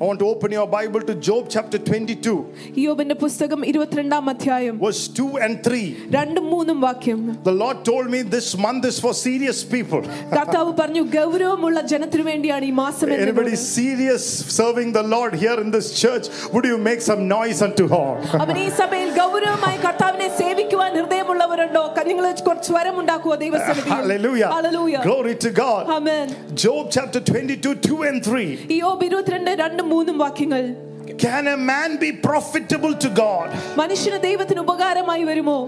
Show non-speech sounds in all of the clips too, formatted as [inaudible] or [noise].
I want to open your Bible to Job chapter 22, യോബിന്റെ പുസ്തകം ഇരുപത്തിരണ്ടാം അധ്യായം verse 2 and 3. രണ്ടും മൂന്നും വാക്യം The Lord told me this month is for serious people. കർത്താവ് പറഞ്ഞു ഗൗരവമുള്ള ജനത്തിനു വേണ്ടിയാണ് ഈ മാസം എന്നത്." Anybody serious serving the Lord here in this church? Would you make some noise unto God? അവൻ ഈ സഭയിൽ ഗൗരവമായി കർത്താവിനെ സേവിക്കുവാൻ ഹൃദയമുള്ളവരുണ്ടോ നിങ്ങൾ കുറച്ച് സ്വരം ഉണ്ടാക്കുവോ ദൈവസന്നിധിയിൽ Hallelujah. Hallelujah. Glory to God. Amen. Job chapter 22, 2 and 3. ഈ യോബ് ഇരുപത്തിരണ്ട് രണ്ടും മൂന്നും വാക്യങ്ങൾ Can a man be profitable to God? മനുഷ്യന് ദൈവത്തിന് ഉപകാരമായി വരുമോ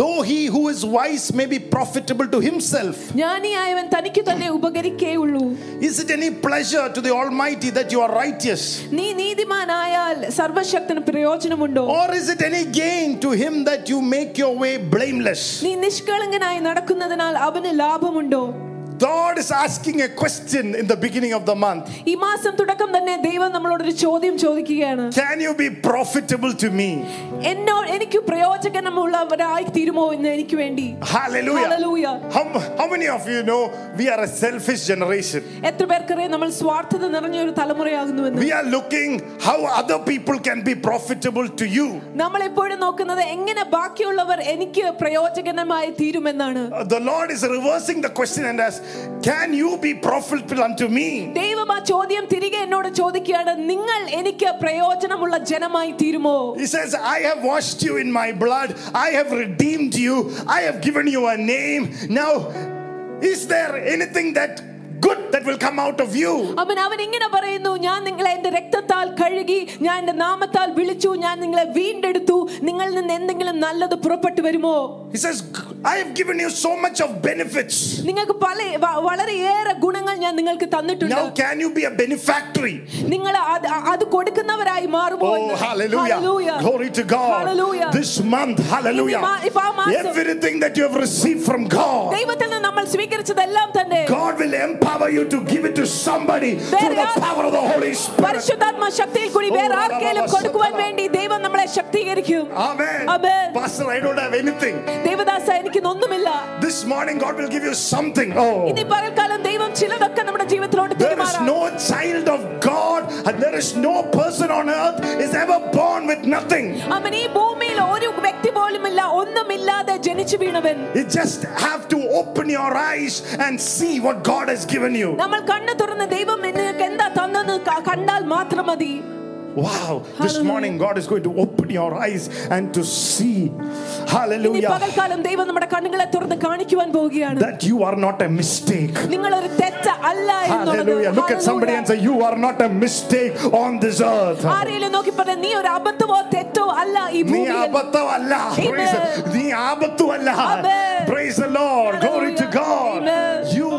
Though he who is wise may be profitable to himself. ജ്ഞാനിയായവൻ തനിക്ക് തന്നെ ഉപകരിക്കേയുള്ളൂ Is it any pleasure to the Almighty that you are righteous? നീ നീതിമാനായാൽ സർവശക്തന് പ്രയോജനമുണ്ടോ Or is it any gain to him that you make your way blameless? നീ നിഷ്കളങ്കനായി നടക്കുന്നതിനാൽ അവന് ലാഭമുണ്ടോ God is asking a question in the beginning of the month. ഈ മാസം തുടക്കം തന്നെ ദൈവം നമ്മളോടൊരു ചോദ്യം ചോദിക്കുകയാണ് Can you be profitable to me? എന്നോ എനിക്ക് പ്രയോജനമുള്ളവരായി തീരുമോ എന്ന് എനിക്ക് വേണ്ടി Hallelujah. Hallelujah. How, how many of you know we are a selfish generation? എത്ര പേർക്കറിയാം നമ്മൾ സ്വാർത്ഥത നിറഞ്ഞ ഒരു തലമുറയാകുന്നുവെന്ന് We are looking how other people can be profitable to you. നമ്മൾ എപ്പോഴും നോക്കുന്നത് എങ്ങനെ ബാക്കിയുള്ളവർ എനിക്ക് പ്രയോജനമായി തീരുമെന്നാണ് Uh, the Lord is reversing the question and asks, Can you be profitable unto me? ദൈവം ആ ചോദ്യം തിരികെ എന്നോട് ചോദിക്കുകയാണ് നിങ്ങൾ എനിക്ക് പ്രയോജനമുള്ള ജനമായി തീരുമോ He says, I have washed you in my blood, I have redeemed you, I have given you a name. Now, is there anything that good that will come out of you? അവൻ അവൻ ഇങ്ങനെ പറയുന്നു ഞാൻ നിങ്ങളെ എന്റെ രക്തത്താൽ കഴുകി ഞാൻ എന്റെ നാമത്താൽ വിളിച്ചു ഞാൻ നിങ്ങളെ വീണ്ടെടുത്തു നിങ്ങളിൽ നിന്ന് എന്തെങ്കിലും നല്ലത് പുറപ്പെട്ടു വരുമോ He says, I have given you so much of benefits. നിങ്ങൾക്ക് പല വ- വളരെയേറെ ഗുണങ്ങൾ ഞാൻ നിങ്ങൾക്ക് തന്നിട്ടുണ്ട് Now, can you be a benefactory? നിങ്ങൾ അത് അത് കൊടുക്കുന്നവരായി മാറുമോ Oh, എന്ന്? hallelujah. Hallelujah. Glory to God. Hallelujah. This month, hallelujah. ഇനി മാ- ഇപ്പൊ ആ മാസം- Everything that you have received from God, ദൈവത്തിൽ നിന്ന് നമ്മൾ സ്വീകരിച്ചതെല്ലാം തന്നെ God will empower you to give it to somebody through the power of the Holy Spirit. പരിശുദ്ധാത്മ ശക്തിയിൽ കൂടി Oh, വേറെ ആർക്കെങ്കിലും കൊടുക്കുവാൻ വേണ്ടി ദൈവം നമ്മളെ ശക്തീകരിക്കും Amen. Amen. Pastor, I don't have anything. ദേവദാസ എനിക്കൊന്നുമില്ല This morning, God will give you something. Oh. ഇനി പകൽക്കാലം ദൈവം ചിലതൊക്കെ നമ്മുടെ ജീവിതത്തിലോട്ട് There is പെരുമാറാം no child of God and there is no person on earth is ever born with nothing. അവൻ ഈ ഭൂമിയിൽ ഒരു വ്യക്തി പോലുമില്ല ഒന്നുമില്ലാതെ ജനിച്ചു വീണവൻ You just have to open your eyes and see what God has given you. നമ്മൾ കണ്ണു തുറന്ന് ദൈവം നിനക്ക് എന്താ തന്നെന്ന് ക- കണ്ടാൽ മാത്രം മതി Wow, this Hallelujah. morning God is going to open your eyes and to see, ഇനി hallelujah, പകൽക്കാലം ദൈവം നമ്മുടെ കണ്ണുകളെ തുറന്ന് കാണിക്കുവാൻ പോവുകയാണ് that you are not a mistake. നിങ്ങൾ ഒരു തെറ്റ അല്ല എന്നുള്ളത് Hallelujah. Look at somebody and say, You are not a mistake on this earth. ആരെയും നോക്കി പറഞ്ഞ നീ ഒരു അബദ്ധമോ തെറ്റോ അല്ല ഈ നീ ഭൂമിയിൽ അബദ്ധമല്ല. Praise the- Amen. നീ അബദ്ധമല്ല. Amen. Praise the Lord. Glory to Hallelujah. God. Amen. You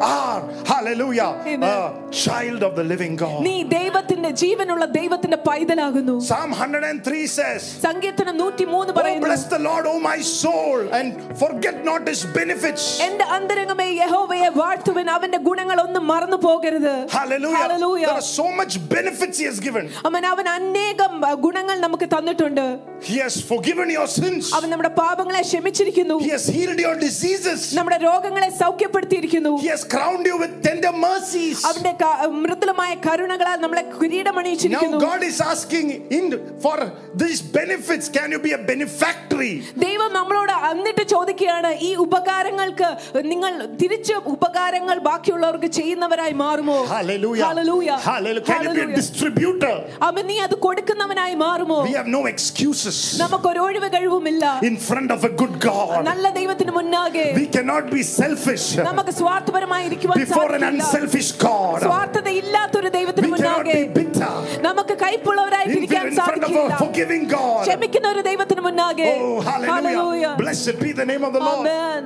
are, hallelujah, Amen. a child of the living God. നീ ദൈവത്തിന്റെ ജീവനുള്ള ദൈവത്തിന്റെ പൈതലാകുന്നു Psalm 103 says, സങ്കീർത്തനം നൂറ്റി മൂന്ന് Oh, പറയുന്നു bless the Lord, O my soul, and forget not his benefits. എന്റെ അന്തരംഗമേ യഹോവയെ വാഴ്ത്തുവൻ അവന്റെ ഗുണങ്ങൾ ഒന്നും മറന്നു പോകരുത് Hallelujah. Hallelujah. There are so much benefits he has given. അവൻ അവൻ അനേകം അഹ്, ഗുണങ്ങൾ നമുക്ക് തന്നിട്ടുണ്ട് He has forgiven your sins. അവൻ നമ്മുടെ പാപങ്ങളെ ക്ഷമിച്ചിരിക്കുന്നു He has healed your diseases. നമ്മുടെ രോഗങ്ങളെ സൗഖ്യപ്പെടുത്തിയിരിക്കുന്നു He has crowned you with tender mercies. അവന്റെ ക- മൃദുലമായ കരുണകളാൽ നമ്മളെ Now കിരീടമണിയിച്ചിരിക്കുന്നു God is asking in for these benefits, can you be a benefactory? ദൈവം നമ്മളോട് എന്നിട്ട് ചോദിക്കുകയാണ് ഈ ഉപകാരങ്ങൾക്ക് നിങ്ങൾ തിരിച്ച് ഉപകാരങ്ങൾ ബാക്കിയുള്ളവർക്ക് ചെയ്യുന്നവരായി മാറുമോ Hallelujah. Hallelujah. Hallelujah. Can you be a Hallelujah. distributor? അവൻ നീ അത് കൊടുക്കുന്നവനായി മാറുമോ We have no excuses നമുക്കൊരു ഒഴിവ് കഴിവുമില്ല in front of a good God. നല്ല ദൈവത്തിന് മുന്നാകെ We cannot be selfish നമുക്ക് സ്വാർത്ഥപരമായി ഇരിക്കുവാൻ before an സാധിക്കില്ല. unselfish God. സ്വാർത്ഥത ഇല്ലാത്തൊരു ദൈവത്തിന് We cannot മുന്നാകെ be bitter നമുക്ക് കൈപ്പുള്ളവരായി in, തിരിക്കാൻ in front of a സാധിക്കില്ല forgiving God. ക്ഷമിക്കുന്ന ഒരു ദൈവത്തിന് മുന്നാകെ Oh, hallelujah. Blessed be the name of the Lord. Amen.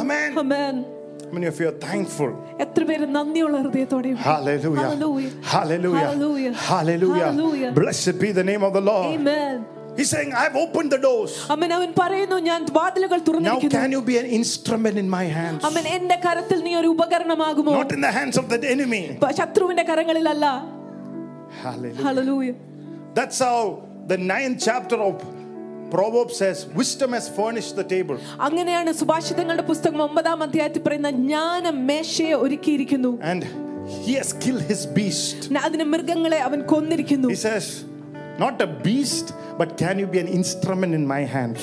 Amen. Amen. How many of you are thankful? എത്ര പേര് നന്ദിയുള്ള ഹൃദയത്തോടെ Hallelujah. Hallelujah. Hallelujah. Hallelujah. Hallelujah. Hallelujah. Blessed be the name of the Lord. Amen. He's saying, I've opened the doors. അമ്മൻ അവൻ പറയുന്നു ഞാൻ വാതിലുകൾ Now തുറന്നിരിക്കുന്നു can you be an instrument in my hands? അമ്മൻ എന്റെ കരത്തിൽ നീ ഒരു ഉപകരണമാകുമോ Not in the hands of the enemy. പ- ശത്രുവിന്റെ കരങ്ങളിലല്ല Hallelujah. Hallelujah That's how the ninth chapter of Proverbs says, wisdom has furnished the table. അങ്ങനെയാണ് സുഭാഷിതങ്ങളുടെ പുസ്തകം ഒമ്പതാം അധ്യായത്തിൽ പറയുന്ന ജ്ഞാനം മേശയെ ഒരുക്കിയിരിക്കുന്നു And he has killed his beast. അതിന് മൃഗങ്ങളെ അവൻ കൊന്നിരിക്കുന്നു He says, Not a beast, but can you be an instrument in my hand?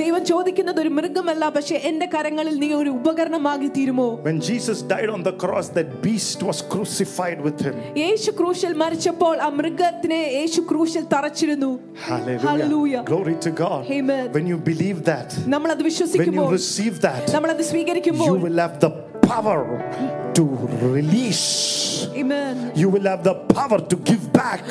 ദൈവം ചോദിക്കുന്നത് ഒരു മൃഗമല്ല പക്ഷെ എന്റെ കരങ്ങളിൽ നീ ഒരു ഉപകരണമാകി തീരുമോ When Jesus died on the cross, that beast was crucified with him. യേശു ക്രൂശിൽ മരിച്ചപ്പോൾ ആ മൃഗത്തിനെ യേശു ക്രൂശിൽ തറച്ചിരുന്നു Hallelujah. Hallelujah. Glory to God. Amen. When you believe that, നമ്മൾ അത് when you വിശ്വസിക്കുമ്പോൾ receive that, നമ്മൾ അത് സ്വീകരിക്കുമ്പോൾ you will have the power to release. Amen. You will have the power to give back.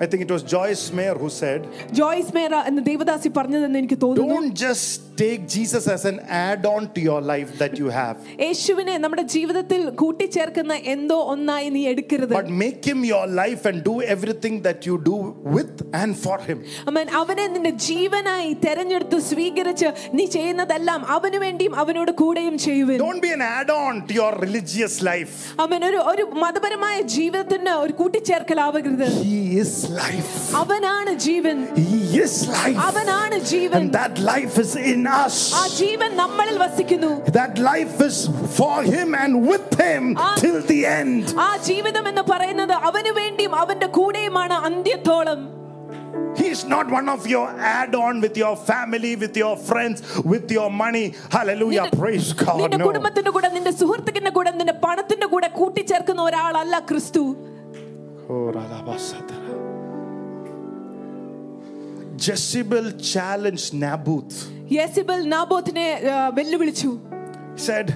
I think it was Joyce Meyer who said Joyce Meyer എന്ന ദേവദാസി പറഞ്ഞതെന്ന് എനിക്ക് തോന്നുന്നു Don't just take Jesus as an add on to your life that you have, യേശുവിനെ നമ്മുടെ ജീവിതത്തിൽ കൂട്ടിച്ചേർക്കുന്ന എന്തോ ഒന്നായി നീ എടുക്കരുത് but make him your life and do everything that you do with and for him. അമ്മൻ അവനെ നിന്റെ ജീവനായി തെരഞ്ഞെടുത്ത് സ്വീകരിച്ച് നീ ചെയ്യുന്നതെല്ലാം അവന് വേണ്ടിയും അവനോട് കൂടെയും ചെയ്യുവൻ Don't be an add on to your religious life. അവൻ ഒരു ഒരു മതപരമായ ജീവിതത്തിന് ഒരു കൂട്ടിച്ചേർക്കലാവരുത് He is life. അവനാണ് ജീവൻ He is life. അവനാണ് ജീവൻ And that life is in us. ആ ജീവൻ നമ്മളിൽ വസിക്കുന്നു That life is for him and with him Ah. till the end. ആ ജീവിതം എന്ന് പറയുന്നത് അവന് വേണ്ടിയും അവന്റെ കൂടെയുമാണ് അന്ത്യത്തോളം He's not one of your add on with your family, with your friends, with your money. Hallelujah. നിന്റെ- Praise God. നിന്റെ No. കുടുംബത്തിന്റെ കൂടെ നിന്റെ സുഹൃത്തുക്കളുടെ കൂടെ നിന്റെ പണത്തിന്റെ കൂടെ കൂട്ടിച്ചേർക്കുന്ന ഒരാളല്ല ക്രിസ്തു Oh, Radhabasatara. Jezebel challenged Naboth. യേശബൽ നാബോത്തിനെ വെല്ലുവിളിച്ചു said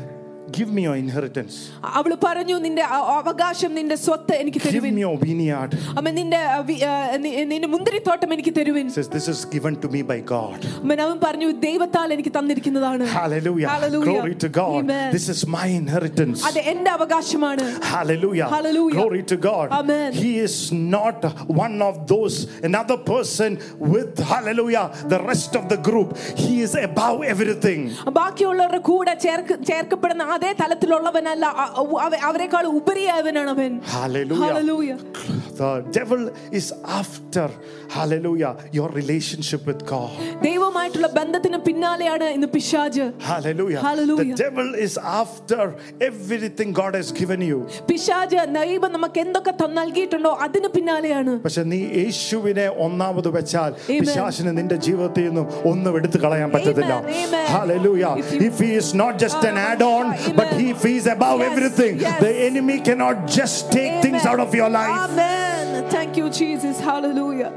Give me your inheritance. അവള് പറഞ്ഞു നിന്റെ അ- അവകാശം നിന്റെ സ്വത്ത് എനിക്ക് Give തരുവിൻ me your vineyard. അമ്മ നിന്റെ ആ, വി- ആ, നി- നിന്റെ മുന്തിരിത്തോട്ടം എനിക്ക് തരുവിൻ He says, This is given to me by God. അമ്മൻ അവൻ പറഞ്ഞു ദൈവത്താൽ എനിക്ക് തന്നിരിക്കുന്നതാണ് Hallelujah. Hallelujah. Glory to God. Amen. This is my inheritance. അത് എന്റെ അവകാശമാണ് Hallelujah. Hallelujah. Glory to God. Amen. He is not one of those, another person with, hallelujah, the rest of the group. He is above everything. ബാക്കിയുള്ളവരുടെ കൂടെ ചേർക്ക് ചേർക്കപ്പെടുന്ന അതേ തലത്തിലുള്ളവനല്ല അ- അവ- അവരെക്കാൾ ഉപരിയായവനാണ് അവൻ Hallelujah. Hallelujah. The devil is after, hallelujah, your relationship with God. ദൈവമായിട്ടുള്ള ബന്ധത്തിന് പിന്നാലെയാണ് ഇന്ന് പിശാജ് Hallelujah. Hallelujah. The devil is after everything God has given you. പിശാജ് ദൈവം നമുക്ക് എന്തൊക്കെ ത- നൽകിയിട്ടുണ്ടോ അതിന് പിന്നാലെയാണ് പക്ഷെ നീ യേശുവിനെ ഒന്നാമത് വെച്ചാൽ Amen. പിശാചിന് നിന്റെ ജീവിതത്തിൽ നിന്നും ഒന്നും എടുത്തു കളയാൻ പറ്റത്തില്ല Amen. Amen. Hallelujah. If you- If he is not just an Ah, add-on, Amen. but he is above Yes, everything, yes. the enemy cannot just take things out of your life. Amen. Thank you, Jesus. Hallelujah.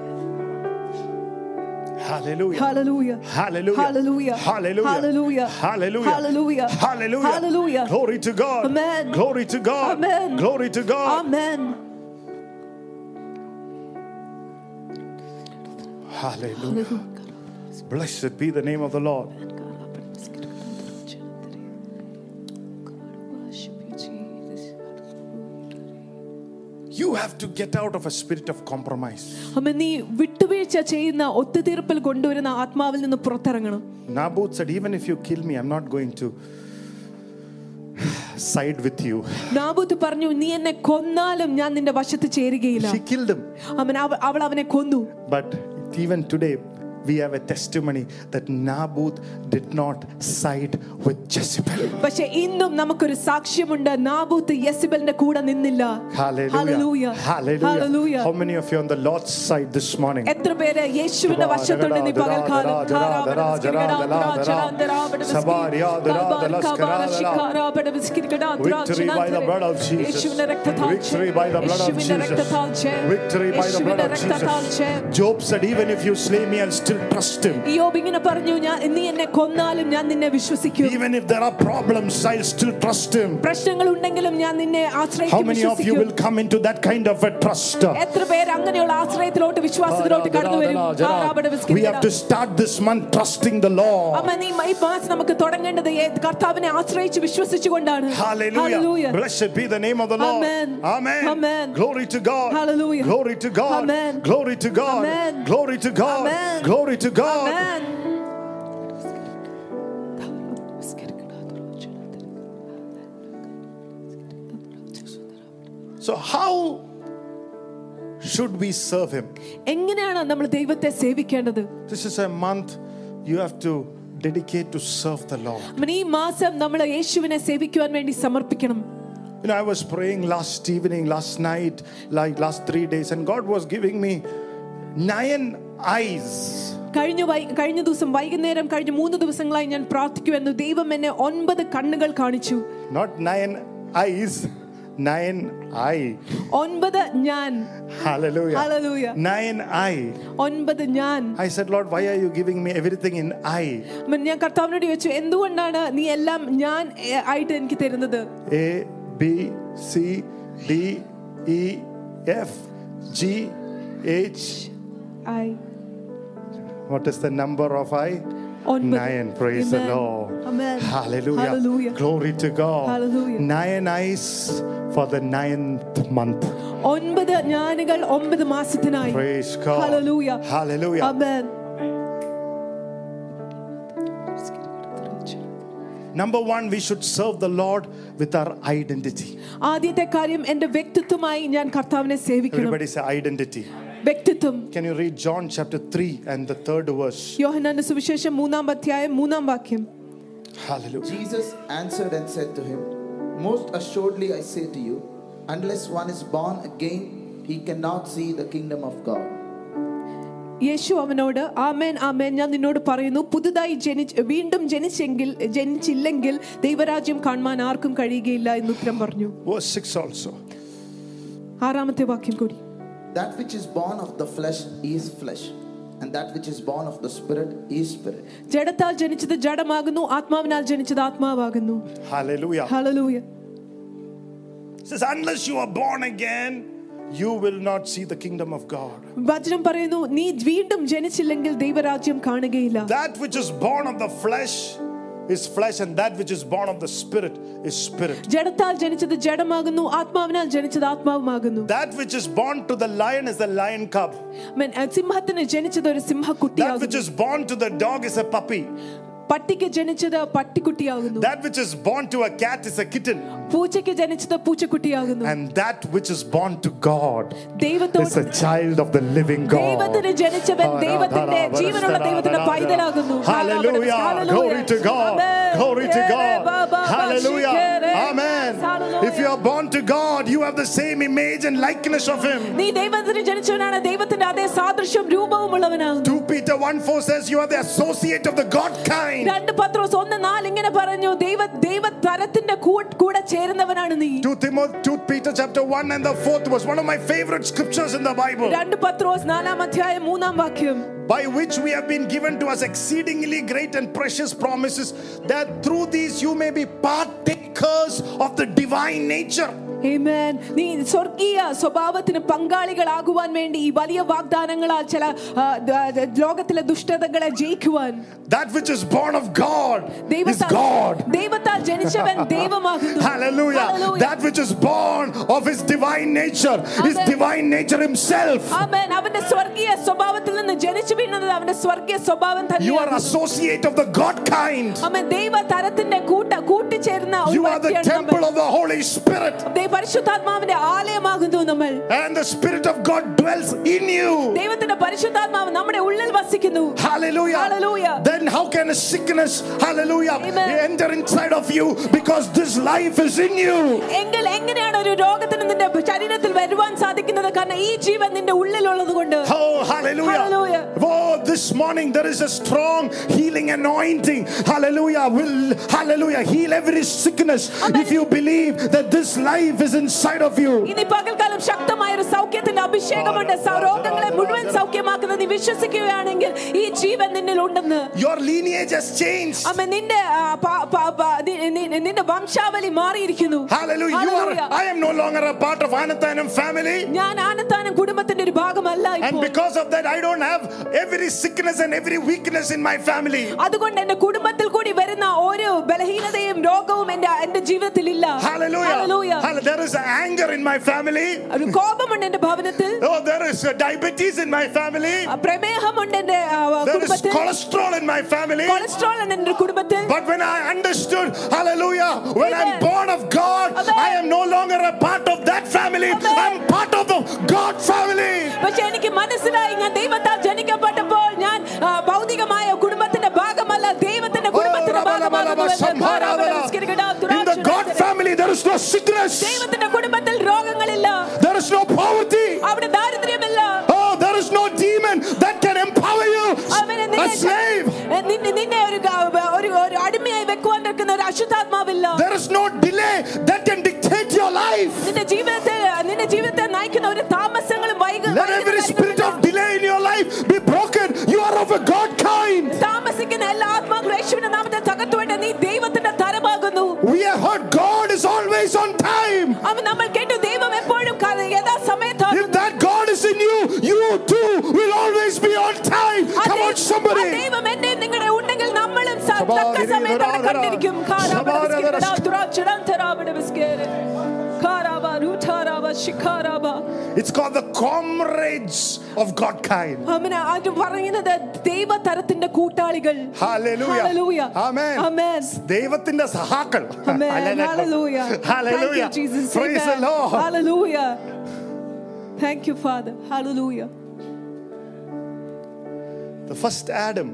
Hallelujah. Hallelujah. Hallelujah. Hallelujah. Hallelujah. Hallelujah. Hallelujah. Hallelujah. Hallelujah. Hallelujah. Glory to God. Amen. Glory to God. Amen. Glory to God. Amen. Hallelujah. Blessed be the name of the Lord. You have to get out of a spirit of compromise. അമ്മ നീ വിട്ടുവീഴ്ച ചെയ്യുന്ന ഒത്തുതീർപ്പിൽ കൊണ്ടുവരുന്ന ആത്മാവിൽ നിന്ന് പുറത്തിറങ്ങണം Naboth said, Even if you kill me, I'm not going to side with you. നാബൂത്ത് പറഞ്ഞു നീ എന്നെ കൊന്നാലും ഞാൻ നിന്റെ വശത്ത് ചേരുകയില്ല She killed him. അവൻ അവ- അവൾ അവനെ കൊന്നു But even today, we have a testimony that Naboth did not side with Jezebel. പക്ഷെ ഇന്നും നമുക്കൊരു സാക്ഷ്യമുണ്ട് നാബൂത്ത് യെസിബലിന്റെ കൂടെ നിന്നില്ല Hallelujah. Hallelujah. Hallelujah. Hallelujah. How many of you are on the Lord's side this morning? എത്ര പേര് യേശുവിന്റെ വശത്തുണ്ട് നീ പകൽക്കാലം Victory by the blood of Jesus. Victory by the blood of Jesus. Victory by the blood of Jesus. Job said, Even if you slay me, I'll still trust him. യോബ് ഇങ്ങനെ പറഞ്ഞു ഞാൻ നീ എന്നെ കൊന്നാലും ഞാൻ നിന്നെ വിശ്വസിക്കും Even if there are problems, I'll still trust him. പ്രശ്നങ്ങൾ ഉണ്ടെങ്കിലും ഞാൻ നിന്നെ How ആശ്രയിക്കും many of you വിശ്വസിക്കും will come into that kind of a trust? എത്ര പേര് അങ്ങനെയുള്ള ആശ്രയത്തിലോട്ട് വിശ്വാസത്തിലോട്ട് കടന്നു വരും We have to start this month trusting the Lord. അമ്മ നീ ഈ മാസം നമുക്ക് തുടങ്ങേണ്ടത് ഏ- കർത്താവിനെ ആശ്രയിച്ച് വിശ്വസിച്ചുകൊണ്ടാണ് Hallelujah. Hallelujah. Blessed be the name of the Lord. Amen. Amen. Amen. Glory to God. Hallelujah. Glory to God. Amen. Glory to God. Amen. Glory to God. Amen. Glory to God. Amen. So, how should we serve Him? എങ്ങനെയാണ് നമ്മൾ ദൈവത്തെ സേവിക്കേണ്ടത് This is a month you have to dedicate to serve the Lord. അവൻ ഈ മാസം നമ്മൾ യേശുവിനെ സേവിക്കുവാൻ വേണ്ടി സമർപ്പിക്കണം You know, I was praying last evening, last night, like last three days, and God was giving me nine eyes. കഴിഞ്ഞ കഴിഞ്ഞ ദിവസം വൈകുന്നേരം കഴിഞ്ഞ മൂന്ന് ദിവസങ്ങളായി ഞാൻ പ്രാർത്ഥിക്കുമെന്ന് ദൈവം എന്നെ ഒൻപത് കണ്ണുകൾ കാണിച്ചു Not nine eyes, nine I ഒൻപത് ഞാൻ Hallelujah. Hallelujah. Nine I. ഒൻപത് ഞാൻ I said, Lord, why are you giving me everything in? അവൻ ഞാൻ കർത്താവിനോട് ചോദിച്ചു എന്തുകൊണ്ടാണ് നീ എല്ലാം ഞാൻ ആയിട്ട് എനിക്ക് തരുന്നത് A, B, C, D, E, F, G, H. I. What is the number of eye? ഒൻപത്. Nine. Praise the Amen. Lord. Amen. Hallelujah. Hallelujah. Glory to God. Hallelujah. Nine eyes for the ninth month. ഒൻപത് ജ്ഞാനികൾ ഒമ്പത് മാസത്തിനായി Praise God. Hallelujah. Hallelujah. Amen. Number one, we should serve the Lord with our identity. ആദ്യത്തെ കാര്യം എന്റെ വ്യക്തിത്വമായി ഞാൻ കർത്താവിനെ സേവിക്കണം Everybody say identity. വ്യക്തിത്വം Can you read John chapter 3 and the third verse? യോഹന്നാന്റെ സുവിശേഷം മൂന്നാം അധ്യായം മൂന്നാം വാക്യം Hallelujah. Jesus answered and said to him, Most assuredly I say to you, unless one is born again, he cannot see the kingdom of God. യേശു അവനോട് ആമേൻ ആമേൻ ഞാൻ നിന്നോട് പറയുന്നു പുതുതായി ജനിച്ച് വീണ്ടും ജനിച്ചെങ്കിൽ ജനിച്ചില്ലെങ്കിൽ ദൈവരാജ്യം കാണുവാൻ ആർക്കും കഴിയുകയില്ല എന്ന് ഉത്തരം പറഞ്ഞു Verse 6 also. ആറാമത്തെ വാക്യം കൂടി That which is born of the flesh is flesh, and that which is born of the spirit is spirit. ജഡത്താൽ ജനിച്ചത് ജഡമാകുന്നു ആത്മാവിനാൽ ജനിച്ചത് ആത്മാവാകുന്നു Hallelujah. Hallelujah It says, unless you are born again, you will not see the kingdom of God. വചനം പറയുന്നു നീ വീണ്ടും ജനിച്ചില്ലെങ്കിൽ ദൈവരാജ്യം കാണുകയില്ല That which is born of the flesh is flesh, and that which is born of the spirit is spirit. ജഡത്താൽ ജനിച്ചത് ജഡമാകുന്നു ആത്മാവിനാൽ ജനിച്ചത് ആത്മാവുമാകുന്നു That which is born to the lion is the lion cub. മൻ- അഹ് സിംഹത്തിന് ജനിച്ചത് ഒരു That which സിംഹക്കുട്ടിയാകുന്നു is born to the dog is a puppy. പട്ടിക്ക് ജനിച്ചത് പട്ടിക്കുട്ടിയാകുന്നു That which is born to a cat is a kitten. പൂച്ചയ്ക്ക് ജനിച്ചത് പൂച്ചക്കുട്ടിയാകുന്നു And that which is born to God ദൈവത്തോട് is a child of the living God. ദൈവത്തിന് ജനിച്ചവൻ ദൈവത്തിന്റെ ജീവനുള്ള ദൈവത്തിന്റെ പൈതലാകുന്നു Hallelujah. Glory to God. Glory to God. Hallelujah. Amen. If you are born to God, you have the same image and likeness of Him. നീ ദൈവത്തിന് ജനിച്ചവനാണ് ദൈവത്തിന്റെ അതേ സാദൃശ്യം രൂപവും ഉള്ളവനാകുന്നു 2 Peter 1 4 says, You are the associate of the God kind. രണ്ട് പത്രോസ് ഒന്ന് നാല് ഇങ്ങനെ പറഞ്ഞു ദൈവ ദൈവ തരത്തിന്റെ കൂ- കൂടെ ചേരുന്നവനാണ് നീ 2 Timothy, 2 Peter chapter 1 and the fourth was one of my favorite scriptures in the Bible. രണ്ട് പത്രോസ് നാലാം അധ്യായം മൂന്നാം വാക്യം by which we have been given to us exceedingly great and precious promises, that through these you may be partakers of the divine nature. Amen. നീ സ്വർഗീയ സ്വഭാവത്തിന് പങ്കാളികളാകുവാൻ വേണ്ടി ഈ വലിയ വാഗ്ദാനങ്ങളാൽ ചില ആ, ദ- ദ- ലോകത്തിലെ ദുഷ്ടതകളെ ജയിക്കുവാൻ That which is born of God is ദൈവത്താൽ God. ദൈവത്താൽ ജനിച്ചവൻ [laughs] ദൈവമാകുന്നു Hallelujah. Hallelujah. That which is born of his divine nature, his Amen. divine nature himself. ആമേൻ അവന്റെ സ്വർഗീയ സ്വഭാവത്തിൽ നിന്ന് ജനിച്ചു വീണത് അവന്റെ സ്വർഗീയ സ്വഭാവം You are തന്നെയാണ് associate of the God kind. അവൻ ദൈവ തരത്തിന്റെ കൂട്ട കൂട്ടിച്ചേരുന്ന ഒരു You are the വ്യക്തിയാണ് temple നമ്മൾ. of the Holy Spirit. ദൈവ- പരിശുദ്ധാത്മാവിന്റെ ആലയമാകുന്നു നമ്മൾ And the Spirit of God dwells in you. ദൈവത്തിന്റെ പരിശുദ്ധാത്മാവ് നമ്മുടെ ഉള്ളിൽ വസിക്കുന്നു Hallelujah. Hallelujah. Then how can a sickness, hallelujah, Amen. enter inside of you because this life is in you? എങ്കിൽ എങ്ങനെയാണ് ഒരു രോഗത്തിന് നിന്റെ ശരീരത്തിൽ വരുവാൻ സാധിക്കുന്നത് കാരണം ഈ ജീവൻ നിന്റെ ഉള്ളിലുള്ളത് കൊണ്ട് Oh, hallelujah. Hallelujah. Oh, this morning there is a strong healing anointing. Hallelujah. Will, hallelujah. Heal every sickness Amen. if you believe that this life is inside of you. ഇനി പകൽക്കാലം ശക്തമായ ഒരു സൗഖ്യത്തിന്റെ അഭിഷേകമുണ്ട് സ- രോഗങ്ങളെ മുഴുവൻ സൗഖ്യമാക്കുന്നത് നീ വിശ്വസിക്കുകയാണെങ്കിൽ ഈ ജീവൻ നിന്നിൽ ഉണ്ടെന്ന് Your lineage has changed. അമ്മ നിന്റെ ആ, പ- പ- പ- നി- നി- നിന്റെ വംശാവലി മാറിയിരിക്കുന്നു Hallelujah. You are, Hallelujah. I am no longer a part of Anathanam family. ഞാൻ ആനത്താനം കുടുംബത്തിന്റെ ഒരു ഭാഗമല്ല And ഇപ്പോൾ because of that, I don't have every sickness and every weakness in my family. അതുകൊണ്ട് എന്റെ കുടുംബത്തിൽ കൂടി വരുന്ന ഒരു ബലഹീനതയും രോഗവും എന്റെ എന്റെ ജീവിതത്തിൽ ഇല്ല Hallelujah. Hallelujah. Hall- There is anger in my family. ഒരു കോപമുണ്ട് എന്റെ ഭവനത്തിൽ Oh, there is uh, diabetes in my family. ആ, പ്രമേഹമുണ്ട് എന്റെ ആ, There is കുടുംബത്തിൽ cholesterol in my family. Cholesterol ഉണ്ട് എന്റെ കുടുംബത്തിൽ But when I understood, hallelujah, when I'm Amen. born of God, Amen. I am no longer a part of that family. Amen. I'm part of the God family. പക്ഷെ എനിക്ക് മനസ്സിലായി ഞാൻ ദൈവത്താൽ ജനിക്കപ്പെട്ടപ്പോൾ ഞാൻ ആ, ഭൗതികമായ കുടുംബത്തിന്റെ ഭാഗമല്ല ദൈവത്തിന്റെ In the God family, there is no sickness, ദൈവത്തിന്റെ കുടുംബത്തിൽ രോഗങ്ങളില്ല there is no poverty. അവിടെ ദാരിദ്ര്യമില്ല Oh, there is no demon that can empower you. അവനെ A നിന്നെ slave. എ, നിന്നെ നിന്നെ ഒരു ഗ- ഒരു ഒരു അടിമയായി വെക്കുവാൻ നിൽക്കുന്ന ഒരു അശുദ്ധാത്മാവില്ല There is no delay that can dictate your life. നിന്റെ ജീവിതത്തെ നിന്റെ ജീവിതത്തെ നയിക്കുന്ന ഒരു താമസങ്ങളും വൈക- Let every വൈകുന്ന spirit of delay in your life be broken. You are of a God kind. താമസിക്കുന്ന എല്ലാ ആത്മാക്കളും യേശുവിന്റെ നാമത്തിൽ തകർത്തുവിട്ട് നീ ദൈവത്തിന്റെ തരമാകുന്നു we have heard God is always on time. If that God is in you, you too will always be on time. Come on, somebody. Come on, നിങ്ങളുടെ ഉണ്ടെങ്കിൽ നമ്മളും സ- ശബാ, തക്ക ഗിരി, സമയത്ത് അവിടെ ധരാ, ധരാ. കണ്ടിരിക്കും കാരാബ ശബാ, biscuit ധരാ. ധരാ, ധുരാ, ചിടാൻ ധരാബിടെ ബിസ്കേര്. കാരാബ, രൂഥാരാബ, ശിഖാരാബ. It's called the comrades of God kind. അവന് അത് പറയുന്നത് ദൈവതരത്തിന്റെ കൂട്ടാളികൾ Hallelujah. Hallelujah. Amen. Amen. ദൈവത്തിന്റെ സഹാക്കൾ Amen. Hallelujah. [laughs] Hallelujah. Thank you, Jesus. Praise the Amen. Lord. Hallelujah. Thank you, Father. Hallelujah. The first Adam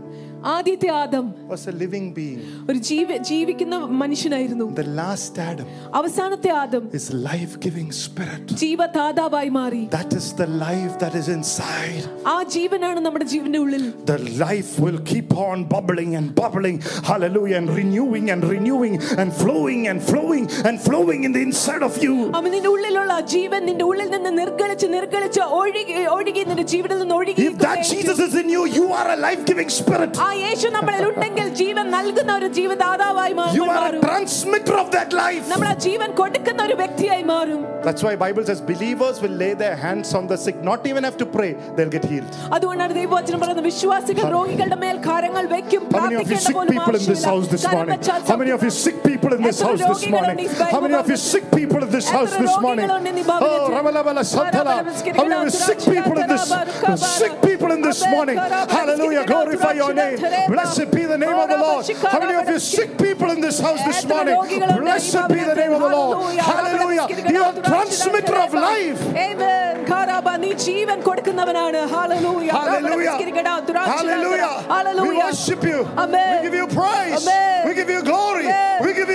ആദ്യത്തെ Adam was a living being. ഒരു ജീവ ജീവിക്കുന്ന മനുഷ്യനായിരുന്നു The last Adam അവസാനത്തെ ആദം is life-giving spirit. ജീവദാതാവായി മാറി That is the life that is inside. ആ ജീവനാണ് നമ്മുടെ ജീവന്റെ ഉള്ളിൽ The life will keep on bubbling and bubbling, hallelujah, and renewing and renewing and flowing and flowing and flowing in the inside of you. അവൻ നിന്റെ ഉള്ളിലുള്ള ആ ജീവൻ നിന്റെ ഉള്ളിൽ നിന്ന് നിർഗളിച്ച് നിർഗളിച്ച് ഒഴുകി ഒഴുകി നിന്റെ ജീവിതത്തിൽ നിന്ന് ഒഴുകി If that Jesus is in you, you are a life giving spirit. ആ യേശു നമ്മളിൽ ഉണ്ടെങ്കിൽ ജീവൻ നൽകുന്ന ഒരു ജീവദാതാവായി മാ- You are a മാറും transmitter of that life. നമ്മൾ ആ ജീവൻ കൊടുക്കുന്ന ഒരു വ്യക്തിയായി മാറും That's why Bible says believers will lay their hands on the sick, not even have to pray, they'll get healed. അതുകൊണ്ടാണ് ദൈവവചനം പറയുന്നത് വിശ്വാസികൾ രോഗികളുടെ മേൽ കാര്യങ്ങൾ വെക്കും How many of you പ്രാർത്ഥിക്കേണ്ട sick പോലും people in this ആവശ്യമില്ല. house this കരം morning? വെച്ചാൽ How many of you sick people in this എത്ര house this രോഗികളുണ്ട് morning? ഈ Bible How many of you sick people in this എത്ര house this morning? രോഗികളുണ്ട് ഈ Oh, ഭവനത്തിൽ? Rabalabala Santala. How many of you sick people in this sick people in this morning? Hallelujah. Glorify your name. Blessed be the name of the Lord. How many of you sick people in this house this morning? Blessed be the name of the Lord. Hallelujah. You are transmitter of life. Amen. കാരാബ, നീ ജീവൻ കൊടുക്കുന്നവനാണ് Hallelujah. Hallelujah. Hallelujah. Hallelujah. We worship you. Amen. We give you praise. Amen. We give you glory. Amen. We give you you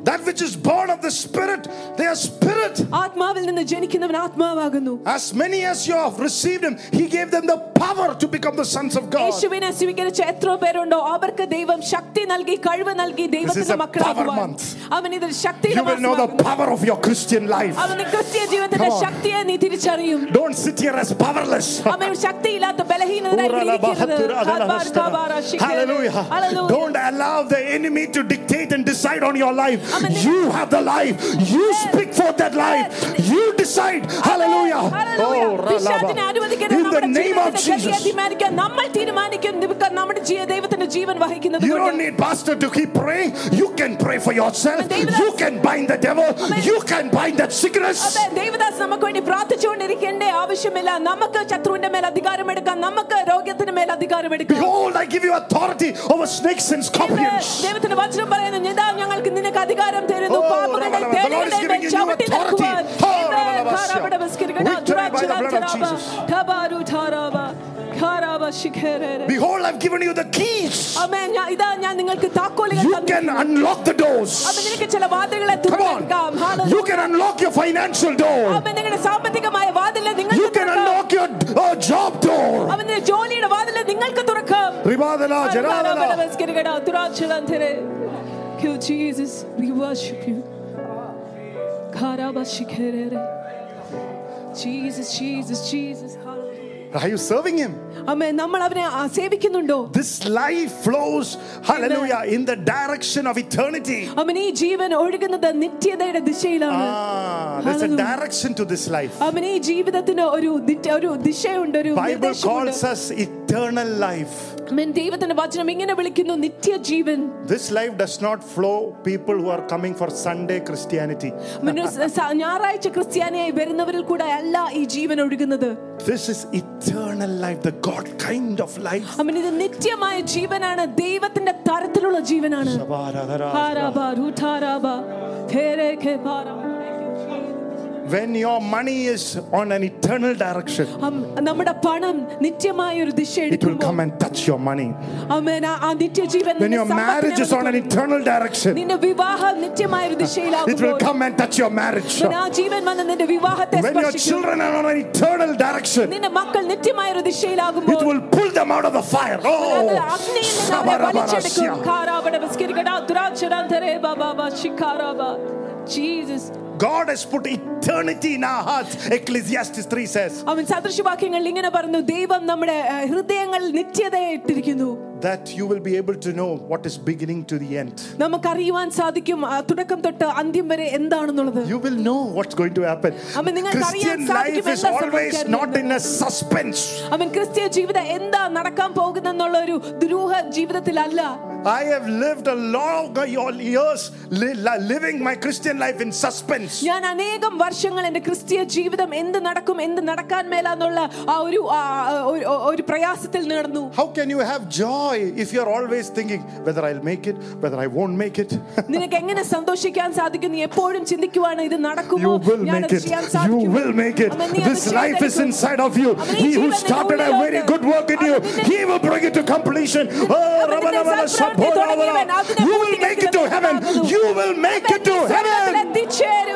Hallelujah. That which is born of the spirit, they are spirit. ആത്മാവിൽ നിന്ന് ജനിക്കുന്നവൻ ആത്മാവാകുന്നു As many as you have received him, he gave them the power to become the sons of God. യേശുവിനെ സ്വീകരിച്ച എത്ര പേരുണ്ടോ അവർക്ക് ദൈവം ശക്തി നൽകി കഴിവ് നൽകി This is ദൈവത്തിന്റെ a മക്കളാകുവാൻ power month. അവൻ ഇതിൽ ശക്തിയുടെ You will know the മാസമാകുന്നു. power of your Christian life. അവന്റെ ക്രിസ്തീയ ജീവിതത്തിന്റെ Come on. ശക്തിയെ നീ തിരിച്ചറിയും Don't sit here as powerless. അവൻ ശക്തിയില്ലാത്ത ബലഹീനനായി ഇരിക്കരുത്. കാൽവാർ, കാബാര, ശിഖേര. Hallelujah. Hallelujah. Don't allow the enemy to dictate and decide on your life. Amen. You have the life. You speak for that life. You decide. Hallelujah. Hallelujah. Oh, പിശാചിനെ അനുവദിക്കരുത്. In the നമ്മുടെ name of ജീവിതത്തിന്റെ ഗതിയെ Jesus. തീരുമാനിക്കാൻ നമ്മൾ തീരുമാനിക്കും നമുക്ക് നമ്മുടെ ജീ- ദൈവത്തിന്റെ ജീവൻ വഹിക്കുന്നത് You കൊണ്ട്. don't need pastor to keep praying. You can pray for yourself. David, You can bind the devil. Amen. You can bind that sickness. അതെ ദേവദാസ് നമുക്ക് വേണ്ടി പ്രാർത്ഥിച്ചുകൊണ്ടിരിക്കേണ്ട ആവശ്യമില്ല നമുക്ക് ശത്രുവിന്റെ മേൽ അധികാരമെടുക്കാം നമുക്ക് രോഗത്തിന് മേൽ അധികാരമെടുക്കാം Behold, I give you authority over snakes and scorpions. ദൈവത്തിന്റെ വചനം പറയുന്നു ഇതാ ഞങ്ങൾക്ക് നിനക്ക് അധികാരം Behold, I've given you the keys. You can unlock the doors. Come on. You can unlock your financial door. You can unlock your uh, job door. Ribadala, Thank you, Jesus. We worship you. Karabashikerere. Jesus, Jesus, Jesus. Hallelujah. Are you serving him? അമ്മേ നമ്മൾ അവനെ ആ, സേവിക്കുന്നുണ്ടോ This life flows, hallelujah, in the direction of eternity. അവൻ ഈ ജീവൻ ഒഴുകുന്നത് നിത്യതയുടെ ദിശയിലാണ് Ah, there's a Hallelujah. direction to this life. അവൻ ഈ ജീവിതത്തിന് ഒരു ദിറ്റ- ഒരു ദിശയുണ്ട് ഒരു Bible നിർദ്ദേശമുണ്ട് calls us eternal life. ദൈവത്തിന്റെ വചനം ഇങ്ങനെ വിളിക്കുന്നു നിത്യജീവൻ This life does not flow people who are coming for Sunday Christianity. ആമേൻ. സ- സ- ഞായറാഴ്ച ക്രിസ്ത്യാനിയായി വരുന്നവരിൽ കൂടെ അല്ല ഈ ജീവൻ ഒഴുകുന്നത് This is eternal life, the God kind of life. ഇത് നിത്യമായ ജീവനാണ് ദൈവത്തിന്റെ തരത്തിലുള്ള ജീവനാണ് When your money is on an eternal direction, അം- നമ്മുടെ പണം നിത്യമായ ഒരു ദിശ it will എടുക്കുമ്പോൾ come and touch your money. ആമേൻ. ആ- ആ നിത്യജീവൻ When നിന്റെ your marriage is on an സമ്പത്തിനെ eternal direction, നിന്റെ വിവാഹം നിത്യമായ ഒരു it will ദിശയിലാകുമ്പോൾ come and touch your marriage. അവൻ ആ ജീവൻ വന്ന് നിന്റെ വിവാഹത്തെ When your സ്പർശിക്കും children are on an eternal direction, നിന്റെ മക്കൾ നിത്യമായ ഒരു it ദിശയിലാകുമ്പോൾ will pull them out of the fire. അത് Oh, അഗ്നിയിൽ നിന്ന് അവരെ വലിച്ചെടുക്കും. Shabarabarasia. കാരാബട ബസ്കിരികട ദുരാചരാന്തരേ ബാബാബ ശിഖാരാബ. Jesus. God has put eternity in our hearts. Ecclesiastes 3 says അവൻ സദൃശവാക്യങ്ങളിൽ ഇങ്ങനെ പറഞ്ഞു ദൈവം നമ്മുടെ ഏഹ്, ഹൃദയങ്ങളിൽ നിത്യതയെ ഇട്ടിരിക്കുന്നു that you will be able to know what is beginning to the end. നമുക്കറിയുവാൻ സാധിക്കും ആ, തുടക്കം തൊട്ട് അന്ത്യം വരെ എന്താണെന്നുള്ളത് You will know what's going to happen. അമ്മ, നിങ്ങൾക്ക് അറിയാൻ Christian സാധിക്കും life is എന്താ always സംഭവിക്കാൻ not in a suspense. അവൻ ക്രിസ്തീയ ജീവിതം എന്താ നടക്കാൻ പോകുന്നെന്നുള്ള ഒരു ദുരൂഹ ജീവിതത്തിലല്ല I have lived a long years li- li- living my Christian life in suspense. ഞാൻ അനേകം വർഷങ്ങൾ എന്റെ ക്രിസ്തീയ ജീവിതം എന്ത് നടക്കും എന്ത് നടക്കാൻ മേലാന്നുള്ള ആ ഒരു ആ, ഒരു- ഒരു പ്രയാസത്തിൽ നടന്നു How can you have joy if you're always thinking whether I'll make it, whether I won't make it? നിനക്ക് എങ്ങനെ സന്തോഷിക്കാൻ സാധിക്കും നീ എപ്പോഴും ചിന്തിക്കുവാണ് ഇത് നടക്കുമോ You will ഞാൻ make അത് it. ചെയ്യാൻ You സാധിക്കുമോ? will make it. അമ്മ, നീ അത് This life is ചെയ്തെടുക്കും. inside of you. അമ്മ, ഈ He who ജീവൻ നിന്റെ started a very ഉള്ളിലുണ്ട്. good work in you, അമ്മ, നിന്നെ- He will bring it to completion. Oh, അമ്മ, Rabba, നിന്നെ Rabba, സൽപ്രവൃത്തി Sabbo, തുടങ്ങിയവൻ Rabba. അതിനെ You will make it to heaven. പൂർത്തീകരിക്കുന്നവനാകുന്നു. You will make it to നീ സ്വർഗ്ഗത്തിൽ heaven.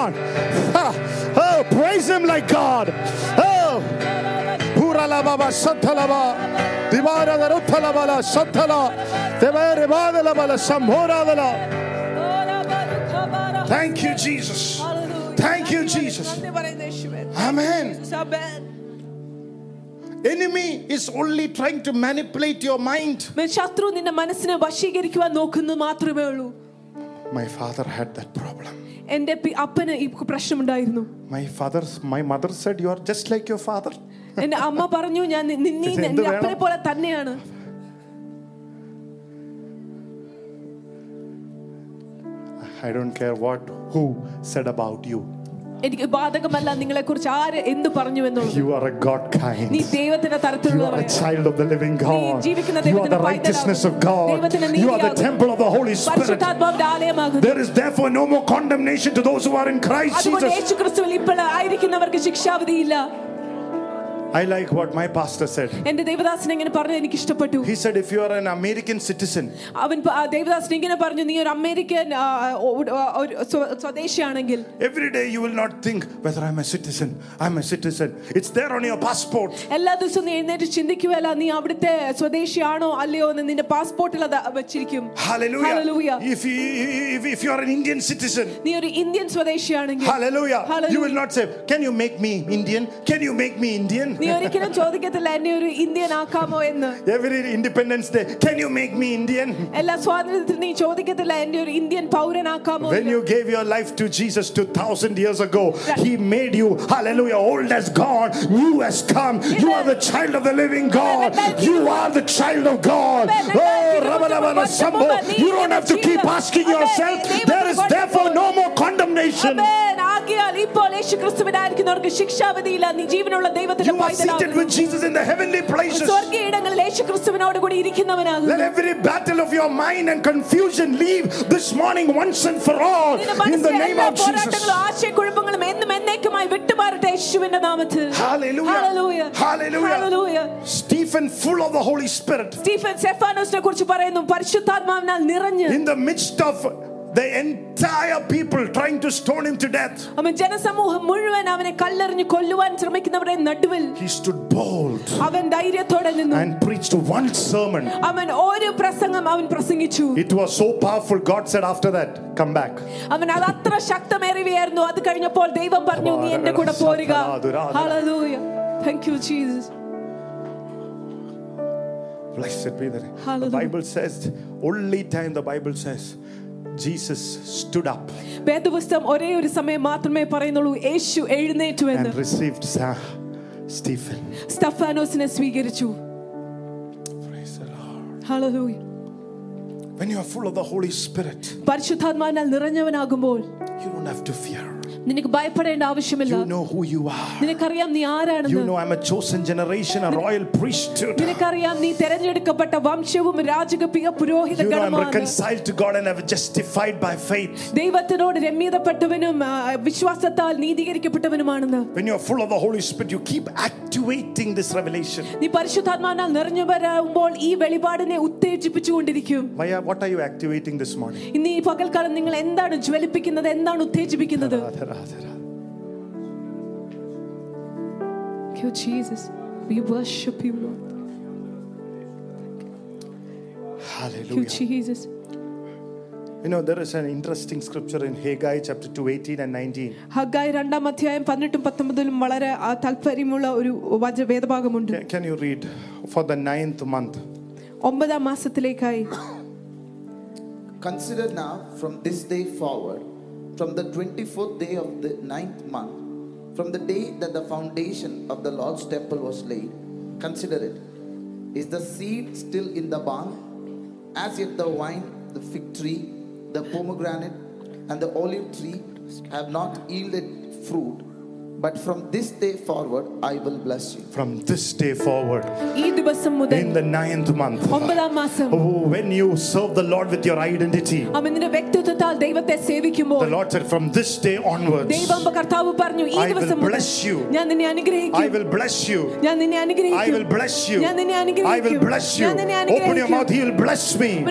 Ah, Oh, praise Him like God. Oh. Puralababa Satalaba. Divara Rutalabala Satala. Devere Badalabala Samhoradala. Thank you, Jesus. Thank you, Jesus. നന്ദി പറയുന്നു യേശുവേ. Amen. Amen. Enemy is only trying to manipulate your mind. ശത്രു നിന്റെ മനസ്സിനെ വശീകരിക്കുവാൻ നോക്കുന്നു മാത്രമേ ഉള്ളൂ My father had that problem. എന്റെ പി- അപ്പന് ഈ പ്രശ്നമുണ്ടായിരുന്നു My father, my mother said, You are just like your father. എന്റെ അമ്മ പറഞ്ഞു ഞാൻ നി- നി- നീ ഇത് എന്ത് നിന്റെ വേണം? അപ്പനെ പോലെ തന്നെയാണ് I don't care what, who said about you. എനിക്ക് ബാധകമല്ല നിങ്ങളെ കുറിച്ച് ആര് എന്ത് പറഞ്ഞു എന്നുള്ളത്. നീ തരത്തിലുള്ളവനാണ് ജീവിക്കുന്ന ഇപ്പോൾ ആയിരിക്കുന്നവർക്ക് ശിക്ഷാവിധിയില്ല. I like what my pastor said. എന്റെ ദേവദാസൻ എങ്ങനെ പറഞ്ഞു എനിക്ക് ഇഷ്ടപ്പെട്ടു He said, If you are an American citizen, അവൻ പ- ആ ദേവദാസൻ ഇങ്ങനെ പറഞ്ഞു നീ ഒരു അമേരിക്കൻ ആ, ഒ- ഒ- ഒരു സ്വ- സ്വദേശിയാണെങ്കിൽ every day you will not think whether I'm a citizen. I'm a citizen. It's there on your passport. എല്ലാ ദിവസവും നീ എഴുന്നേറ്റ് ചിന്തിക്കുകയല്ല നീ അവിടുത്തെ സ്വദേശിയാണോ അല്ലയോ എന്ന് നിന്റെ പാസ്പോർട്ടിൽ അത് വെച്ചിരിക്കും Hallelujah. Hallelujah. If, you, if, if you are an Indian citizen, നീ ഒരു ഇന്ത്യൻ സ്വദേശിയാണെങ്കിൽ Hallelujah. Hallelujah. You will not say, Can you make me Indian? Can you make me Indian? നീ ഒരിക്കലും ചോദിക്കത്തില്ല എന്നെ ഒരു ഇന്ത്യൻ ആക്കാമോ എന്ന് Every Independence Day, Can you make me Indian? എല്ലാ സ്വാതന്ത്ര്യത്തിൽ നീ ചോദിക്കത്തില്ല എന്നെ ഒരു ഇന്ത്യൻ പൗരനാക്കാമോ When എന്ന്. you gave your life to Jesus 2000 years ago, He made you, hallelujah, old has gone, new has come. You are the child of the living God. You are the child of God. Oh, Rabalabala Sambo. You don't have to keep asking yourself. There is therefore no more condemnation. ആമേൻ. ആകയാൽ ഇപ്പോൾ യേശു ക്രിസ്തുവിനായിരിക്കുന്നവർക്ക് ശിക്ഷാവിധിയില്ല നീ ജീവനുള്ള ദൈവത്തിന്റെ You are seated with Jesus in the heavenly places. Let every battle of your mind and confusion leave this morning once and for all in the name of Jesus. Hallelujah. Hallelujah. Hallelujah. Stephen, full of the Holy Spirit. In the midst of the entire people trying to stone him to death, അവൻ ജനസമൂഹം മുഴുവൻ അവനെ കല്ലെറിഞ്ഞ് കൊല്ലുവാൻ ശ്രമിക്കുന്നവരുടെ നടുവിൽ he stood bold അവൻ ധൈര്യത്തോടെ നിന്നു and preached one sermon. അവൻ ഒരു പ്രസംഗം അവൻ പ്രസംഗിച്ചു It was so powerful. God said, after that, come back. അവൻ അത് അത്ര ശക്തമേറിയവയായിരുന്നു അത് കഴിഞ്ഞപ്പോൾ ദൈവം പറഞ്ഞു നീ എന്റെ കൂടെ പോരുക Hallelujah. Thank you Jesus. Blessed be the name. The Hallelujah. Bible says, only time the Bible says, Jesus stood up വേദപുസ്തകം ഒരേ ഒരു സമയം മാത്രമേ പറയുന്നുള്ളൂ യേശു എഴുന്നേറ്റു എന്ന് and received Sa- Stephen. സ്റ്റഫാനോസിനെ സ്വീകരിച്ചു Praise the Lord. Hallelujah. When you are full of the Holy Spirit, പരിശുദ്ധാത്മാവിനാൽ നിറഞ്ഞവനാകുമ്പോൾ you don't have to fear. നിനക്ക് ഭയപ്പെടേണ്ട ആവശ്യമില്ല. നിനക്കറിയാം നീ ആരാണെന്ന്. നിനക്കറിയാം നീ തിരഞ്ഞെടുക്കപ്പെട്ട വംശവും രാജകീയ പുരോഹിത ദൈവത്തോട് രമ്യതപ്പെട്ടവനും വിശ്വാസത്താൽ നീതീകരിക്കപ്പെട്ടവനുമാണെന്ന്. നീ പരിശുദ്ധാത്മാവിനാൽ നിറഞ്ഞവരാകുമ്പോൾ ഈ വെളിപാടിനെ ഉത്തേജിപ്പിച്ചുകൊണ്ടിരിക്കും. നീ പകൽക്കാലം നിങ്ങൾ എന്താണ് ജ്വലിപ്പിക്കുന്നത് എന്താണ് ഉത്തേജിപ്പിക്കുന്നത്? Radha, Radha, Radha. Thank you, Jesus. We worship you, Lord. Thank you, Hallelujah. Jesus. You know, there is an interesting scripture in Haggai chapter 2, 18 and 19. Haggai രണ്ടാം അധ്യായം പതിനെട്ടും പത്തൊമ്പതിലും വളരെ ആ, താല്പര്യമുള്ള ഒരു വച വേദഭാഗമുണ്ട് Can, can you read for the ninth month? ഒമ്പതാം മാസത്തിലേക്കായി Consider now from this day forward, from the 24th day of the ninth month, from the day that the foundation of the Lord's temple was laid, consider it. Is the seed still in the barn? As yet the wine, the fig tree, the pomegranate, and the olive tree have not yielded fruit. But from this day forward, I will bless you. From this day forward, in the ninth month, oh, when you serve the Lord with your identity, the Lord said, From this day onwards, I will bless you. I will bless you. I will bless you. I will bless you. Open your mouth, He will bless me.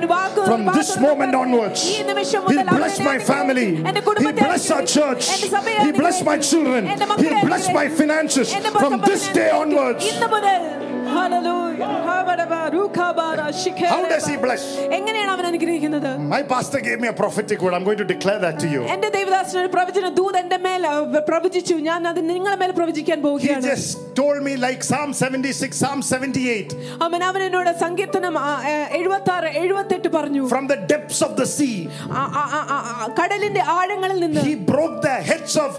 From this moment onwards, He will bless my family. He will bless our church. He will bless my children. He'll bless my finances from this day onwards. How does he bless? My pastor gave me a prophetic word. I'm going to declare that to you. He just told me like Psalm 76, Psalm 78. From the depths of the sea. He broke the heads of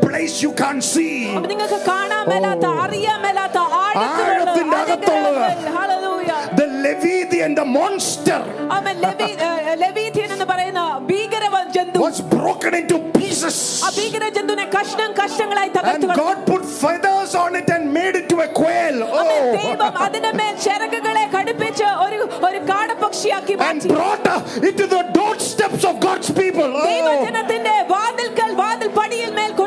place you can't see. Oh. The Leviathan the monster was broken into pieces. And God put feathers on it and made it to a quail. Oh. And brought it into the doorsteps of God's people. Oh.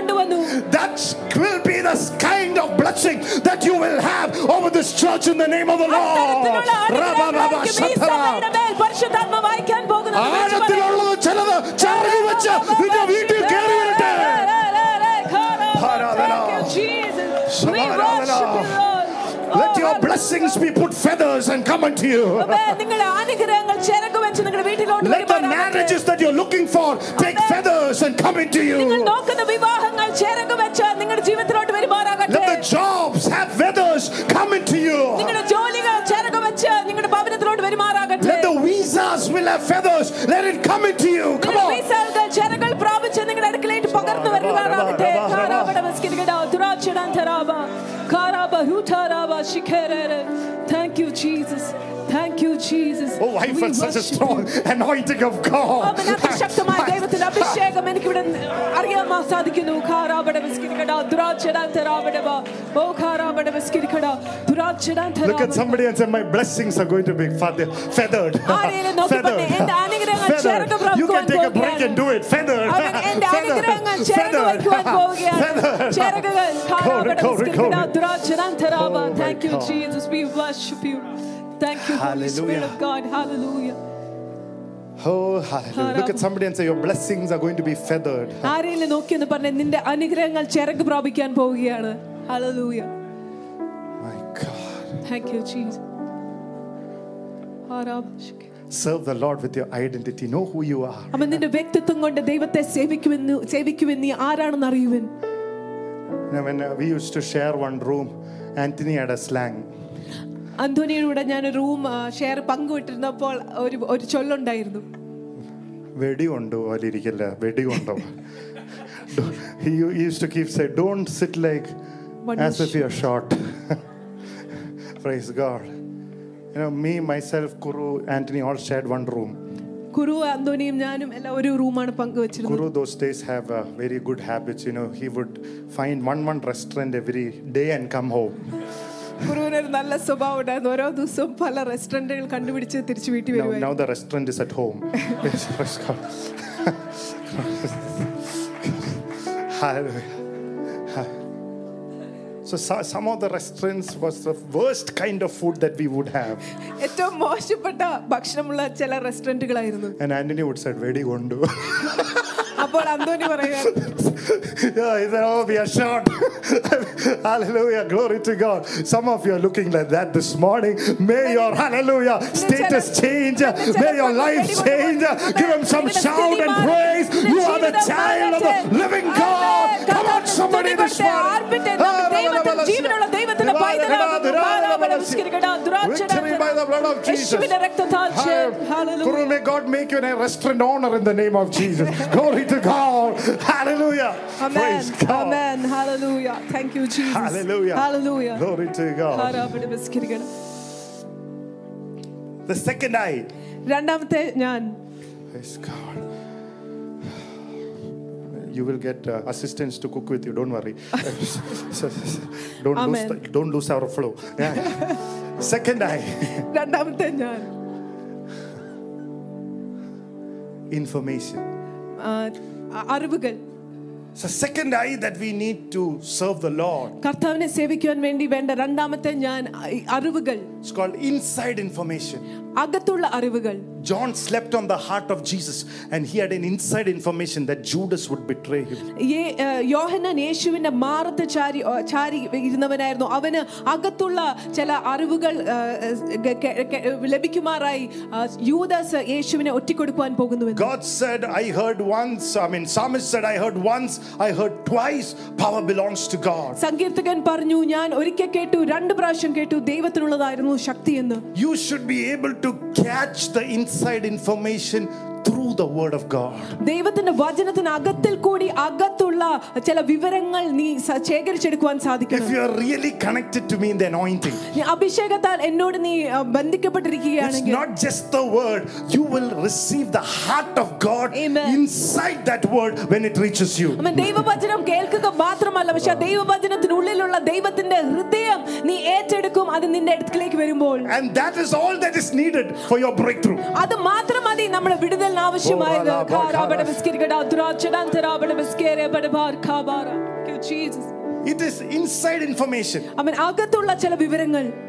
കൊണ്ടുവന്നു that will be the kind of blessing that you will have over this church in the name of the Lord അത്തരത്തിലുള്ള അനുഗ്രഹങ്ങളായിരിക്കും ഈ Rabababashatara. സഭയുടെ മേൽ പരിശുദ്ധാത്മ വായിക്കാൻ പോകുന്നത് എന്ന് വിളിച്ചു പറയുന്നു. ആഴത്തിലുള്ളത് ചിലത് ചിറക് വെച്ച് നിന്റെ വീട്ടിൽ കയറി വരട്ടെ Thank you, Jesus. We worship you, Lord. Let your blessings be put feathers and come unto you. Let the marriages that you're looking for take feathers and come into you. Let the jobs have feathers come into you. Let the visas will have feathers. Let it come into you. Come on. വിസകൾ ചിറകൾ പ്രാപിച്ച് നിങ്ങളുടെ അടുക്കളയിട്ട് പകർന്നു വരുമാറാകട്ടെ റബ, റബ, റബ. കാരാബട മസ്കിരികട, തുറാച്ചിടാൻ തരാബ, കാരാബ, ഹൂട്ടാരാബ, ശിഖേരേരെ. Thank you, Jesus. Thank you, Jesus. Oh, I We felt such a worship strong you. anointing of God. അവൻ അതിശക്തമായ ദൈവത്തിന്റെ അഭിഷേകം എനിക്കിവിടെ അറിയാൻ സാധിക്കുന്നു ഖാരാബട ബസ്കിരിക്കട ദുരാചടാൻ തരാബടബ ഓ ഖാരാബട ബസ്കിരിക്കട ദുരാചടാൻ Look at തരാബട somebody and say, My blessings are going to be feather- feathered. ആരെയും നോക്കി പറഞ്ഞേ, "എന്റെ അനുഗ്രഹങ്ങൾ ചിറക് feathered. You can പ്രാപിക്കുവാൻ take a break പോവുകയാണ്." and do it. Feathered. അവൻ എന്റെ അനുഗ്രഹങ്ങൾ ചിറക് വയ്ക്കുവാൻ പോവുകയാണ് ചിറകുകൾ ഖാരാബട ബസ്കിരിക്കട ദുരാചടാൻ തരാബ Oh, my Thank you God. Jesus we worship you Thank you Holy Spirit Hallelujah. of God Hallelujah Oh, hallelujah. Look at somebody and say, Your blessings are going to be feathered. ആരെയും നോക്കിയെന്ന് പറഞ്ഞ നിന്റെ അനുഗ്രഹങ്ങൾ ചിറക് പ്രാപിക്കാൻ പോവുകയാണ് Hallelujah My God. Thank you, Jesus. ആരാധന. Serve the Lord with your identity. Know who you are. അവൻ നിന്റെ വ്യക്തിത്വം കൊണ്ട് ദൈവത്തെ സേവിക്കുമെന്ന് സേവിക്കുമെന്ന് നീ ആരാണെന്ന് അറിയുവൻ You know, when uh, we used to share one room, Anthony had a slang. അന്തോണിയുടെ ഞാൻ റൂം ഷെയർ പങ്കുവിട്ടിരുന്നപ്പോൾ ഒരു ഒരു ചൊല്ലുണ്ടായിരുന്നു വെടികൊണ്ട് പോലെ [laughs] ഇരിക്കില്ല വെടികൊണ്ടോ he he used to keep say don't sit like One as if you're shot [laughs] praise god You know me myself kuru anthony all shared one room കുരു ella ഞാനും എല്ലാം ഒരു റൂമാണ് പങ്കുവച്ചിരുന്നത് kuru those days have a very good habits you know he would find one one restaurant every day and come home കുരുവിന് ഒരു നല്ല സ്വഭാവം ഉണ്ടായിരുന്നു ഓരോ ദിവസവും പല റെസ്റ്റോറന്റുകൾ കണ്ടുപിടിച്ച് തിരിച്ചു വീട്ടിൽ now, So, so- some of the restaurants was the worst kind of food that we would have. ഏറ്റവും മോശപ്പെട്ട ഭക്ഷണമുള്ള ചില റെസ്റ്റോറന്റുകളായിരുന്നു And Anthony would say, Very gundu. [laughs] അപ്പോൾ അന്തോണി പറയുക yeah, he said, Oh, we are short. [laughs] hallelujah. Glory to God. Some of you are looking like that this morning. May your hallelujah status change. May your life change. Give him some shout and praise. You are the child of the living God. Come on, somebody this morning. ജീവനുള്ള ദൈവത്തിന്റെ പൈതലാകുന്നു. Victory by the blood of Jesus. യേശുവിന്റെ രക്തത്താൽ ജയം. Hallelujah. Guru, may God make you a restaurant owner in the name of Jesus. [laughs] Glory to God. Hallelujah. Amen. Praise God. Amen. Hallelujah. Thank you, Jesus. Hallelujah. Hallelujah. Glory to God. ആരാധന ബസ്കരിക്കണം. The second eye. രണ്ടാമത്തെ ഞാൻ Praise God. You will get uh, assistants to cook with you. Don't worry. [laughs] [laughs] don't, lose Amen. the, don't lose our flow. Yeah. Second eye. രണ്ടാമത്തെ ഞാൻ [laughs] Information. ആ, അറിവുകൾ So second eye that we need to serve the Lord. കർത്താവിനെ സേവിക്കുവാൻ വേണ്ടി വേണ്ട രണ്ടാമത്തെ ഞാൻ അ- അറിവുകൾ It's called inside information. അകത്തുള്ള അറിവുകൾ John slept on the heart of Jesus and he had an inside information that Judas would betray him. യേ- ഏ, യോഹന്നാൻ യേശുവിന്റെ മാറത്ത് ചാരി ഓ, ചാരി ഇരുന്നവനായിരുന്നു അവന് അകത്തുള്ള ചില അറിവുകൾ ഏ, ഗ- ഗ- ഗ- ലഭിക്കുമാറായി ആ, യൂദാസ് യേശുവിനെ ഒറ്റിക്കൊടുക്കുവാൻ പോകുന്നുവെന്ന് God said, I heard once, I mean, Psalmist said, I heard once, I heard twice, power belongs to God. സങ്കീർത്തകൻ പറഞ്ഞു ഞാൻ ഒരിക്കൽ കേട്ടു രണ്ട് പ്രാവശ്യം കേട്ടു ദൈവത്തിനുള്ളതായിരുന്നു ശക്തി എന്ന് You should be able to catch the inside information through the word of God. ദൈവത്തിന്റെ വചനത്തിന് അകത്തിൽ കൂടി അകത്തുള്ള ചില വിവരങ്ങൾ നീ സ- ശേഖരിച്ചെടുക്കുവാൻ If സാധിക്കണം you are really connected to me in the anointing, നീ അഭിഷേകത്താൽ എന്നോട് നീ ആ, it's ബന്ധിക്കപ്പെട്ടിരിക്കുകയാണെങ്കിൽ not just the word, you will receive the heart of God Amen. inside that word when it reaches you. അവൻ ദൈവവചനം കേൾക്കുക മാത്രമല്ല പക്ഷെ ആ ദൈവവചനത്തിനുള്ളിലുള്ള ദൈവത്തിന്റെ ഹൃദയം നീ ഏറ്റെടുക്കും അത് നിന്റെ അടുത്തേക്ക് വരുമ്പോൾ And that is all that is needed for your breakthrough. അത് മാത്രം മതി നമ്മുടെ വിടുതലിന് it is inside information. I mean, Agatula Chela Viverangal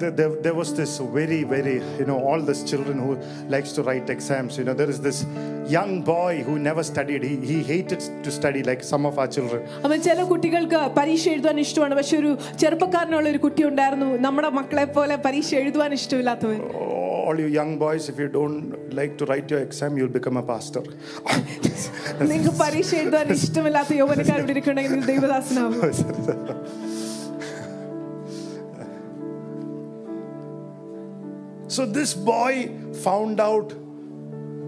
there, there was this very, very, you know, all these children who likes to write exams. You know, there is this young boy who never studied. He, he hated to study like some of our children. അവൻ ചില കുട്ടികൾക്ക് പരീക്ഷ എഴുതാൻ ഇഷ്ടമാണ് പക്ഷെ ഒരു ചെറുപ്പക്കാരനുള്ള ഒരു കുട്ടി ഉണ്ടായിരുന്നു നമ്മുടെ മക്കളെ പോലെ പരീക്ഷ എഴുതുവാൻ ഇഷ്ടമില്ലാത്തവൻ All you young boys, if you don't like to write your exam, you'll become a pastor. [laughs] നിങ്ങൾക്ക് പരീക്ഷ എഴുതാൻ ഇഷ്ടമില്ലാത്ത യൗവനക്കാരോട് ഇരിക്കണമെങ്കിൽ നിങ്ങൾ [laughs] [laughs] so this boy found out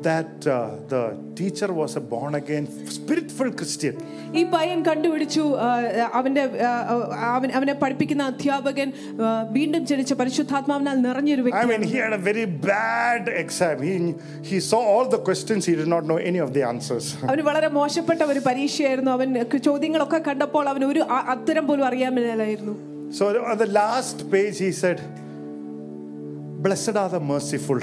that uh, the teacher was a born again, spirit filled Christian. ഈ പയ്യൻ കണ്ടുപിടിച്ചു ആ, അവന്റെ ആ, അവൻ അവനെ പഠിപ്പിക്കുന്ന അധ്യാപകൻ ആ, വീണ്ടും ജനിച്ച പരിശുദ്ധാത്മാവിനാൽ നിറഞ്ഞൊരു I mean, വ്യക്തി he had a very bad exam. He, he saw all the questions, he did not know any of the answers. അവന് വളരെ മോശപ്പെട്ട ഒരു പരീക്ഷയായിരുന്നു അവൻ ചോദ്യങ്ങളൊക്കെ കണ്ടപ്പോൾ അവൻ ഒരു അ- അത്തരം പോലും അറിയാൻ മേലായിരുന്നു So on the last page, he said, Blessed are the merciful.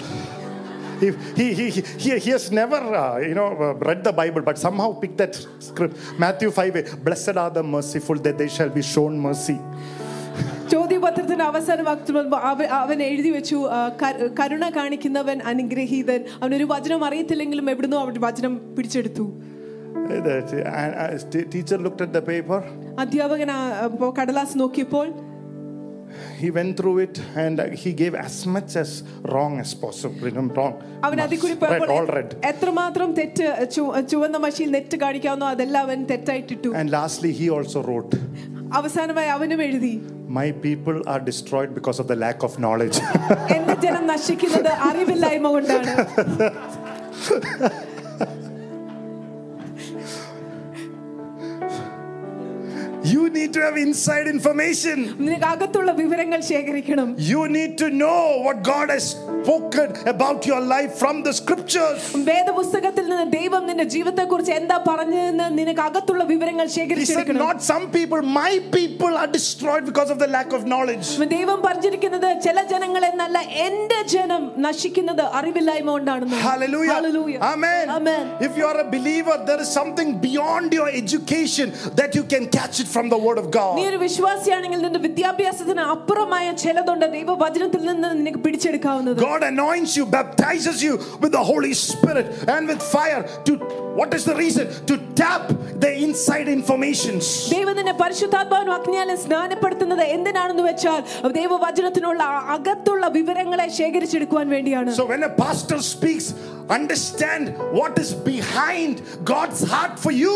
He, he, he, he, he has never, uh, you know, uh, read the Bible, but somehow picked that script. Matthew 5, Blessed are the merciful, that they shall be shown mercy. ചോദ്യപത്രത്തിന്റെ അവസാന വാക്യം അവ- അവൻ എഴുതി വെച്ചു ആ, ക- കരുണ കാണിക്കുന്നവൻ അനുഗ്രഹീതൻ അവനൊരു വചനം അറിയത്തില്ലെങ്കിലും എവിടുന്നോ അവൻ വചനം പിടിച്ചെടുത്തു Uh, The and, uh, t- teacher looked at the paper, അധ്യാപകൻ ആ, അപ്പോ കടലാസ് നോക്കിയപ്പോൾ he went through it, and uh, he gave as much as wrong as possible. You know, wrong. അവൻ അതിൽ കൂടി Red, പോയപ്പോൾ all red. എത്രമാത്രം തെറ്റ് ചു- ചുവന്ന മഷിയിൽ നെറ്റ് കാണിക്കാവുന്നോ അതെല്ലാം അവൻ തെറ്റായിട്ടിട്ടു And lastly, he also wrote, അവസാനമായി അവനും എഴുതി My people are destroyed because of the lack of knowledge. എന്റെ ജനം നശിക്കുന്നത് അറിവില്ലായ്മ കൊണ്ടാണ് [laughs] you need to have inside information. നിനക്ക് അകത്തുള്ള വിവരങ്ങൾ ശേഖരിക്കണം You need to know what God has spoken about your life from the scriptures. വേദപുസ്തകത്തിൽ നിന്ന് ദൈവം നിന്റെ ജീവിതത്തെ കുറിച്ച് എന്താ പറഞ്ഞതെന്ന് നിനക്ക് അകത്തുള്ള വിവരങ്ങൾ He said, ശേഖരിച്ചെടുക്കണം Not some people, my people are destroyed because of the lack of knowledge. ദൈവം പറഞ്ഞിരിക്കുന്നത് ചില ജനങ്ങൾ എന്നല്ല എന്റെ ജനം നശിക്കുന്നത് അറിവില്ലായ്മ കൊണ്ടാണെന്ന് Hallelujah. Hallelujah. Amen. Amen. If you are a believer, there is something beyond your education that you can catch it from the Word of നീ God. ഒരു വിശ്വാസിയാണെങ്കിൽ നിന്റെ വിദ്യാഭ്യാസത്തിന് അപ്പുറമായ ചിലതുണ്ട് ദൈവവചനത്തിൽ നിന്ന് നിനക്ക് പിടിച്ചെടുക്കാവുന്നത് God anoints you, baptizes you with the Holy Spirit and with fire to what is the reason? To tap the inside informations. ദൈവം നിന്നെ പരിശുദ്ധാത്മാവിനും അഗ്നിയാലും സ്നാനപ്പെടുത്തുന്നത് എന്തിനാണെന്ന് വെച്ചാൽ ദൈവവചനത്തിനുള്ള ആ അകത്തുള്ള വിവരങ്ങളെ ശേഖരിച്ചെടുക്കുവാൻ വേണ്ടിയാണ് So when a pastor speaks, understand what is behind God's heart for you.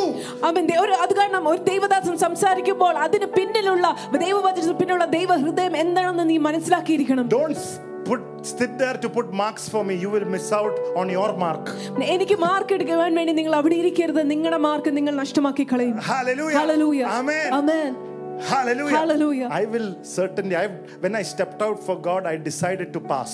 അവൻ ദേ- ഒരു അത് കാരണം ഒരു ദൈവദാസൻ സംസാരിക്കുമ്പോൾ അതിന് പിന്നിലുള്ള ദൈവവചനത്തിന് പിന്നിലുള്ള ദൈവ ഹൃദയം എന്താണെന്ന് നീ മനസ്സിലാക്കിയിരിക്കണം Don't put sit there to put marks for me. You will miss out on your mark. എനിക്ക് മാർക്ക് എടുക്കുവാൻ വേണ്ടി നിങ്ങൾ അവിടെ ഇരിക്കരുത് നിങ്ങളുടെ മാർക്ക് നിങ്ങൾ നഷ്ടമാക്കി കളയും Hallelujah. Hallelujah. Amen. Amen. Hallelujah. Hallelujah. I will certainly. I when I stepped out for God, I decided to pass.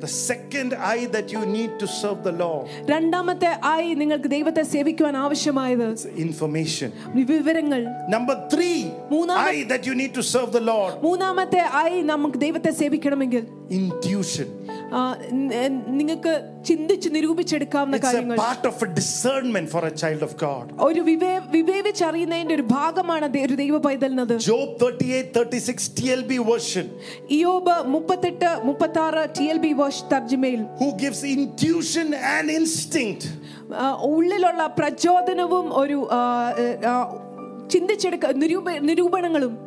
The second eye that you need to serve the Lord രണ്ടാമത്തെ ആയി നിങ്ങൾക്ക് ദൈവത്തെ സേവിക്കുവാൻ ആവശ്യമായത് is information. വിവരങ്ങൾ Number three, മൂന്നാമ- eye that you need to serve the Lord, മൂന്നാമത്തെ ആയി നമുക്ക് ദൈവത്തെ സേവിക്കണമെങ്കിൽ intuition. ആ, ന- നിങ്ങൾക്ക് ചിന്തിച്ച് നിരൂപിച്ചെടുക്കാവുന്ന It's a കാര്യങ്ങൾ part of a discernment for a child of God. ഒരു വിവേ വിവേചിച്ചറിയുന്നതിന്റെ ഒരു ഭാഗമാണ് ദൈ- ഒരു ദൈവ പൈതലിനത് Job 38 36 TLB version. ഇയോബ് മുപ്പത്തെട്ട് മുപ്പത്തി ആറ് T L B wash തർജ്ജിമയിൽ Who gives intuition and instinct. ആ, ഉള്ളിലുള്ള പ്രചോദനവും ഒരു ആ, ആ, ചിന്തിച്ചെടുക്ക നിരൂപ നിരൂപണങ്ങളും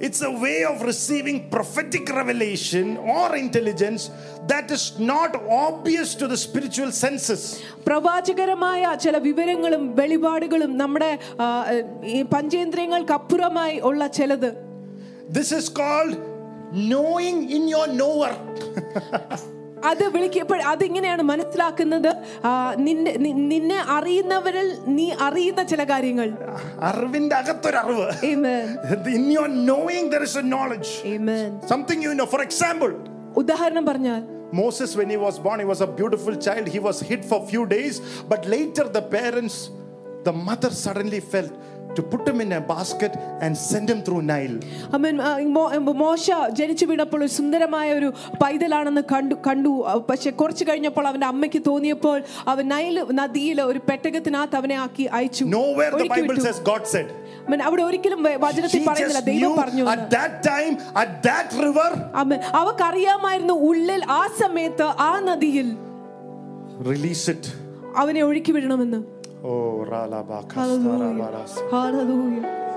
It's a way of receiving prophetic revelation or intelligence that is not obvious to the spiritual senses. പ്രവാചകരമായ ചില വിവരങ്ങളും വെളിപാടുകളും നമ്മുടെ ആ, ഈ പഞ്ചേന്ദ്രിയങ്ങൾക്ക് അപ്പുറമായി ഉള്ള ചിലത് This is called knowing in your knower. [laughs] അത് വിളിക്കപ്പോൾ അതിങ്ങനെയാണ് മനസ്സിലാക്കുന്നത് ആ, നിന്നെ നി- നിന്നെ അറിയുന്നവരിൽ നീ അറിയുന്ന ചില കാര്യങ്ങൾ അറിവിന്റെ അകത്തൊരറിവ്. Amen. In your knowing, there is a knowledge. Amen. Something you know. For example, ഉദാഹരണം പറഞ്ഞാൽ Moses, when he was born, he was a beautiful child. He was hid for few days, but later the parents, the mother suddenly felt to put him in a basket and send him through Nile. മോ- മോശ ജനിച്ചു വീണപ്പോൾ ഒരു സുന്ദരമായ ഒരു പൈതലാണെന്ന് കണ്ടു കണ്ടു. പക്ഷെ കുറച്ച് കഴിഞ്ഞപ്പോൾ അവന്റെ അമ്മയ്ക്ക് തോന്നിയപ്പോൾ അവൻ നൈൽ നദിയിൽ ഒരു പെട്ടകത്തിനകത്ത് അവനെ ആക്കി അയച്ചു. Nowhere the Bible says God said. അവിടെ ഒരിക്കലും വചനത്തിൽ പറയുന്നില്ല. ദൈവം പറഞ്ഞു at that time, at that river, അവൻ അവക്കറിയാമായിരുന്നു ഉള്ളിൽ ആ സമയത്ത് ആ നദിയിൽ. അവനെ ഒഴുക്കി വിടണമെന്ന്. Oh, Hallelujah. Stara Baras. Hallelujah.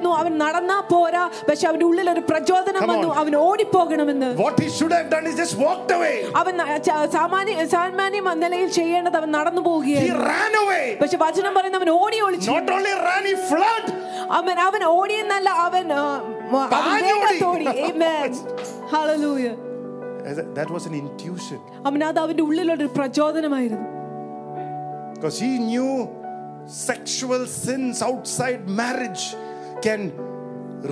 ഉണ്ടായിരുന്നു അവൻ നടന്നാ പോരാ. പക്ഷെ അവന്റെ ഉള്ളിൽ ഒരു പ്രചോദനം വന്നു അവൻ ഓടിപ്പോകണമെന്ന്. അവൻ സാമാന്യ സാമാന്യം മന്ദലയിൽ ചെയ്യേണ്ടത് അവൻ നടന്നു പോവുകയായിരുന്നു. പക്ഷെ വചനം പറയുന്ന അവൻ ഓടി ഒളിച്ചു. അവൻ അവൻ ഓടിയെന്നല്ല അവൻ ഓടി hallelujah [laughs] that was an intuition. അവൻ അത് അവന്റെ ഉള്ളിലുള്ള ഒരു പ്രചോദനമായിരുന്നു. Because he knew sexual sins outside marriage. Can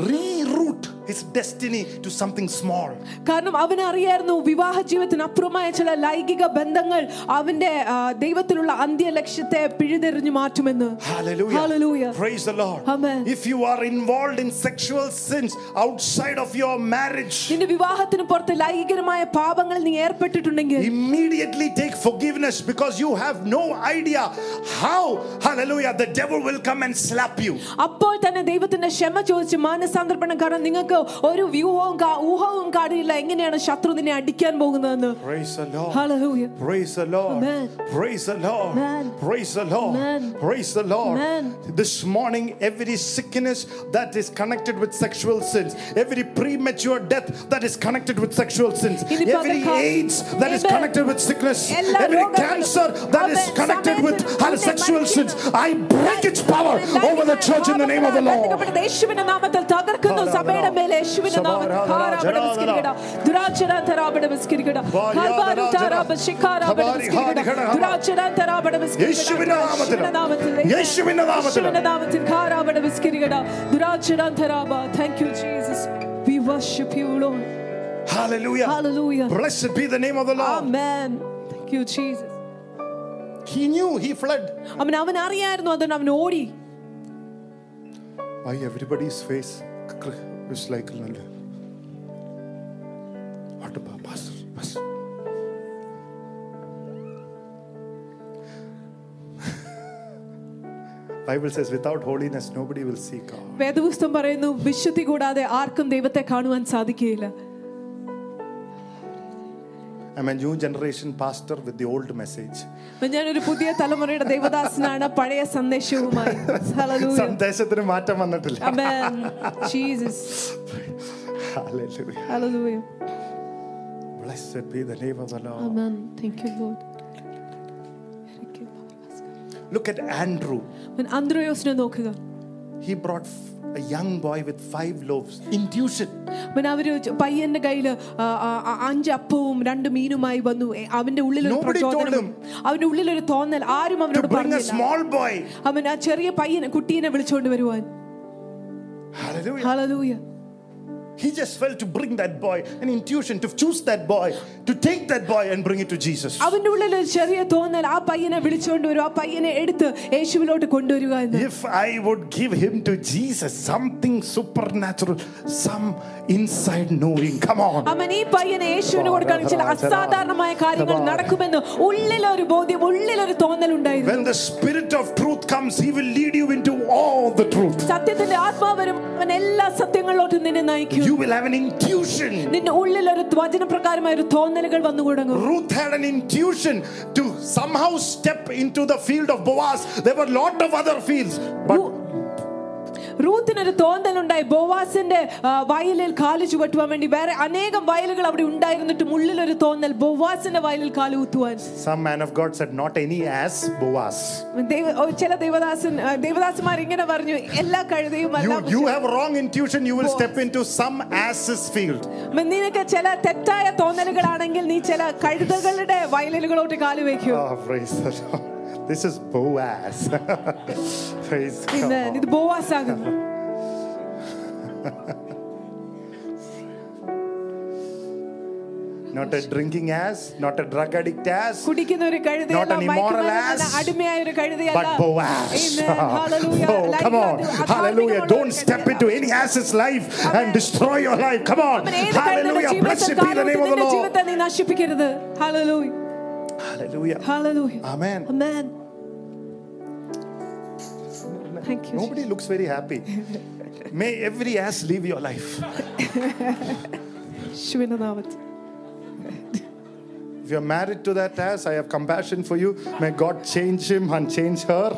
reroute his destiny to something small. കാരണം അവൻ അറിയായിരുന്നു വിവാഹ ജീവിതത്തിന് അപ്പുറമായ ചില ലൈംഗിക ബന്ധങ്ങൾ അവന്റെ ആ, ദൈവത്തിലുള്ള അന്ത്യ ലക്ഷ്യത്തെ പിഴുതെറിഞ്ഞു മാറ്റുമെന്ന് Hallelujah. Hallelujah. Praise the Lord. Amen. If you are involved in sexual sins outside of your marriage, നിന്റെ വിവാഹത്തിന് പുറത്ത് ലൈംഗികമായ പാപങ്ങൾ നീ ഏർപ്പെട്ടിട്ടുണ്ടെങ്കിൽ immediately take forgiveness because you have no idea how, hallelujah, the devil will come and slap you. അപ്പോൾ തന്നെ ദൈവത്തിന്റെ ക്ഷമ ചോദിച്ച് മാനസാന്തരപ്പെടണം കാരണം നിങ്ങൾക്ക് ഒരു വ്യൂഹവും കാ- ഊഹവും കാണില്ല എങ്ങനെയാണ് ശത്രു നിന്നെ അടിക്കാൻ പോകുന്നതെന്ന് Praise the Lord. Hallelujah. Praise the Lord. Amen. Praise the Lord. Amen. Praise the Lord. Amen. Praise the Lord. Amen. This morning, every sickness that is connected with sexual sins, every premature death that is connected with sexual sins, ഇനി every പകൽക്കാലം- AIDS that is Amen. connected with sickness, എല്ലാ every രോഗങ്ങളും- cancer that is Amen. connected with സമയത്ത് sexual sins, I break its power over the church in the name of the Lord. ബന്ധപ്പെട്ട യേശുവിന്റെ നാമത്തിൽ തകർക്കുന്നു സഭയുടെ മേലെ യേശുവിന്റെ നാമത്തിൽ ഹാരാബട വിസ്കരിക്കട. ദുരാചര തരാബട വിസ്കരിക്കട. ഹൽബാരു താരാബ ശിഖാരാബട വിസ്കരിക്കട. ദുരാചര തരാബട വിസ്കരിക്കട. യേശുവിന്റെ നാമത്തിൽ. യേശുവിന്റെ നാമത്തിൽ. യേശുവിന്റെ നാമത്തിൽ. യേശുവിന്റെ നാമത്തിൽ ഹാരാബട വിസ്കരിക്കട. ദുരാചര തരാബ. Thank you, Jesus. We worship you, Lord. Hallelujah. Hallelujah. Blessed be the name of the Lord. Amen. Thank you, Jesus. He knew, he fled. അവൻ അവൻ അറിയായിരുന്നു അതുകൊണ്ട് അവൻ ഓടി Why everybody's face is like what about pastor? pastor? [laughs] Bible says without holiness nobody will see God. വേദപുസ്തകം പറയുന്നു വിശുദ്ധി കൂടാതെ ആർക്കും ദൈവത്തെ കാണുവാൻ സാധിക്കുകയില്ല I'm a new generation pastor with the old message. അപ്പൊ ഞാനൊരു പുതിയ തലമുറയുടെ ദൈവദാസനാണ് പഴയ സന്ദേശവുമായി Hallelujah. സന്ദേശത്തിന് മാറ്റം വന്നിട്ടില്ല Amen. Jesus. Hallelujah. Hallelujah. Blessed be the name of the Lord. Amen. Thank you, Lord. Look at Andrew. അവൻ അന്ത്രയോസിനെ നോക്കുക He brought a young boy with five loaves. Intuition. അവൻ അവര് പയ്യന്റെ കയ്യില് ആ, ആ, ആ, അഞ്ച് അപ്പവും രണ്ട് മീനുമായി വന്നു എ, അവന്റെ ഉള്ളിൽ ഒരു Nobody told പ്രചോദനം him. അവന്റെ ഉള്ളിൽ ഒരു തോന്നൽ ആരും To അവനോട് bring a പറഞ്ഞില്ല small boy. അവൻ ആ ചെറിയ പയ്യനെ കുട്ടീനെ വിളിച്ചോണ്ട് വരുവാൻ Hallelujah. Hallelujah He just felt to bring that boy, an intuition to choose that boy, to take that boy and bring it to Jesus. അവന്റെ ഉള്ളിൽ ഒരു ചെറിയ തോന്നൽ ആ പയ്യനെ വിളിച്ചോണ്ട് വരും ആ പയ്യനെ എടുത്ത് യേശുവിലോട്ട് കൊണ്ടുവരിക എന്ന് If I would give him to Jesus, something supernatural, some inside knowing. Come on. അവൻ ഈ പയ്യനെ യേശുവിന് കൊടുക്കുകയാണെങ്കിൽ ചില അസാധാരണമായ കാര്യങ്ങൾ നടക്കുമെന്ന് ഉള്ളിലൊരു ബോധ്യം ഉള്ളിലൊരു തോന്നൽ ഉണ്ടായിരുന്നു When the Spirit of truth comes, He will lead you into all the truth. സത്യത്തിന്റെ ആത്മാവ് വരും അവൻ എല്ലാ സത്യങ്ങളിലോട്ടും നിന്നെ നയിക്കും You will have an intuition. നിന്റെ ഉള്ളിൽ ഒരു വചനപ്രകാരമായ ഒരു തോന്നലുകൾ വന്നു തുടങ്ങും Ruth had an intuition to somehow step into the field of Boaz. There were a lot of other fields, but റൂത്തിനൊരു തോന്നലുണ്ടായി ബോവാസിന്റെ ആ, വയലിൽ കാല് ചുവട്ടുവാൻ വേണ്ടി വേറെ അനേകം വയലുകൾ അവിടെ ഉണ്ടായിരുന്നിട്ടും ഉള്ളിലൊരു തോന്നൽ ബോവാസിന്റെ വയലിൽ കാല് കുത്തുവാൻ some man of God said, Not any ass, Boaz. ദൈവ- ഓ, ചില ദേവദാസൻ ആ, ദേവദാസന്മാർ ഇങ്ങനെ പറഞ്ഞു എല്ലാ കഴുതയും അല്ല You, you have wrong intuition, you will step into some ass's field. അപ്പൊ നിനക്ക് ചില തെറ്റായ തോന്നലുകളാണെങ്കിൽ നീ ചില കഴുതകളുടെ വയലുകളോട്ട് കാല് വെക്കും Oh, praise the Lord. this is Boaz. [laughs] Praise Amen. God. ಇದು [laughs] not a drinking ass, not a drug addict ass, not an immoral ass, but Boaz. [laughs] Oh, come on. Hallelujah. Don't step into any ass's life and destroy your life. Come on. Hallelujah. Blessed be the name of the Lord. Hallelujah. Hallelujah. Hallelujah. Amen. Amen. Thank you. Nobody looks very happy. May every ass leave your life. [laughs] യേശുവിന്റെ നാമത്തിൽ If you're married to that ass, I have compassion for you. May God change him and change her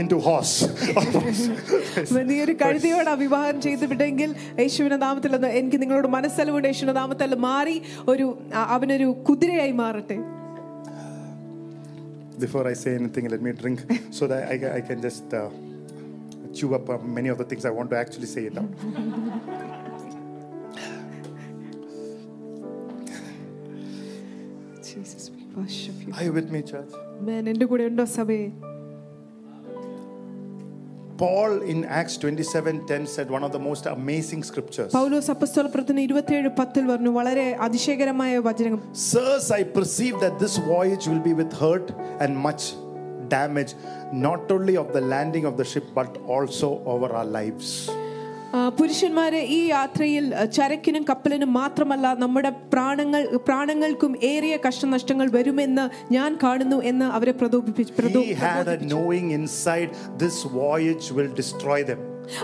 into [laughs] horse. നീ ഒരു കഴുതിയോട് വിവാഹം ചെയ്ത് വിട്ടെങ്കിൽ യേശുവിന്റെ നാമത്തിൽ അത് എനിക്ക് നിങ്ങളോട് മനസ്സലവുണ്ട് യേശുവിന്റെ നാമത്തിൽ മാറി ഒരു അ- അവനൊരു കുതിരയായി മാറട്ടെ Before I say anything, let me drink so that I, I can just uh, chew up uh, many of the things I want to actually say it out. Jesus, we worship you. Are you with me, church? Amen. എൻ്റെ കൂടെ ഉണ്ടോ സഭയെ Paul in Acts 27:10 said one of the most amazing scriptures. പൗലോസ് അപ്പസ്തോല പ്രവർത്തനം ഇരുപത്തിയേഴ് പത്തിൽ പറഞ്ഞു വളരെ അതിശയകരമായ വചനം Sirs, I perceive that this voyage will be with hurt and much damage, not only of the landing of the ship, but also over our lives. ആ, പുരുഷന്മാരെ ഈ യാത്രയിൽ അ, ചരക്കിനും കപ്പലിനും മാത്രമല്ല നമ്മുടെ പ്രാണങ്ങൾ പ്രാണങ്ങൾക്കും ഏറിയ കഷ്ടനഷ്ടങ്ങൾ വരുമെന്ന് ഞാൻ കാണുന്നു എന്ന് അവരെ പ്രതോപിപ്പിച്ചു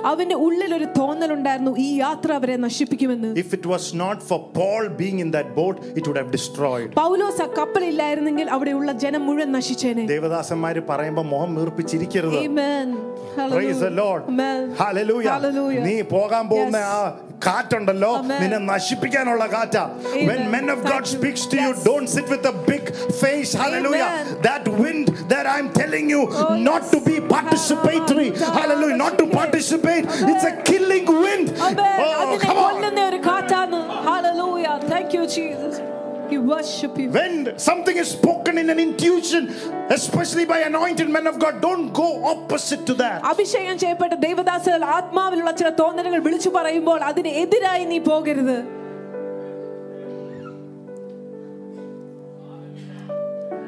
അവന്റെ ഉള്ളിൽ ഒരു തോന്നൽ ഉണ്ടായിരുന്നു ഈ യാത്ര അവരെ നശിപ്പിക്കുമെന്ന്. If it was not for Paul being in that boat it would have destroyed പൗലോസ് ആ കപ്പൽ ഇല്ലായിരുന്നെങ്കിൽ അവിടെ ഉള്ള ജനം മുഴുവൻ നശിച്ചേനെ. ദേവദാസന്മാർ പറയുമ്പോൾ മോഹം മീർപ്പിച്ചിരിക്കരുത് ആമേൻ ഹല്ലേലൂയ ഹല്ലേലൂയ നീ പോകാൻ പോകുന്ന ആ കാറ്റുണ്ടല്ലോ Amen. നിന്നെ നശിപ്പിക്കാനുള്ള കാറ്റാ when Amen. men of God Thank you. speaks to you Yes. don't sit with a big face hallelujah Amen. that wind that I'm telling you Oh, not yes. to be participatory hallelujah not to participate it's a killing wind Amen. oh അതിനെ come on കൊല്ലുന്ന ഒരു കാറ്റാണ് Hallelujah. Thank you, Jesus. We worship you. when something is spoken in an intuition especially by anointed men of God don't go opposite to that അഭിഷേകം ചെയ്യപ്പെട്ട ദൈവദാസകൾ ആത്മാവിലുള്ള ചില തോന്നലുകൾ വിളിച്ചു പറയുമ്പോൾ അതിന് എതിരായി നീ പോകരുത്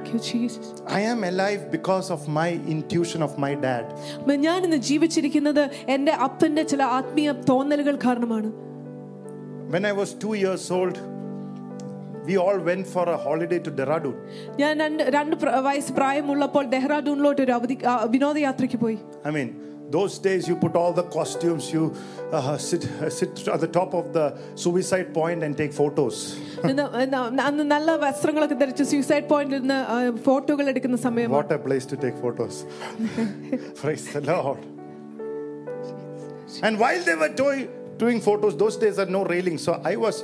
Thank you, Jesus. I am alive because of my intuition of my dad ഞാൻ ഇന്ന് ജീവിച്ചിരിക്കുന്നത് എൻ്റെ അപ്പന്റെ ചില ആത്മീയ തോന്നലുകൾ കാരണമാണ് When I was two years old, we all went for a holiday to Dehradun. ഞാൻ രണ്ട് രണ്ട് പ്ര- വയസ്സ് പ്രായമുള്ളപ്പോൾ ഡെഹ്റാഡൂണിലോട്ട് ഒരു അവധി ആ, വിനോദയാത്രയ്ക്ക് പോയി I mean, those days you put all the costumes, you uh, sit, uh, sit at the top of the suicide point and take photos. [laughs] ഇന്ന് ഇന്ന് അന്ന് നല്ല വസ്ത്രങ്ങളൊക്കെ ധരിച്ച് സൂസൈഡ് പോയിന്റിൽ നിന്ന് ആ, ഫോട്ടോകൾ എടുക്കുന്ന സമയം What a place to take photos. [laughs] Praise the Lord. And while they were doing, doing photos, those days are no railing. So I was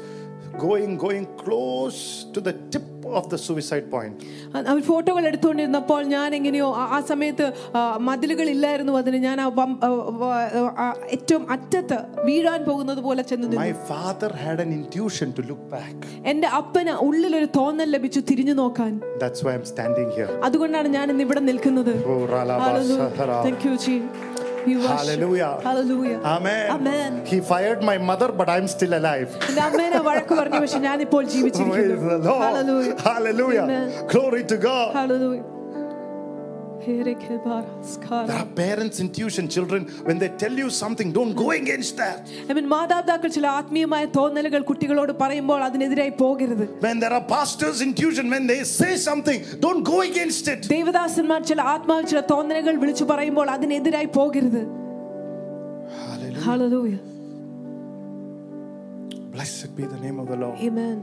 going, going close to the tip of the suicide point. അവർ ഫോട്ടോകൾ എടുത്തുകൊണ്ടിരുന്നപ്പോൾ ഞാൻ എങ്ങനെയോ ആ- ആ സമയത്ത് ആ, മതിലുകൾ ഇല്ലായിരുന്നു അതിന് ഞാൻ ആ വം- ആ, വ- ആ, ഏറ്റവും അറ്റത്ത് വീഴാൻ പോകുന്നത് പോലെ ചെന്ന് നിന്നു My father had an intuition to look back. എന്റെ അപ്പന് ഉള്ളിലൊരു തോന്നൽ ലഭിച്ചു തിരിഞ്ഞു നോക്കാൻ That's why I'm standing here. അതുകൊണ്ടാണ് ഞാൻ ഇന്ന് ഇവിടെ നിൽക്കുന്നത് Oh, ralaba sahara. Thank you, Jesus. Worship. Hallelujah. Hallelujah. Amen. Amen. He fired my mother, but I'm still alive. Praise the Lord. Hallelujah. Hallelujah. Amen. Glory to God. Hallelujah. There are parents' intuition, children, when they tell you something, don't go against that. I mean, മാതാപിതാക്കൾ ചില ആത്മീയമായ തോന്നലുകൾ കുട്ടികളോട് പറയുമ്പോൾ അതിനെതിരായി പോകരുത് When there are pastors' intuition, when they say something, don't go against it. ദേവദാസന്മാർ ചില ആത്മാവിൽ ചില തോന്നലുകൾ വിളിച്ചു പറയുമ്പോൾ അതിനെതിരായി പോകരുത് Hallelujah. Hallelujah. Blessed be the name of the Lord. Amen.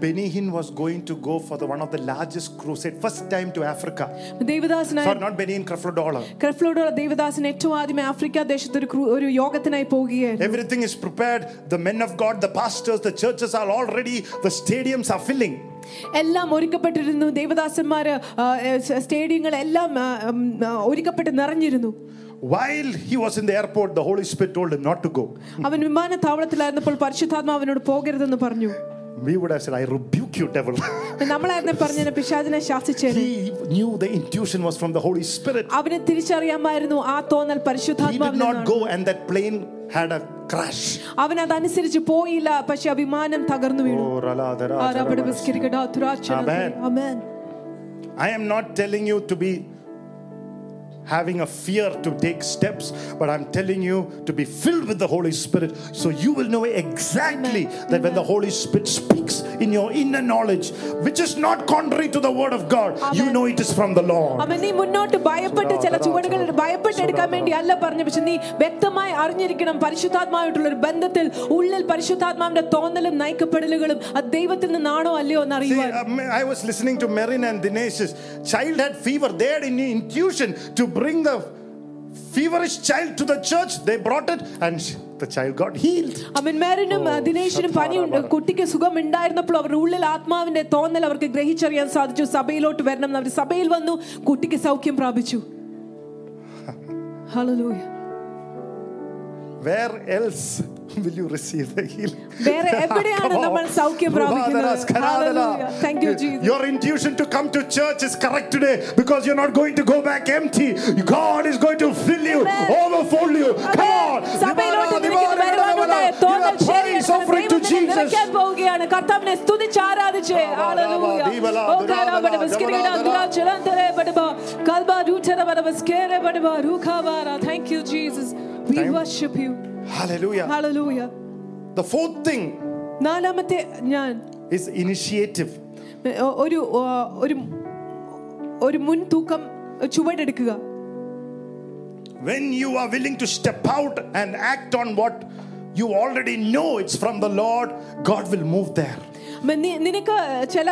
Benny Hinn was going to go for the one of the largest crusade, first time to Africa. Sorry, not Benny Hinn, Creflodola. Creflo Dollar, Devadasan ഏറ്റവും ആദ്യം Africa ദേശത്ത് ഒരു ഒരു യോഗത്തിനായി പോവുകയായിരുന്നു Everything is prepared. The men of God, the pastors, the churches are all ready. the stadiums are filling. എല്ലാം ഒരുക്കപ്പെട്ടിരുന്നു ദേവദാസന്മാർ സ്റ്റേഡിയങ്ങൾ എല്ലാം ഒരുക്കപ്പെട്ട് നിറഞ്ഞിരുന്നു While he was in the airport, the Holy Spirit told him not to go. അവൻ വിമാനത്താവളത്തിലായിരുന്നപ്പോൾ പരിശുദ്ധാത്മാ അവനോട് പോകരുതെന്ന് പറഞ്ഞു We would have said, I rebuke you, devil. [laughs] നമ്മളായിരുന്നു പറഞ്ഞ പിശാചിനെ ശാസിച്ചേനെ he knew the intuition was from the Holy Spirit. അവന് തിരിച്ചറിയാമായിരുന്നു ആ തോന്നൽ He did പരിശുദ്ധാത്മാവിൽ not നിന്നാണ്. go, and that plane had a crash. അവൻ അതനുസരിച്ച് പോയില്ല പക്ഷെ ആ വിമാനം തകർന്നു വീണു Oh, rala, dara, ആരാപട dara, വിസ്കരിക്കട തുരാച്ചന Amen. Amen I am not telling you to be having a fear to take steps, but I'm telling you to be filled with the Holy Spirit so you will know exactly that when the Holy Spirit speaks in your inner knowledge, which is not contrary to the Word of God, you know it is from the Lord. അവൻ നീ മുന്നോട്ട് ഭയപ്പെട്ട് ചില ചുവടുകൾ ഭയപ്പെട്ട് എടുക്കാൻ വേണ്ടി അല്ല പറഞ്ഞു പക്ഷെ നീ വ്യക്തമായി അറിഞ്ഞിരിക്കണം പരിശുദ്ധാത്മാവായിട്ടുള്ള ഒരു ബന്ധത്തിൽ ഉള്ളിൽ പരിശുദ്ധാത്മാവിന്റെ തോന്നലും നയിക്കപ്പെടലുകളും അത് ദൈവത്തിൽ നിന്നാണോ അല്ലയോ എന്ന് See, അറിയുവാൻ um, I was listening to Marin and Dinesh's child had fever. They had an intuition to bring the feverish child to the church. They brought it and sh- the child got healed. അവൻ മേരനും ദിനേശിനും പനി കുട്ടിക്ക് സുഖം ഉണ്ടായിരുന്നപ്പോൾ അവരുടെ ഉള്ളിൽ ആത്മാവിന്റെ തോന്നൽ അവർക്ക് ഗ്രഹിച്ചറിയാൻ സാധിച്ചു സഭയിലോട്ട് വരണം എന്ന് അവർ സഭയിൽ വന്നു കുട്ടിക്ക് സൗഖ്യം പ്രാപിച്ചു [laughs] Hallelujah. Where else [laughs] will you receive the healing? [laughs] വേറെ എവിടെയാണ് Come on. നമ്മൾ സൗഖ്യം പ്രാപിക്കുന്നത് Ruhadara, Hallelujah. Thank you, Jesus. Your intuition to come to church is correct today because you're not going to go back empty. God is going to fill you, Amen. overfill you. Come on. സഭയിലോട്ട് Divana, നിനക്ക് divana, വരുവാനുണ്ടായ divana. തോന്നൽ Give a praise ശരിയാണ്. offering to ദൈവം നിന്നെ Jesus. നിറയ്ക്കാൻ പോവുകയാണ് കർത്താവിനെ സ്തുതിച്ച് ആരാധിച്ച് Hallelujah. ദീപല, oh, ദുരാ, കാരാബട, ദുരാ, ബസ്കിരികിട, ദുരാ, ദുരാ, ചിലന്തരെ ബടബ, Kalba, രൂചര ബട, ബസ്കേരെ ബടബ, രൂഖാബാര. Thank you, Jesus. We Time. worship you. Hallelujah. Hallelujah. The fourth thing നാലാമത്തെ ഞാൻ is initiative. ഒ- ഒരു ആ, ഒരു ഒരു മുൻതൂക്കം ചുവടെടുക്കുക When you are willing to step out and act on what you already know it's from the Lord, God will move there. നിനക്ക് ചില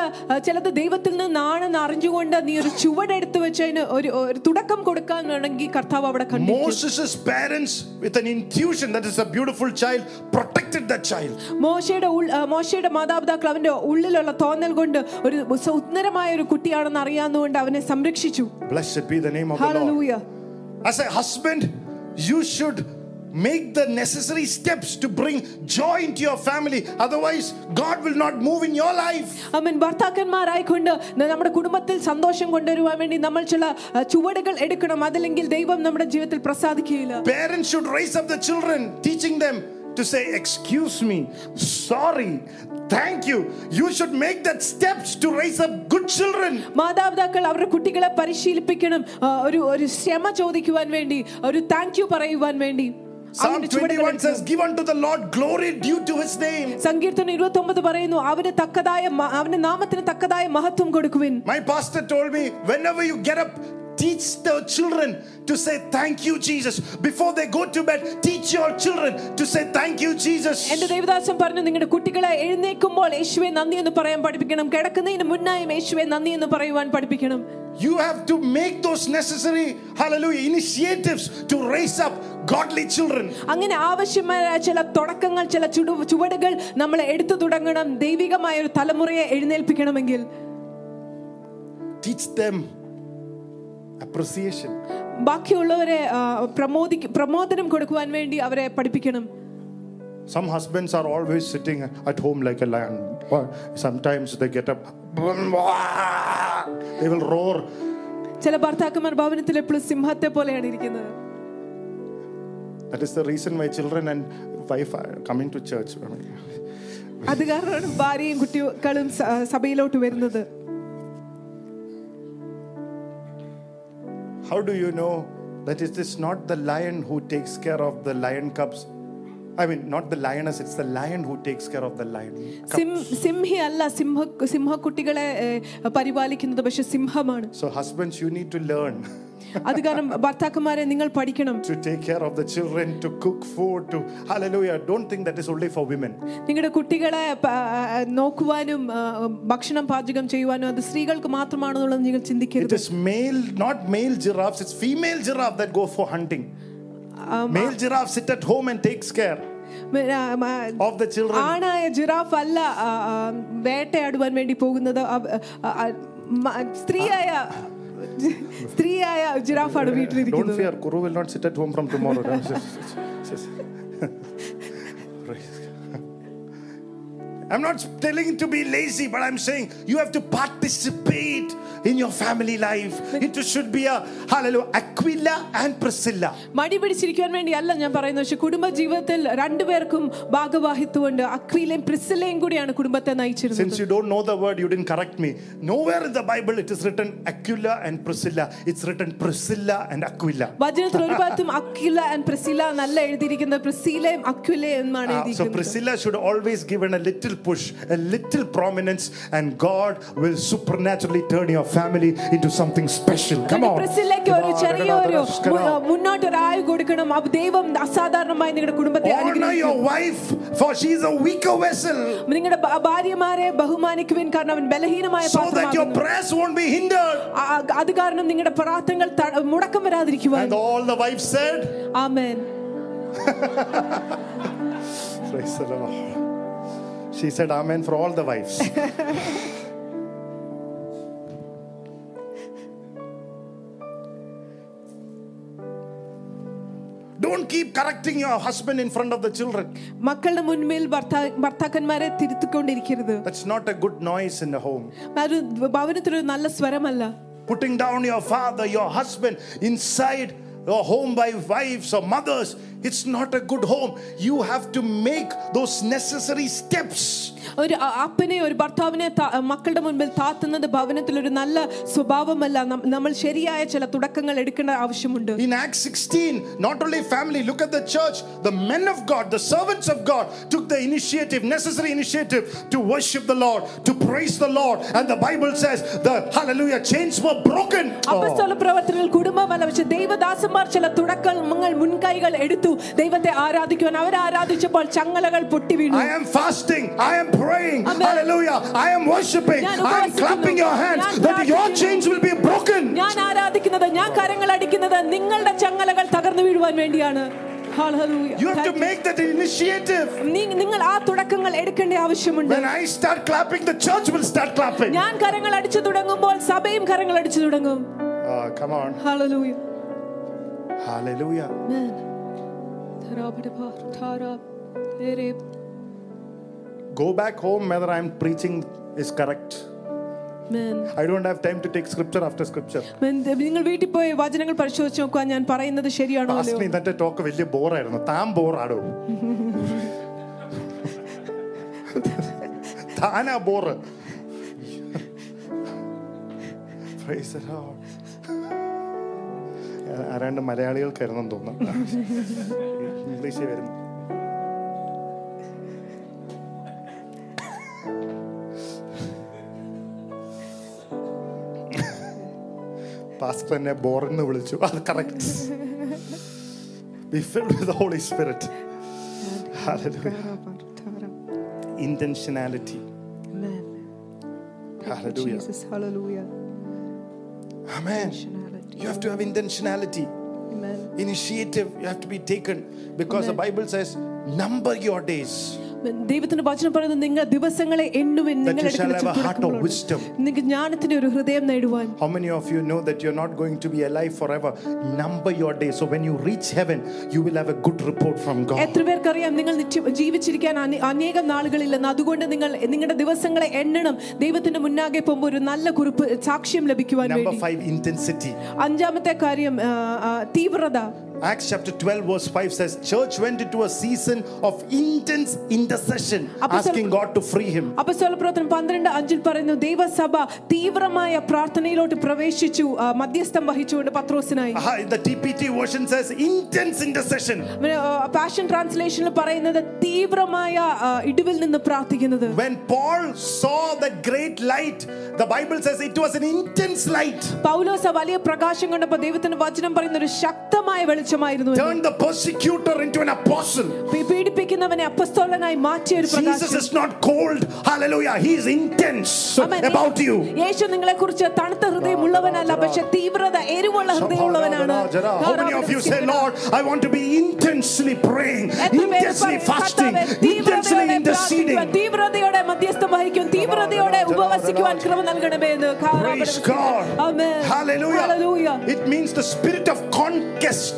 ചിലത് ദൈവത്തിൽ നിന്നാണെന്ന് അറിഞ്ഞുകൊണ്ട് നീ ഒരു ചുവടെടുത്ത് വെച്ചതിന് ഒരു ഒരു തുടക്കം കൊടുക്കാൻ വേണമെങ്കിൽ കർത്താവ് അവിടെ കണ്ടു Moses' parents, with an intuition that is a beautiful child, protected that child. മോശയുടെ മാതാപിതാക്കൾ അവന്റെ ഉള്ളിലുള്ള തോന്നൽ കൊണ്ട് ഒരു സുന്ദരമായ ഒരു കുട്ടിയാണെന്ന് അറിയാവുന്നതുകൊണ്ട് അവനെ സംരക്ഷിച്ചു Blessed be the name of the Lord. As a husband, you should make the necessary steps to bring joy into your family. Otherwise, God will not move in your life. അവൻ ഭർത്താക്കന്മാരായിക്കൊണ്ട് ന- നമ്മുടെ കുടുംബത്തിൽ സന്തോഷം കൊണ്ടുവരുവാൻ വേണ്ടി നമ്മൾ ചില ആ, ചുവടുകൾ എടുക്കണം അതല്ലെങ്കിൽ ദൈവം നമ്മുടെ ജീവിതത്തിൽ പ്രസാദിക്കുകയില്ല Parents should raise up the children, teaching them to say, Excuse me, sorry, thank you. You should make that steps to raise up good children. മാതാപിതാക്കൾ അവരുടെ കുട്ടികളെ പരിശീലിപ്പിക്കണം ആ, ഒരു ഒരു ക്ഷമ ചോദിക്കുവാൻ വേണ്ടി ഒരു താങ്ക് യു പറയുവാൻ വേണ്ടി Psalm അങ്ങനെ ചുവടുകൾ 21 says, എടുക്കണം. Give unto the Lord glory due to his name. സങ്കീർത്തനം ഇരുപത്തി ഒമ്പത് പറയുന്നു അവന് തക്കതായ മ- അവന്റെ നാമത്തിന് തക്കതായ മഹത്വം കൊടുക്കുവിൻ My pastor told me, whenever you get up, teach the children to say thank you, Jesus. Before they go to bed, teach your children to say thank you, Jesus. എന്റെ ദേവദാസൻ പറഞ്ഞു നിങ്ങളുടെ കുട്ടികളെ എഴുന്നേൽക്കുമ്പോൾ യേശുവെ നന്ദി എന്ന് പറയാൻ പഠിപ്പിക്കണം കിടക്കുന്നതിന് മുന്നായും യേശുവെ നന്ദി എന്ന് പറയുവാൻ പഠിപ്പിക്കണം You have to make those necessary, hallelujah, initiatives to raise up godly children. അങ്ങനെ ആവശ്യമായ ചില തുടക്കങ്ങൾ ചില ചുടു ചുവടുകൾ നമ്മൾ എടുത്തു തുടങ്ങണം ദൈവികമായ ഒരു തലമുറയെ എഴുന്നേൽപ്പിക്കണമെങ്കിൽ Teach them appreciation. ബാക്കിയുള്ളവരെ ആ, പ്രമോദി പ്രമോദനം കൊടുക്കുവാൻ വേണ്ടി അവരെ പഠിപ്പിക്കണം Some husbands are always sitting at home like a lion. Or Sometimes they get up, they will roar. ചില ഭർത്താക്കന്മാർ ഭവനത്തിൽ എപ്പോഴും സിംഹത്തെ പോലെയാണ് ഇരിക്കുന്നത് That is the reason my children and wife are coming to church. I mean, അത് കാരണമാണ് ഭാര്യയും കുട്ടികളും സ- സഭയിലോട്ട് വരുന്നത് How do you know that it is not the lion who takes care of the lion cubs? I mean, not the lioness, it's the lion who takes care of the lion. cub. SIM- സിംഹി അല്ല സിംഹ സിംഹക്കുട്ടികളെ ഏ, പരിപാലിക്കുന്നത് പക്ഷെ സിംഹമാണ് So, husbands, you need to learn അത് കാരണം ഭർത്താക്കന്മാരെ നിങ്ങൾ പഠിക്കണം to take care of the children, to cook food, to hallelujah. Don't think that is only for women. നിങ്ങളുടെ കുട്ടികളെ പ- നോക്കുവാനും ആ, ഭക്ഷണം പാചകം ചെയ്യുവാനും അത് സ്ത്രീകൾക്ക് മാത്രമാണെന്നുള്ളത് നിങ്ങൾ It ചിന്തിക്കരുത് is male, not male giraffes, it's female giraffe that go for hunting. Male giraffe sit at home and takes care ആ, ആ, of the children. ആണായ ജിറാഫ് അല്ല ആ, ആ, വേട്ടയാടുവാൻ വേണ്ടി പോകുന്നത് അവ- ആ, ആ, മ- സ്ത്രീയായ ಸ್ತ್ರೀಯ ಜಿರಾಫ್ ಅಡವಿ idli don't fear Kuru will not sit at home from tomorrow I'm not telling to be lazy, but I'm saying you have to participate in your family life. It should be a hallelujah. Aquila and Priscilla. മടി പിടിച്ചിരിക്കാൻ വേണ്ടിയല്ല ഞാൻ പറയുന്നത് പക്ഷെ കുടുംബ ജീവിതത്തിൽ രണ്ടുപേർക്കും ഭാഗവാഹിത്വമുണ്ട് അക്വീലയും പ്രിസിലയും കൂടിയാണ് കുടുംബത്തെ നയിച്ചിരുന്നത് Since you don't know the word, you didn't correct me. Nowhere in the Bible it is written Aquila and Priscilla. It's written Priscilla and Aquila. വചനത്തിൽ ഒരു ഭാഗത്തും അക്വില ആൻഡ് പ്രിസില എന്നല്ല എഴുതിയിരിക്കുന്നത് പ്രിസിലയും അക്വിലയും എന്നാണ് Ah, so എഴുതിയിരിക്കുന്നത് Priscilla should always given a little push, a little prominence, and God will supernaturally turn your family into something special. Come on. പ്രിസിലയ്ക്ക് ഒരു ചെറിയ ഒരു മു- മുന്നോട്ട് ഒരു ആയു കൊടുക്കണം അപ്പൊ ദൈവം അസാധാരണമായി നിങ്ങളുടെ കുടുംബത്തെ Honor അനുഗ്രഹിക്കും. your wife, for she is a weaker vessel, നിങ്ങളുടെ ഭ- ഭാര്യമാരെ ബഹുമാനിക്കുവിൻ കാരണം അവൻ ബലഹീനമായ so that your പാത്രമാകുന്നു. prayers won't be hindered. ആ- ആ- അത് കാരണം നിങ്ങളുടെ പ്രാർത്ഥനകൾ ത- മുടക്കം വരാതിരിക്കുവാൻ And all the wives said, amen [laughs] Praise the Lord. She said, Amen for all the wives. [laughs] Don't keep correcting your husband in front of the children. മക്കളുടെ മുൻപിൽ ഭർത്താ- ഭർത്താക്കന്മാരെ തിരുത്തിക്കൊണ്ടിരിക്കരുത് That's not a good noise in the home. അത് ഭവനത്തിലൊരു നല്ല സ്വരമല്ല Putting down your father, your husband inside your home by wives or mothers, it's not a good home. You have to make those necessary steps. ഒരു അ- അപ്പനെ ഒരു ഭർത്താവിനെ ത- മക്കളുടെ മുൻപിൽ താത്തുന്നത് ഭവനത്തിൽ ഒരു നല്ല സ്വഭാവമല്ല നം- നമ്മൾ ശരിയായ ചില തുടക്കങ്ങൾ എടുക്കേണ്ട ആവശ്യമുണ്ട് In Acts 16, not only family, look at the church, the men of God, the servants of God took the initiative, necessary initiative to worship the Lord, to praise the Lord. And the Bible says the hallelujah chains were broken. Oh. അപ്പസ്തോല പ്രവർത്തനങ്ങൾ കുടുംബമല്ല പക്ഷെ ദൈവദാസന്മാർ ചില തുടക്കങ്ങൾ മുൻകൈകൾ എടുത്തു ദൈവത്തെ ആരാധിക്കുവാൻ അവർ ആരാധിച്ചപ്പോൾ ചങ്ങലകൾ പൊട്ടി വീണു I am fasting, I am praying, hallelujah hallelujah, I am worshiping, am I am hands clapping your hands will that your chains will be broken. ഞാൻ ആരാധിക്കുന്നത് ഞാൻ കരങ്ങൾ അടിക്കുന്നത് നിങ്ങളുടെ ചങ്ങലകൾ തകർന്നു വീഴുവാൻ വേണ്ടിയാണ് Hallelujah. You have to Thank to make that initiative. നിങ്ങൾ ആ തുടക്കങ്ങൾ എടുക്കേണ്ട ആവശ്യമുണ്ട് When I start clapping, the church will start clapping. ഞാൻ കരങ്ങൾ അടിച്ചു തുടങ്ങുമ്പോൾ സഭയും കരങ്ങൾ അടിച്ചു തുടങ്ങും Oh, come on. Hallelujah. Hallelujah. Amen. Go back home whether I'm preaching is correct. I don't have time to take scripture after scripture നിങ്ങൾ വീട്ടിൽ പോയി വചനങ്ങൾ പരിശോധിച്ച് നോക്കുക ഞാൻ പറയുന്നത് ശരിയാണോ ഇന്നത്തെ ടോക്ക് വലിയ ബോറായിരുന്നു. താൻ ബോറാടോ? [laughs] Thana bore. Praise the Lord ആരാണ്ട് മലയാളികൾക്കായിരുന്നു തോന്നുന്നു ഇംഗ്ലീഷിൽ വരുന്നു പാസ്റ്റർ എന്നെ ബോറെന്ന് വിളിച്ചു അത് correct with the Holy Spirit. Hallelujah. Intentionality. Amen. Hallelujah. Jesus, hallelujah. Amen. You have to have intentionality. Amen. Initiative you have to be taken because the Bible says, number your days. ദൈവത്തിന്റെ വചനം പറയുന്നത് നിങ്ങൾ ദിവസങ്ങളെ എണ്ണുവിൻ നിങ്ങൾ ജ്ഞാനത്തിന്റെ ഒരു ഹൃദയം നേടുവാൻ How many of you know that you're not going to be alive forever? Number your days. So when you reach heaven, you will have a good report from God. എത്ര പേർക്കറിയാം നിങ്ങൾ നിത്യം ജീവിച്ചിരിക്കാൻ അനേകം നാളുകളില്ലെന്ന് അതുകൊണ്ട് നിങ്ങൾ നിങ്ങളുടെ ദിവസങ്ങളെ എണ്ണണം ദൈവത്തിന്റെ മുന്നാകെ പോകുമ്പോൾ ഒരു നല്ല കുറിപ്പ് സാക്ഷ്യം ലഭിക്കുവാൻ വേണ്ടി five, intensity. അഞ്ചാമത്തെ കാര്യം തീവ്രത Acts chapter 12, verse 5 says, Church went into a season of intense intercession, Apostle- asking God to free him. അപ്പസ്തോല പ്രവർത്തനം പന്ത്രണ്ട് അഞ്ചിൽ പറയുന്നു ദൈവസഭ തീവ്രമായ പ്രാർത്ഥനയിലോട്ട് പ്രവേശിച്ചു ആ, മധ്യസ്ഥം വഹിച്ചുകൊണ്ട് പത്രോസിനായി Aha, the TPT version says intense intercession. Passion ട്രാൻസ്ലേഷനിൽ പറയുന്നത് തീവ്രമായ ആ, ഇടിവിൽ നിന്ന് പ്രാർത്ഥിക്കുന്നത് When Paul saw the great light, the Bible says it was an intense light. പൗലോസ വലിയ പ്രകാശം കണ്ടപ്പോൾ ദൈവത്തിന്റെ വചനം പറയുന്ന ഒരു ശക്തമായ വെളിച്ചമായിരുന്നു എന്ന്. Turned the persecutor into an apostle. P- പീഡിപ്പിക്കുന്നവനെ അപ്പസ്തോലനായി മാറ്റിയ ഒരു Jesus പ്രകാശം is not cold. Hallelujah. He is intense Amen. about you. യേശു നിങ്ങളെ കുറിച്ച് തണുത്ത ഹൃദയമുള്ളവനല്ല പക്ഷെ തീവ്രത എരിവുള്ള ഹൃദയമുള്ളവനാണ് How many of you say, Lord, I want to be intensely praying, എത്ര പേര് intensely പറയും, fasting, കർത്താവേ, intensely തീവ്രതയോടെ interceding? പ്രാർത്ഥിക്കുവാൻ, തീവ്രതയോടെ മധ്യസ്ഥം വഹിക്കും തീവ്രതയോടെ ഉപവസിക്കുവാൻ കൃപ നൽകണമേ എന്ന് Praise God. Amen. Hallelujah. Hallelujah. It means the spirit of conquest.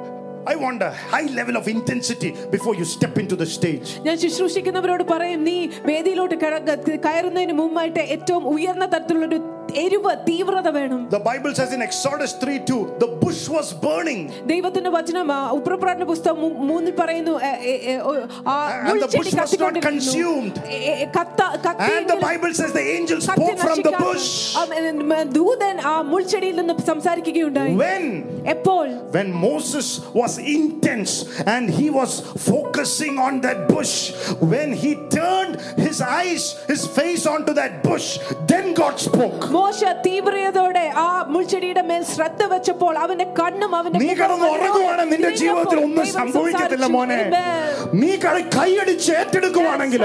I want a high level of intensity before you step into the stage. ഞാൻ ശുശ്രൂഷിക്കുന്നവരോട് പറയും നീ വേദിയിലോട്ട് കട- കയറുന്നതിന് മുമ്പായിട്ട് ഏറ്റവും ഉയർന്ന തരത്തിലുള്ള ഒരു എരിവ് തീവ്രത വേണം The Bible says in Exodus 3 2, the bush was burning. ദൈവത്തിന്റെ വചനം ആ, ഉപ്രപ്രാണ പുസ്തകം മൂ- മൂന്നിൽ പറയുന്നു എ, എ, എ, ഒ, ആ And the മുൾച്ചെടി bush was not കത്തിക്കൊണ്ടിരിക്കുന്നു. consumed. A, A, കത്ത- And the കത്തിയെങ്കിലും Bible says the angel കത്തി spoke from the നശിക്കാത്ത- bush. ആ, ദൂതൻ ആ മുൾച്ചെടിയിൽ നിന്ന് സംസാരിക്കുകയുണ്ടായി When? എപ്പോൾ When Moses was intense and he was focusing on that bush, when he turned his eyes, his face onto that bush, then God spoke. മോശ തീവ്രതയോടെ ആ മുൾച്ചെടിയുടെ മേൽ ശ്രദ്ധ വെച്ചപ്പോൾ അവന്റെ കണ്ണും അവന്റെ നീ കിടന്ന് ഉറങ്ങുവാണ് നിന്റെ ജീവിതത്തിൽ ഒന്നും സംഭവിക്കത്തില്ല മോനെ. നീ കൈയടിച്ച് ഏറ്റെടുക്കുവാണെങ്കിൽ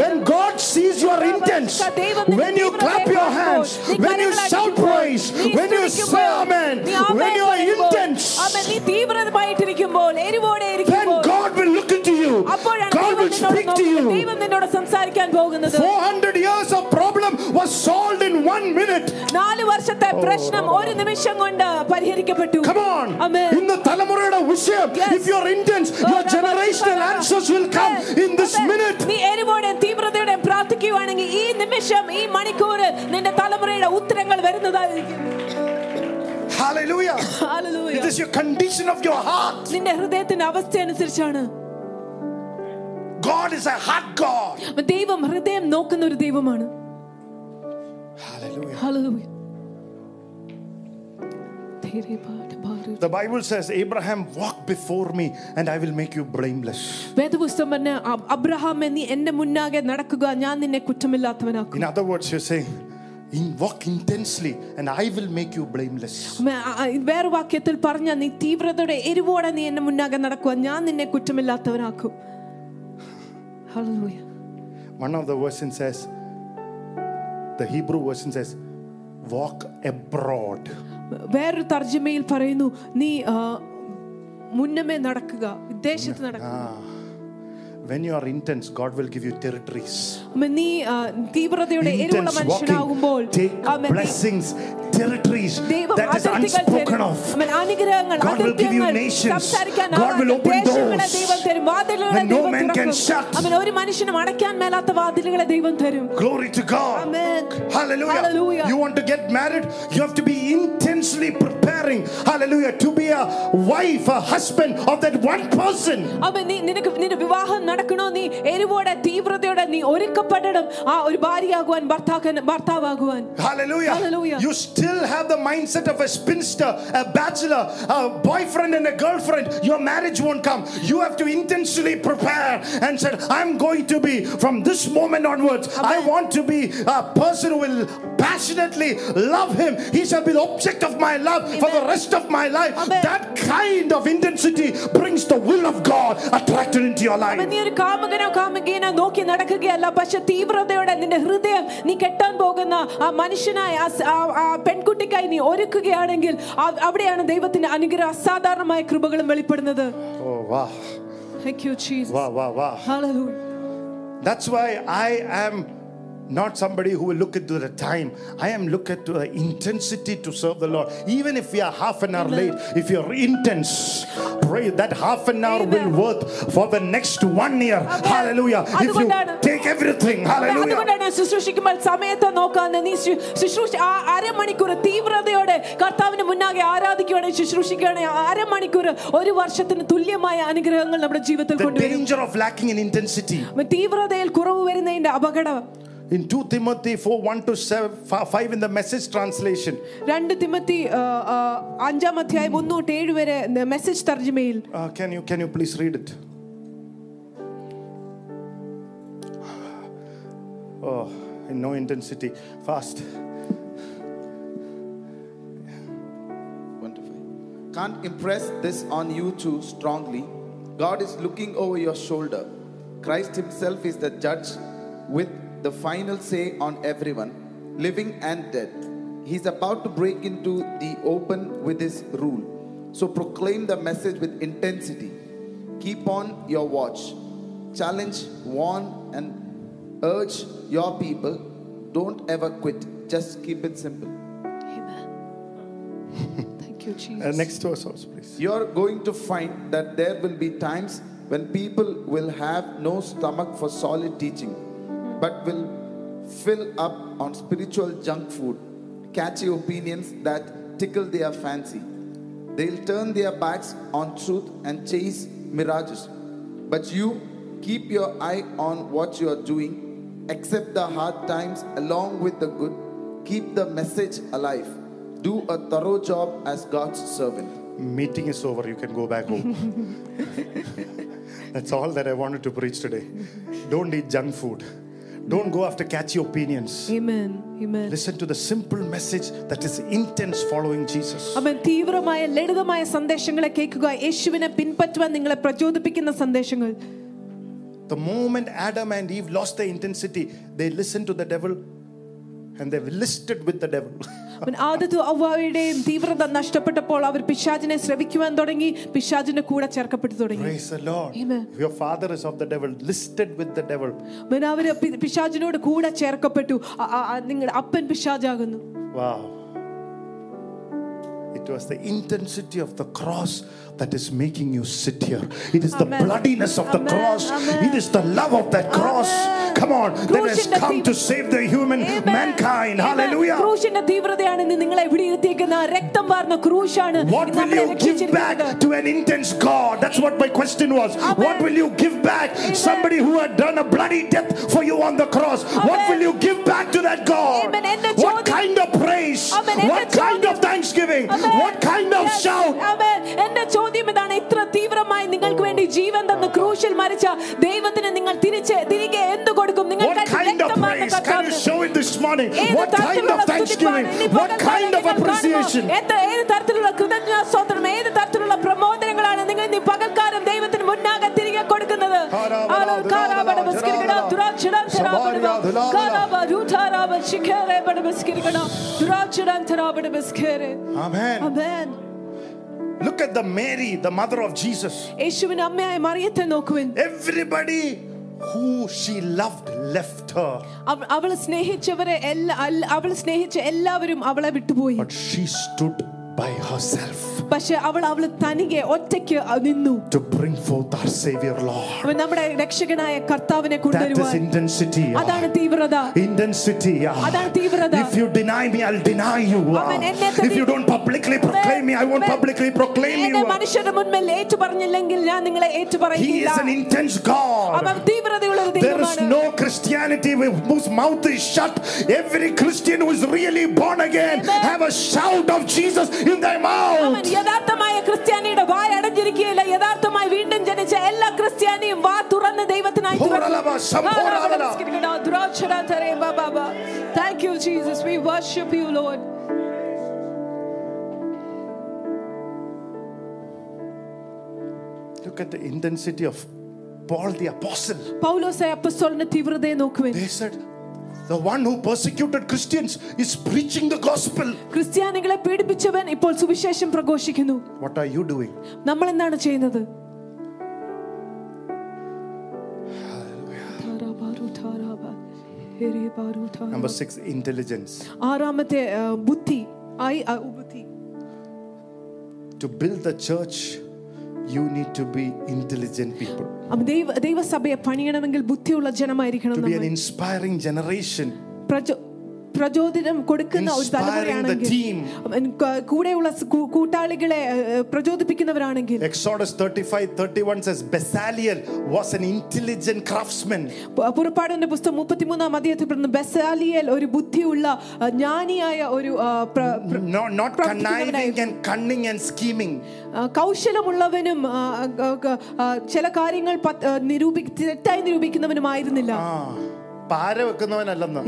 when God sees your intents intense when you clap your hands when you shout praise when you say amen when you are intense അവൻ നീ തീവ്രമായിട്ടിരിക്കുമ്പോൾ എരിവോടെ ഇരിക്കുമ്പോൾ God will look into you അപ്പോഴാണ് God ദൈവം will നിന്നോട് speak to നോക്കുന്നത്. you ദൈവം നിന്നോട് സംസാരിക്കാൻ പോകുന്നത് 400 years of problem was solved in one minute നാല് വർഷത്തെ പ്രശ്നം ഒരു നിമിഷം കൊണ്ട് പരിഹരിക്കപ്പെട്ടു come on ആമേൻ. ഇന്ന് തലമുറയുടെ വിഷയം Yes. if you're intense your generational answers will come in this amen. minute നീ എരിവോടെ തീവ്രതയോടെ പ്രാർത്ഥിക്കുകയാണെങ്കിൽ ഈ നിമിഷം ഈ മണിക്കൂർ നിന്റെ തലമുറയുടെ ഉത്തരങ്ങൾ വരുന്നതായിരിക്കും hallelujah Hallelujah. it is your condition of your heart നിന്റെ ഹൃദയത്തിന്റെ അവസ്ഥ അനുസരിച്ചാണ് God is a heart God. Hallelujah. Hallelujah. The Bible says, Abraham, walk before me and I will make you blameless. In other words, you're saying, in walk intensely and I will make you blameless. Hallelujah. One of the versions says, the Hebrew version says, walk abroad. വേറൊരു തർജ്ജമയിൽ പറയുന്നു നീ ആ, മുന്നമേ നടക്കുക വിദേശത്ത് നടക്കുക When you are intense, God will give you territories. ആമേൻ. നീ ആ, തീവ്രതയുടെ എരിവുള്ള Intense മനുഷ്യനാകുമ്പോൾ walking, take ആമേൻ. നീ- blessings, territories ദൈവം that is അതിർത്തികൾ unspoken തരും. of. ആമേൻ. അനുഗ്രഹങ്ങൾ God will give you അതിർത്തികൾ nations. സംസാരിക്കാൻ God will open ദേശങ്ങളെ doors ദൈവം തരും വാതിലുകളെ that no ദൈവം man can തുറക്കും. shut. ആമേൻ. ഒരു മനുഷ്യനും അടയ്ക്കാൻ മേലാത്ത വാതിലുകളെ ദൈവം തരും Glory to God. Amen. Hallelujah. Hallelujah. You want to get married? You have to be intensely preparing. Hallelujah. To be a wife, a husband of that one person. അവൻ നീ നിനക്ക് നിന്റെ വിവാഹം നടക്കണോ നീ എരിവോടെ തീവ്രതയോടെ നീ ഒരുക്കപ്പെടണം ആ ഒരു ഭാര്യയാകുവാൻ ഭർത്താക്കൻ ഭർത്താവാകുവാൻ Hallelujah. Hallelujah. You still have the mindset of a spinster, a bachelor, a boyfriend and a girlfriend. Your marriage won't come. You have to intentionally prepare and said, I'm going to be from this moment onwards. I Amen. want to be a person who will passionately love him. He shall be the object of my love for the Amen. rest of my life. Amen. That kind of intensity brings the will of God attracted into your അവൻ life. നീ ഒരു കാമുകനോ കാമുകീനോ നോക്കി നടക്കുകയല്ല പക്ഷെ തീവ്രതയോടെ നിന്റെ ഹൃദയം നീ കെട്ടാൻ പോകുന്ന ആ മനുഷ്യനായ ആ സ- ആ- ആ പെൺകുട്ടിക്കായി നീ ഒരുക്കുകയാണെങ്കിൽ അവിടെയാണ് ദൈവത്തിന്റെ അനുഗ്രഹ അസാധാരണമായ കൃപകളും വെളിപ്പെടുന്നത്. Thank you, Jesus. Wow, wow, wow. Hallelujah. That's why I am not somebody who will look into the time. I am look at the intensity to serve the Lord. Even if we are half an hour Amen. late, if you're intense, pray that half an hour will Amen. worth for the next one year. Amen. Hallelujah. If you അതുകൊണ്ടാണ് take everything, hallelujah. അതുകൊണ്ടാണ് ശുശ്രൂഷിക്കുമ്പോൾ സമയത്തെ നോക്കാന്ന് നീ ശു- ശുശ്രൂഷ ആ അരമണിക്കൂർ തീവ്രതയോടെ കർത്താവിന് മുന്നാകെ ആരാധിക്കുകയാണെങ്കിൽ ശുശ്രൂഷിക്കുകയാണെങ്കിൽ ആ അരമണിക്കൂർ ഒരു വർഷത്തിന് തുല്യമായ അനുഗ്രഹങ്ങൾ നമ്മുടെ ജീവിതത്തിൽ The കൊണ്ടുവരും danger of lacking in intensity. തീവ്രതയിൽ കുറവ് വരുന്നതിന്റെ അപകടം In 2 Timothy 4 1 to 7, 5 in the message translation, രണ്ട് തിമത്തി ആ, ആ, അഞ്ചാം അധ്യായം ഒന്ന് തൊട്ട് ഏഴ് വരെ മെസ്സേജ് തർജ്ജമയിൽ uh, can, you, can you please read it? [sighs] Oh, in no intensity. Fast. One to five. Can't impress this on you too strongly. God is looking over your shoulder. Christ Himself is the judge with the final say on everyone, living and dead. He's about to break into the open with his rule. So proclaim the message with intensity. Keep on your watch. Challenge, warn, and urge your people. Don't ever quit. Just keep it simple. Amen. [laughs] Thank you, Jesus. Uh, next verse also, please. You're going to find that there will be times when people will have no stomach for solid teaching, but will fill up on spiritual junk food, catchy opinions that tickle their fancy. They'll turn their backs on truth and chase mirages. But you keep your eye on what you are doing, accept the hard times along with the good, keep the message alive. Do a thorough job as God's servant. Meeting is over. You can go back home. [laughs] That's all that I wanted to preach today. Don't eat junk food. Don't go after catchy opinions. Amen. Amen. Listen to the simple message that is intense following Jesus. അവൻ തീവ്രമായ ലളിതമായ സന്ദേശങ്ങളെ കേൾക്കുക യേശുവിനെ പിൻപറ്റുവാൻ നിങ്ങളെ പ്രചോദിപ്പിക്കുന്ന സന്ദേശങ്ങൾ The moment Adam and Eve lost their intensity, they listened to the devil and they've listed with the devil. [laughs] അവൻ ആദ്യത്തെ അവയുടെയും തീവ്രത നഷ്ടപ്പെട്ടപ്പോൾ അവർ പിശാചിനെ ശ്രവിക്കുവാൻ തുടങ്ങി പിശാചിന്റെ കൂടെ ചേർക്കപ്പെട്ടു തുടങ്ങി Praise the Lord. Amen. Your father is of the devil, listed with the devil. അവൻ അവര് പി- പിശാചിനോട് കൂടെ ചേർക്കപ്പെട്ടു അ- അ- അ- നിങ്ങളുടെ അപ്പൻ പിശാചാകുന്നു Wow. It was the intensity of the cross that is making you sit here. It is the Amen. bloodiness of the Amen. cross. Amen. It is the love of that cross. Amen. Come on, that has ക്രൂശിന്റെ come തീ- to save the human Amen. mankind. Amen. Hallelujah. ക്രൂശിന്റെ തീവ്രതയാണ് ഇന്ന് നിങ്ങളെ ഇവിടെ ഇരുത്തിയേക്കുന്ന ആ രക്തം വാർന്ന ക്രൂശാണ് What ഇന്ന് will നമ്മളെ you give back രക്ഷിച്ചിരിക്കുന്നത്. to an intense God? That's what my question was. Amen. What will you give back? Somebody who had done a bloody death for you on the cross. What Amen. will you give back to that God? Amen. എന്റെ What ചോദ്യം- kind of praise? Amen. എന്റെ What kind ചോദ്യം- of thanksgiving? Amen. What kind of Yes. shout? Amen. എന്റെ ചോദ്യം ചോദ്യം ഇതാണ്. ഇത്ര തീവ്രമായി നിങ്ങൾക്ക് വേണ്ടി ജീവൻ തന്ന ക്രൂശിൽ മരിച്ച ദൈവത്തിന് നിങ്ങൾ തിരിച്ച് തിരികെ എന്ത് കൊടുക്കും? നിങ്ങൾ തരത്തിലുള്ള കൃതജ്ഞ സ്തോത്രം ഏത് തരത്തിലുള്ള പ്രമോദനങ്ങളാണ് നിങ്ങൾ ഇനി പകൽക്കാലം ദൈവത്തിന് മുന്നാകെ തിരികെ കൊടുക്കുന്നത്? Amen. Amen. Amen Look at the Mary, the mother of Jesus. യേശുവിന്റെ അമ്മയായ മറിയത്തെ നോക്കുവിൻ Everybody who she loved left her, അവ- അവള് സ്നേഹിച്ചവരെ എല്ലാ അല്ല- അവള് സ്നേഹിച്ച എല്ലാവരും അവളെ വിട്ടുപോയി but she stood by herself പക്ഷെ അവൾ അവള് തനിയെ ഒറ്റയ്ക്ക് നിന്നു to bring forth our Savior Lord. അവൻ നമ്മുടെ രക്ഷകനായ കർത്താവിനെ That is കൊണ്ടുവരുവാൻ intensity. അതാണ് തീവ്രത Intensity. അതാണ് തീവ്രത. If you deny me, I'll deny you. അവൻ എന്നെ If you don't publicly proclaim me, I won't publicly proclaim എന്നെ you. മനുഷ്യരുടെ മുൻപിൽ ഏറ്റു പറഞ്ഞില്ലെങ്കിൽ ഞാൻ നിങ്ങളെ ഏറ്റു He is പറയില്ല an intense God. അവൻ തീവ്രതയുള്ള ഒരു There is ദൈവമാണ് no Christianity whose mouth is shut. Every Christian who is really born again Amen. have a shout of Jesus in their mouth. അവൻ യഥാർത്ഥമായ ക്രിസ്ത്യാനിയുടെ വായ അടഞ്ഞിരിക്കുകയില്ല യഥാർത്ഥമായി വീണ്ടും ജനിച്ച എല്ലാ ക്രിസ്ത്യാനിയും വാ തുറന്ന് ദൈവത്തിനായി Horalaba, Samporabala. Thank you, Jesus. We worship you, Lord. Look at the intensity of Paul the Apostle. പൗലോസെ അപ്പസ്തോലിന്റെ തീവ്രതയെ നോക്കുവിൻ They said, the one who persecuted Christians is preaching the gospel. ക്രിസ്ത്യാനികളെ പീഡിപ്പിച്ചവൻ ഇപ്പോൾ സുവിശേഷം പ്രഘോഷിക്കുന്നു What are you doing? നമ്മൾ എന്താണ് ചെയ്യുന്നത് Number six, intelligence. ആറാമത്തെ ആ, ബുദ്ധി ഐ ആ, ബുദ്ധി To build the church, you need to be intelligent people. അപ്പൊ ദൈവ ദൈവസഭയെ പണിയണമെങ്കിൽ ബുദ്ധിയുള്ള ജനമായിരിക്കണം To be പ്രചോദനം കൊടുക്കുന്ന ഒരു തലമുറയാണെങ്കിൽ കൂടെയുള്ള കൂട്ടാളികളെ പ്രചോദിപ്പിക്കുന്നവരാണെങ്കിൽ Exodus 35:31 says Bezalel was an intelligent craftsman. പുറപ്പാടിന്റെ പുസ്തകം 33ആം അധ്യായത്തിൽ പറയുന്നു ബെസാലിയൽ ഒരു ബുദ്ധിയുള്ള ജ്ഞാനിയായ ഒരു not conniving and cunning and scheming. കൗശലമുള്ളവനും ചില കാര്യങ്ങൾ നിരൂപി തെറ്റായി നിരൂപിക്കുന്നവനുമായിരുന്നില്ല. പാര വെക്കുന്നവനല്ലെന്ന്.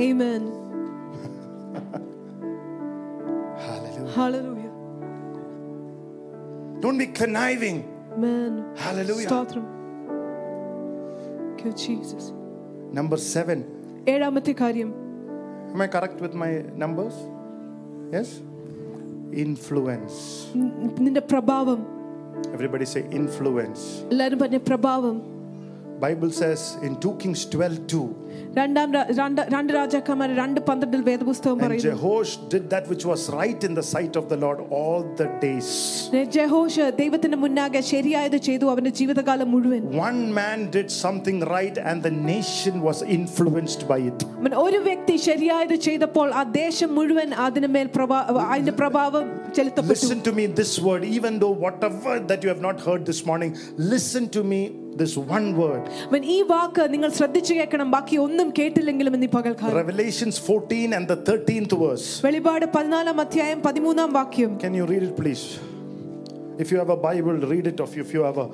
Hallelujah. Hallelujah. Don't be conniving. Amen. Hallelujah. സ്തോത്രം. Thank you, Jesus. Number seven, ഏഴാമത്തെ കാര്യം Am I correct with my numbers? Yes? Influence. നി- നിന്റെ പ്രഭാവം Everybody say influence. എല്ലാരും പറഞ്ഞ പ്രഭാവം Bible says in 2 Kings 12 2, and Jehoash did that which was right in the sight of the Lord all the days. ജെഹോഷ് ദൈവത്തിന്റെ മുന്നാകെ ശരിയായത് ചെയ്തു അവന്റെ ജീവിതകാലം മുഴുവൻ. One man did something right and the nation was influenced by it. ഒരു വ്യക്തി ശരിയായത് ചെയ്തപ്പോൾ ആ ദേശം മുഴുവൻ അതിനുമേൽ അതിന്റെ പ്രഭാവം ചെലുത്തപ്പെട്ടു. Listen to me this word even though whatever that you have not heard this morning listen to me this one word. അവൻ ഈ വാക്ക് നിങ്ങൾ ശ്രദ്ധിച്ചു കേൾക്കണം ബാക്കി ഒന്നും കേട്ടില്ലെങ്കിലും ഇന്ന് ഈ പകൽക്കാലം Revelations 14 and the 13th verse. വെളിപാട് പതിനാലാം അധ്യായം പതിമൂന്നാം വാക്യം Can you read it, please? If you have a Bible, read it. Or if you have a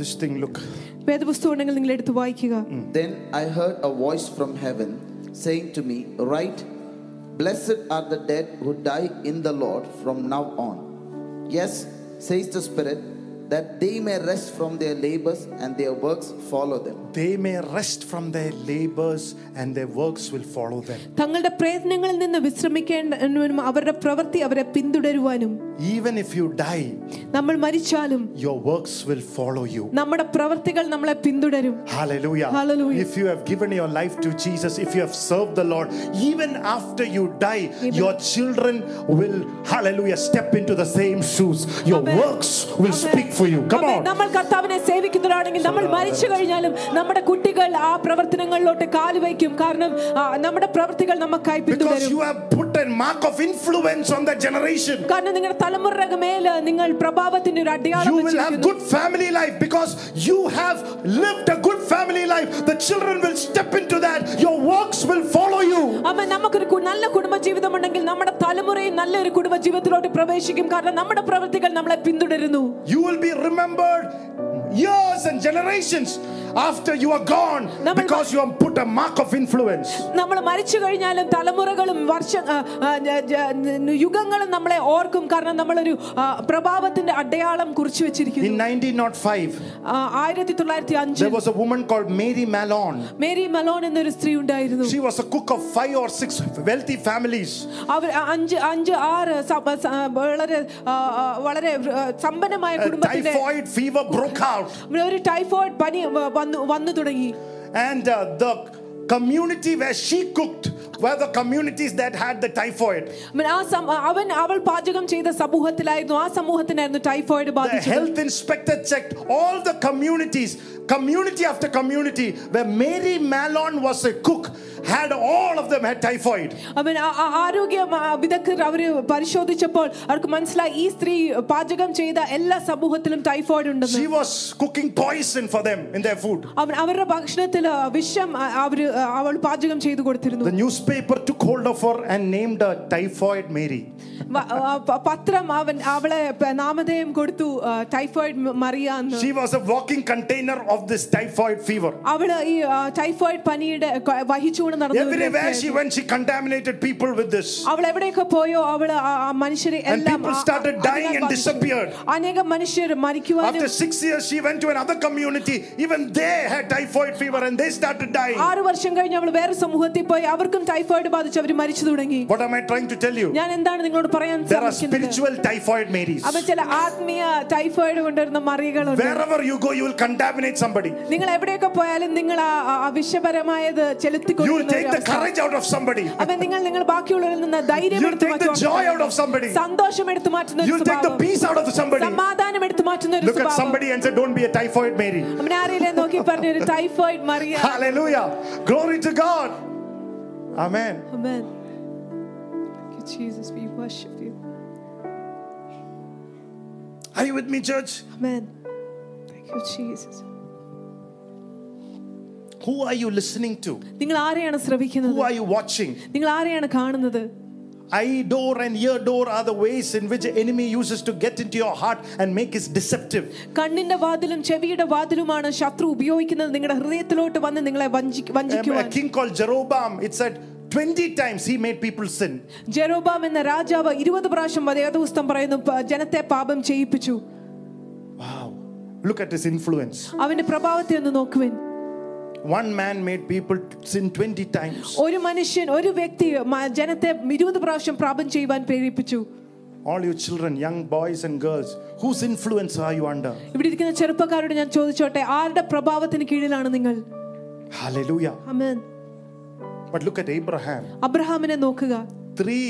this thing, look. വേദപുസ്തകം ഉണ്ടെങ്കിൽ നിങ്ങൾ എടുത്ത് വായിക്കുക Then I heard a voice from heaven saying to me, Write, Blessed are the dead who die in the Lord from now on. Yes, says the Spirit, that they may rest from their labors and their works follow them. They may rest from their labors and their works will follow them. തങ്ങളുടെ പ്രയത്നങ്ങളിൽ നിന്ന് വിശ്രമിക്കേണ്ടതിനും അവരുടെ പ്രവൃത്തി അവരെ പിന്തുടരുവാനും Even if you die, നമ്മൾ മരിച്ചാലും your works will follow you. നമ്മുടെ പ്രവൃത്തികൾ നമ്മളെ പിന്തുടരും Hallelujah. Hallelujah. If you have given your life to Jesus, if you have served the Lord, even after you die, Amen. your children will, hallelujah, step into the same shoes. Your Amen. works will speak for you. Come അതെ, on. നമ്മൾ കർത്താവിനെ സേവിക്കുന്നവരാണെങ്കിൽ നമ്മൾ മരിച്ചു കഴിഞ്ഞാലും നമ്മുടെ കുട്ടികൾ ആ പ്രവർത്തനങ്ങളിലോട്ട് കാലുവയ്ക്കും കാരണം ആ, നമ്മുടെ പ്രവൃത്തികൾ നമുക്കായി Because പിന്തുടരും you have put a mark of influence on that generation. കാരണം നിങ്ങളുടെ തലമുറയുടെ മേല് നിങ്ങൾ പ്രഭാവത്തിന്റെ ഒരു അടയാളം You will have വെച്ചിരിക്കുന്നു. good family life because you have lived a good family life. The children will step into that. Your works will follow you. അമ്മ നമുക്കൊരു കു- നല്ല കുടുംബ ജീവിതം ഉണ്ടെങ്കിൽ നമ്മുടെ തലമുറയും നല്ലൊരു കുടുംബ ജീവിതത്തിലോട്ട് പ്രവേശിക്കും കാരണം നമ്മുടെ പ്രവൃത്തികൾ നമ്മളെ പിന്തുടരുന്നു You will be remembered years and generations after you are gone നമ്മൾ- because you have put a mark of influence. നമ്മൾ മരിച്ചു കഴിഞ്ഞാലും തലമുറകളും വർഷ ആ, ആ, ജ- ജ- യുഗങ്ങളും നമ്മളെ ഓർക്കും കാരണം നമ്മളൊരു ആ, പ്രഭാവത്തിന്റെ അടയാളം കുറിച്ചു In വെച്ചിരിക്കുന്നു 1905, ആ, ആയിരത്തി തൊള്ളായിരത്തി അഞ്ച് there was a woman called Mary Malone. Mary Malone എന്നൊരു സ്ത്രീ ഉണ്ടായിരുന്നു She was a cook of five or six wealthy families. അവർ അഞ്ച് അഞ്ച് ആറ് സ- സ- വളരെ ആ, ആ, വളരെ ആ, സമ്പന്നമായ A കുടുംബത്തിന്റെ typhoid fever broke out, ഒരു ടൈഫോയിഡ് പനി വ- വന്നു വന്നു തുടങ്ങി and uh, the community where she cooked were the communities that had the typhoid. അവൻ ആ സം- അവൻ അവൾ പാചകം ചെയ്ത സമൂഹത്തിലായിരുന്നു ആ സമൂഹത്തിനായിരുന്നു ടൈഫോയിഡ് The ബാധിച്ചത് health inspector checked all the communities, community after community, where Mary Malone was a cook, had all of them had typhoid. അവൻ ആ- ആ- ആരോഗ്യ ആ, വിദഗ്ധർ അവര് പരിശോധിച്ചപ്പോൾ അവർക്ക് മനസ്സിലായി ഈ സ്ത്രീ പാചകം ചെയ്ത എല്ലാ സമൂഹത്തിലും ടൈഫോയിഡ് ഉണ്ടെന്ന് She was cooking poison for them in their food. അവൻ അവരുടെ ഭക്ഷണത്തിൽ വിഷം ആ, അവര് ആ, അവൾ പാചകം ചെയ്തു കൊടുത്തിരുന്നു The newspaper took hold of her and named her Typhoid Mary. വ- ആ, പ- പത്രം അവൻ അവളെ പ- നാമധേയം കൊടുത്തു ആ, ടൈഫോയിഡ് മ- മറിയ എന്ന് She was a walking container of this typhoid fever. അവള് ഈ ആ, ടൈഫോയിഡ് പനിയുടെ ക- വഹിച്ചുകൊണ്ട് നടന്നു ഒരു Everywhere she വ്യക്തിയായിരുന്നു. went, she contaminated people with this. അവൾ എവിടെയൊക്കെ പോയോ അവള് ആ- ആ മനുഷ്യരെ And എല്ലാം people ആ- started അതിനാൽ dying and ബാധിച്ചു. disappeared. അനേകം മനുഷ്യർ മരിക്കുവാനും After six years, she went to another community. Even they had typhoid fever and they started dying. ആറ് വർഷം കഴിഞ്ഞ് അവൾ വേറെ സമൂഹത്തിൽ പോയി അവർക്കും ടൈഫോയിഡ് ബാധിച്ച് അവർ മരിച്ചു തുടങ്ങി What am I trying to tell you? ഞാൻ എന്താണ് നിങ്ങളോട് പറയാൻ There are ശ്രമിക്കുന്നത് spiritual typhoid Marys. അവൻ ചില ആത്മീയ ടൈഫോയിഡ് കൊണ്ടുവരുന്ന മറികളുണ്ട് Wherever you go, you will contaminate somebody. നിങ്ങൾ എവിടെയൊക്കെ പോയാലും നിങ്ങൾ ആ ആ- ആ വിഷപരമായത് ചെലുത്തി You will take the courage out of somebody. അവൻ നിങ്ങൾ നിങ്ങൾ ബാക്കിയുള്ളവരിൽ നിന്ന് ധൈര്യം You'll എടുത്തു take the joy out of somebody. സന്തോഷം എടുത്തു മാറ്റുന്ന ഒരു You'll take the സ്വഭാവം peace out of somebody. സമാധാനം എടുത്തു മാറ്റുന്ന ഒരു Look at സ്വഭാവം somebody and say, Don't be a typhoid Mary. അവനെ ആരെയില്ലേ നോക്കി പറഞ്ഞ ഒരു typhoid Mariya Hallelujah. Glory to God. Amen. Amen. Thank you, Jesus. We worship you. Are you with me, church? Amen. Thank you, Jesus. Who are you listening to? നിങ്ങൾ ആരെയാണ് ശ്രവിക്കുന്നത് Who are you watching? നിങ്ങൾ ആരെയാണ് കാണുന്നത് Eye door and ear door are the ways in which the enemy uses to get into your heart and make it deceptive. കണ്ണിന്റെ വാതിലും ചെവിയുടെ വാതിലുമാണ് ശത്രു ഉപയോഗിക്കുന്നത് നിങ്ങളുടെ ഹൃദയത്തിലോട്ട് വന്ന് നിങ്ങളെ വഞ്ചി- Um, a വഞ്ചിക്കുവാൻ king called Jeroboam, it said 20 times he made people sin. ജെറോബാം എന്ന രാജാവ് ഇരുപത് പ്രാവശ്യം വേദപുസ്തകം പറയുന്നു പ- ജനത്തെ പാപം ചെയ്യിപ്പിച്ചു Wow. Look at his influence. അവന്റെ പ്രഭാവത്തെ ഒന്ന് നോക്കുവിൻ one man made people sin 20 times. ഒരു മനുഷ്യൻ ഒരു വ്യക്തി മ- ജനത്തെ ഇരുപത് പ്രാവശ്യം പ്രാപം ചെയ്യുവാൻ പ്രേരിപ്പിച്ചു All you children, young boys and girls, whose influence are you under? ഇവിടെ ഇരിക്കുന്ന ചെറുപ്പക്കാരോട് ഞാൻ ചോദിച്ചോട്ടെ ആരുടെ പ്രഭാവത്തിന് കീഴിലാണ് നിങ്ങൾ Hallelujah. Amen But look at Abraham. അബ്രഹാമിനെ നോക്കുക Three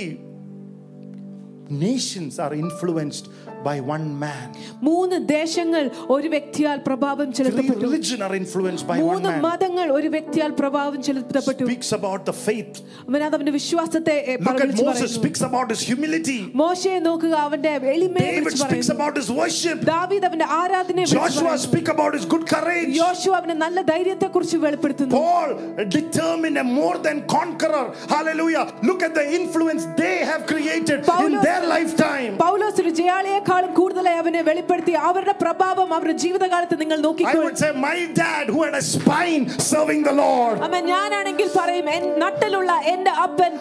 nations are influenced by one man. മൂന്ന് ദേശങ്ങൾ ഒരു വ്യക്തിയാൽ പ്രഭാവം Three ചെലുത്തപ്പെട്ടു religion are influenced by one മൂന്ന് man. മതങ്ങൾ ഒരു വ്യക്തിയാൽ പ്രഭാവം ചെലുത്തപ്പെട്ടു Speaks about the faith. അവൻ അത് അവന്റെ വിശ്വാസത്തെ എ, Look at വിളിച്ചു Moses പറയുന്നു. speaks about his humility. മോശയെ നോക്കുക അവന്റെ എളിമയെ David വിളിച്ചു speaks പറയുന്നു about his worship. ദാവീദ് അവന്റെ ആരാധനയെ വിളിച്ചു Joshua പറയുന്നു. speak about his good courage. യോശു അവന്റെ നല്ല ധൈര്യത്തെ കുറിച്ച് വെളിപ്പെടുത്തുന്നു Paul determined a more than conqueror. Hallelujah. Look at the influence they have created in Paulos- their lifetime. പൗലോസ് ഒരു അതിനേക്കാളും കൂടുതലായി അവനെ വെളിപ്പെടുത്തി അവരുടെ പ്രഭാവം അവരുടെ ജീവിതകാലത്ത് നിങ്ങൾ നോക്കിക്കോളൂ ഞാനാണെങ്കിൽ പറയും നട്ടലുള്ള എന്റെ അപ്പൻ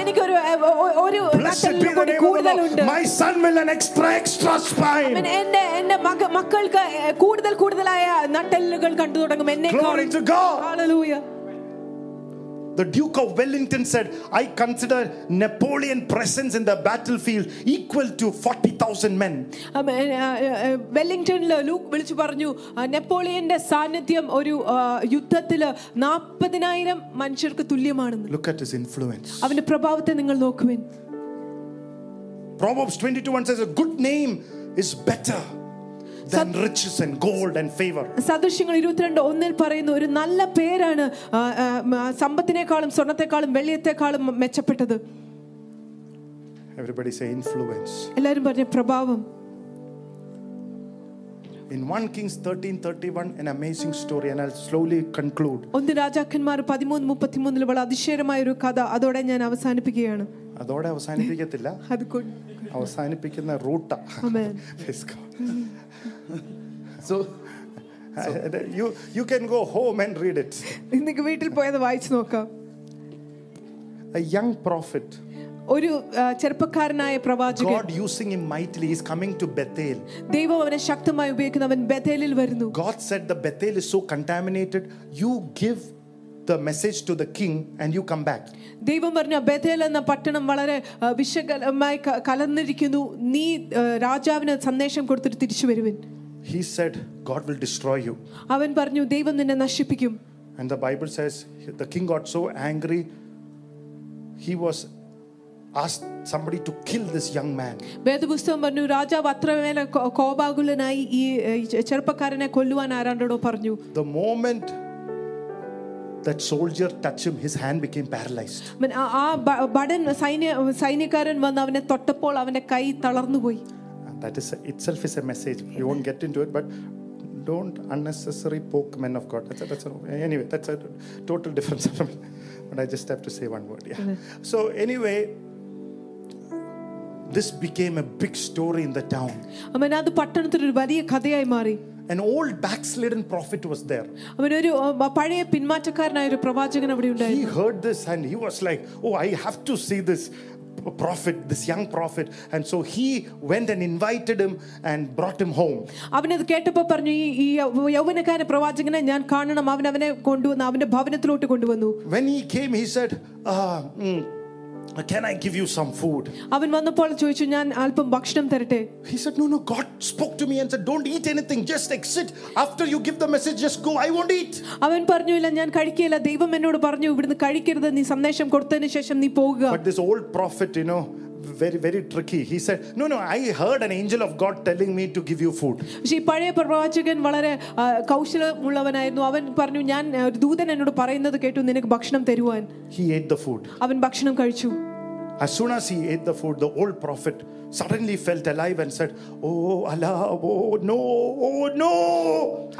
എനിക്കൊരു ഒരു കൂടുതലുണ്ട്. എന്റെ എന്റെ മക്കൾക്ക് കൂടുതൽ കൂടുതലായ നട്ടലുകൾ കണ്ടു തുടങ്ങും. എന്നെ The Duke of Wellington said, I consider Napoleon presence in the battlefield equal to 40,000 men. അമ്മ, എ, എ, എ, വെല്ലിംഗ്ടണില് ലൂക്ക് വിളിച്ചു പറഞ്ഞു ആ, നെപ്പോളിയന്റെ സാന്നിധ്യം ഒരു ആ, യുദ്ധത്തില് നാൽപ്പതിനായിരം മനുഷ്യർക്ക് തുല്യമാണെന്ന് Look at his influence. അവന്റെ പ്രഭാവത്തെ നിങ്ങൾ നോക്കുവിൻ Proverbs 22 1 says, A good name is better than riches and gold and favor. സദൃശ്യങ്ങൾ ഇരുപത്തിരണ്ട് ഒന്നിൽ പറയുന്നു ഒരു നല്ല പേരാണ് സമ്പത്തിനേക്കാളും സ്വർണത്തെക്കാളും വെള്ളിയത്തെക്കാളും മെച്ചപ്പെട്ടത്. Everybody say influence. എല്ലാവരും പറഞ്ഞ പ്രഭാവം. In 1 Kings 13 31, an amazing story, and I'll slowly conclude. ഒന്ന് രാജാക്കന്മാർ പതിമൂന്ന് മുപ്പത്തിമൂന്നിൽ വളരെ അതിശയമായ ഒരു കഥ അതോടെ ഞാൻ അവസാനിപ്പിക്കുകയാണ്. അതോടെ അവസാനിപ്പിക്കത്തില്ല. അത് അവസാനിപ്പിക്കുന്ന റൂട്ടാ. Amen. [laughs] So, you you can go home and read it നിങ്ങൾക്ക് വീട്ടിൽ പോയത് വായിച്ചു നോക്കാം a young prophet ഒരു ആ, ചെറുപ്പക്കാരനായ പ്രവാചകൻ god using him mightily is coming to bethel ദൈവം അവനെ ശക്തമായി ഉപയോഗിക്കുന്നു അവൻ ബഥേലിൽ വരുന്നു god said the bethel is so contaminated you give the message to the king and you come back ദൈവം പറഞ്ഞു ബഥേൽ എന്ന പട്ടണം വളരെ ആ, വിശകലമായി ക- കലർന്നിരിക്കുന്നു നീ ആ, രാജാവിന് സന്ദേശം കൊടുത്തിട്ട് തിരിച്ചു വരുവിൻ he said god will destroy you അവൻ പറഞ്ഞു ദൈവം നിന്നെ നശിപ്പിക്കും and the bible says the king got so angry he was asked somebody to kill this young man വേദപുസ്തകം പറഞ്ഞു രാജാവ് അത്രമേലെ കോ- കോപാകുലനായി ഈ ഏ, ഈ ചെ- ചെറുപ്പക്കാരനെ കൊല്ലുവാൻ ആരാണ്ടോടോ പറഞ്ഞു the moment that soldier touched him his hand became paralyzed അവൻ ആ- ആ ബ- ബടൻ സൈന്യ സൈന്യക്കാരൻ വന്ന് അവനെ തൊട്ടപ്പോൾ അവന്റെ കൈ തളർന്നുപോയി And that is itself is a message. We won't get into it, but don't unnecessary poke men of God. That's a, that's a, anyway, that's a total different [laughs] subject. But I just have to say one word. Yeah. So anyway, this became a big story in the town. അവൻ അത് പട്ടണത്തിൽ ഒരു വലിയ കഥയായി മാറി An old backslidden prophet was there. അവനൊരു ആ, പഴയ പിന്മാറ്റക്കാരനായ ഒരു പ്രവാചകൻ അവിടെ He ഉണ്ടായിരുന്നു heard this and he was like, "Oh, I have to see this." prophet this young prophet and so he went and invited him and brought him home അവനത് കേട്ടപ്പോ പറഞ്ഞു ഈ ഈ യൗവനക്കാരൻ പ്രവാചകനെ ഞാൻ കാണണം അവൻ അവനെ കൊണ്ടുവന്ന് അവന്റെ ഭവനത്തിലോട്ട് കൊണ്ടുവന്നു when he came he said uh, mm, can i give you some food അവൻ വന്നപ്പോൾ ചോദിച്ചു ഞാൻ അല്പം ഭക്ഷണം തരട്ടെ he said no no god spoke to me and said don't eat anything just exit after you give the message just go i won't eat അവൻ പറഞ്ഞു ഇല്ല ഞാൻ കഴിക്കുകയില്ല ദൈവം എന്നോട് പറഞ്ഞു ഇവിടുന്ന് കഴിക്കരുത് നീ സന്ദേശം കൊടുത്തതിന് ശേഷം നീ പോകുക but this old prophet you know very very tricky he said no no i heard an angel of god telling me to give you food പക്ഷെ ഈ പഴയ പ്രവാചകൻ വളരെ ആ, കൗശലമുള്ളവനായിരുന്നു അവൻ പറഞ്ഞു ഞാൻ ആ, ഒരു ദൂതൻ എന്നോട് പറയുന്നത് കേട്ടു നിനക്ക് ഭക്ഷണം തരുവാൻ he ate the food അവൻ ഭക്ഷണം കഴിച്ചു as soon as he ate the food the old prophet suddenly felt alive and said oh allah oh no oh no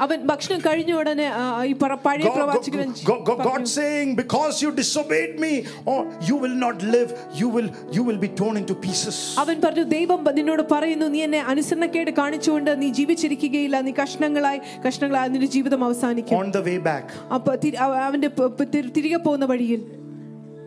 അവൻ ഭക്ഷണം കഴിഞ്ഞ ഉടനെ ആ, ഈ പറ- പഴയ God, പ്രവാചകൻ God, God, God പറഞ്ഞു, saying, because you disobeyed me, oh, you will not live. You will, you will be torn into pieces. അവൻ പറഞ്ഞു ദൈവം നിന്നോട് പറയുന്നു നീ എന്നെ അനുസരണക്കേട് കാണിച്ചുകൊണ്ട് നീ ജീവിച്ചിരിക്കുകയില്ല നീ കഷ്ണങ്ങളായി കഷ്ണങ്ങളായി നിന്റെ ജീവിതം അവസാനിക്കും On the way back, അപ്പൊ തി- അവ- അവന്റെ പ- പ- തി- തിരികെ പോകുന്ന വഴിയിൽ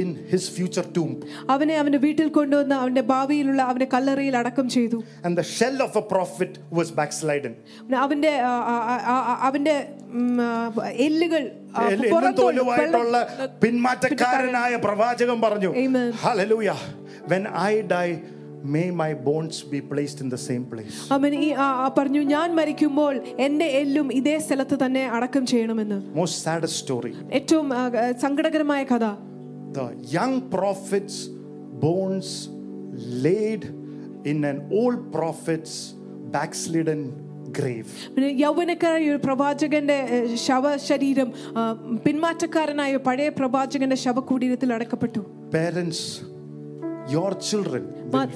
in his future tomb. അവനെ അവന്റെ വീട്ടിൽ കൊണ്ടുവന്ന് അവന്റെ ഭാവിയിലുള്ള അവന്റെ കല്ലറയിൽ അടക്കം ചെയ്തു And the shell of a prophet was backslidden. അവന്റെ അവന്റെ എല്ലുകൾ തോലുമായിട്ടുള്ള പിന്മാറ്റക്കാരനായ പ്രവാചകൻ പറഞ്ഞു Amen. When I die, may my bones be placed in the same place. അവൻ ഈ പറഞ്ഞു ഞാൻ മരിക്കുമ്പോൾ എന്റെ എല്ലും ഇതേ സ്ഥലത്ത് തന്നെ അടക്കം ചെയ്യണമെന്ന് Most saddest story. ഏറ്റവും സങ്കടകരമായ കഥ The young prophet's bones laid in an old prophet's backslidden grave. പിന്നെ യൗവനക്കാരായ ഒരു പ്രവാചകന്റെ ഏഹ്, ശവശരീരം ആ, പിന്മാറ്റക്കാരനായ പഴയ പ്രവാചകന്റെ ശവകുടീരത്തിൽ അടക്കപ്പെട്ടു Parents, your children will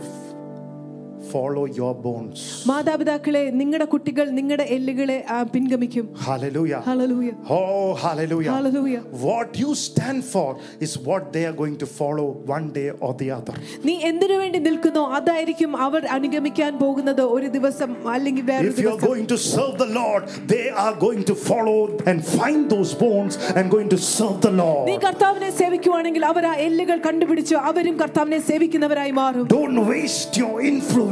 f- follow your bones. മാതാപിതാക്കളെ നിങ്ങളുടെ കുട്ടികൾ നിങ്ങളുടെ എല്ലുകളെ ആ, പിൻഗമിക്കും Hallelujah. Hallelujah Oh, hallelujah. Hallelujah What you stand for is what they are going to follow one day or the other. നീ എന്തിനു വേണ്ടി നിൽക്കുന്നോ അതായിരിക്കും അവർ അനുഗമിക്കാൻ പോകുന്നത് ഒരു ദിവസം അല്ലെങ്കിൽ വേറൊരു If you are ദിവസം going to serve the Lord, they are going to follow and find those bones and going to serve the നീ Lord. കർത്താവിനെ സേവിക്കുവാണെങ്കിൽ അവർ ആ എല്ലുകൾ കണ്ടുപിടിച്ച് അവരും കർത്താവിനെ സേവിക്കുന്നവരായി മാറും Don't waste your influence.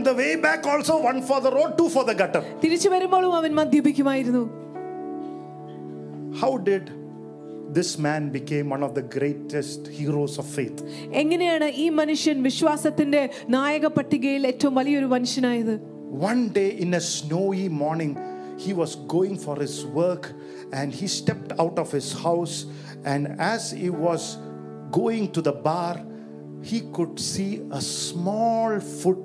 the way back also, one for the road, two for the gutter. തിരിച്ചു വരുമ്പോഴും അവൻ മദ്യപിക്കുമായിരുന്നു How did this man became one of the greatest heroes of faith? എങ്ങനെയാണ് ഈ മനുഷ്യൻ വിശ്വാസത്തിന്റെ നായക പട്ടികയിൽ ഏറ്റവും വലിയൊരു മനുഷ്യനായത് One day in a snowy morning, he was going for his work and he stepped out of his house. And as he was going to the bar, he could see a small foot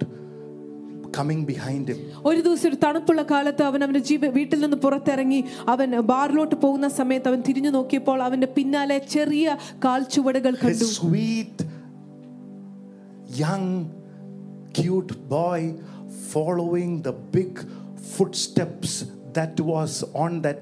coming behind him. ഒരു ദിവസം ഒരു തണുപ്പുള്ള കാലത്ത് അവൻ അവന്റെ ജീവ വീട്ടിൽ നിന്ന് പുറത്തിറങ്ങി അവൻ ബാറിലോട്ട് പോകുന്ന സമയത്ത് അവൻ തിരിഞ്ഞു നോക്കിയപ്പോൾ അവന്റെ പിന്നാലെ ചെറിയ കാൽച്ചുവടുകൾ കണ്ടു His sweet, young, cute boy following the big footsteps that was on that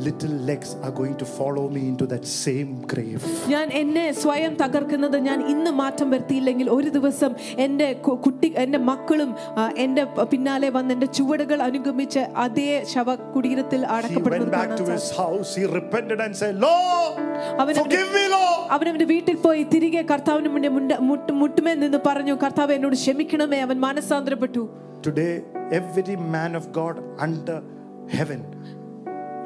little legs are going to follow me into that same grave. ഞാൻ എന്നെ സ്വയം തകർക്കുന്നത് ഞാൻ ഇന്ന് മാറ്റം വരുത്തിയില്ലെങ്കിൽ ഒരു ദിവസം എന്റെ കുട്ടി എന്റെ മക്കളും എന്റെ പിന്നാലെ വന്ന് എന്റെ ചുവടുകൾ അനുഗമിച്ച് അതേ ശവ കുടീരത്തിൽ അവൻ അവന്റെ വീട്ടിൽ പോയി തിരികെ കർത്താവിന് മുന്നേ മുട്ടുമേ നിന്ന് പറഞ്ഞു കർത്താവ് എന്നോട് ക്ഷമിക്കണമേ അവൻ മാനസാന്തരപ്പെട്ടു. Today every man of God under heaven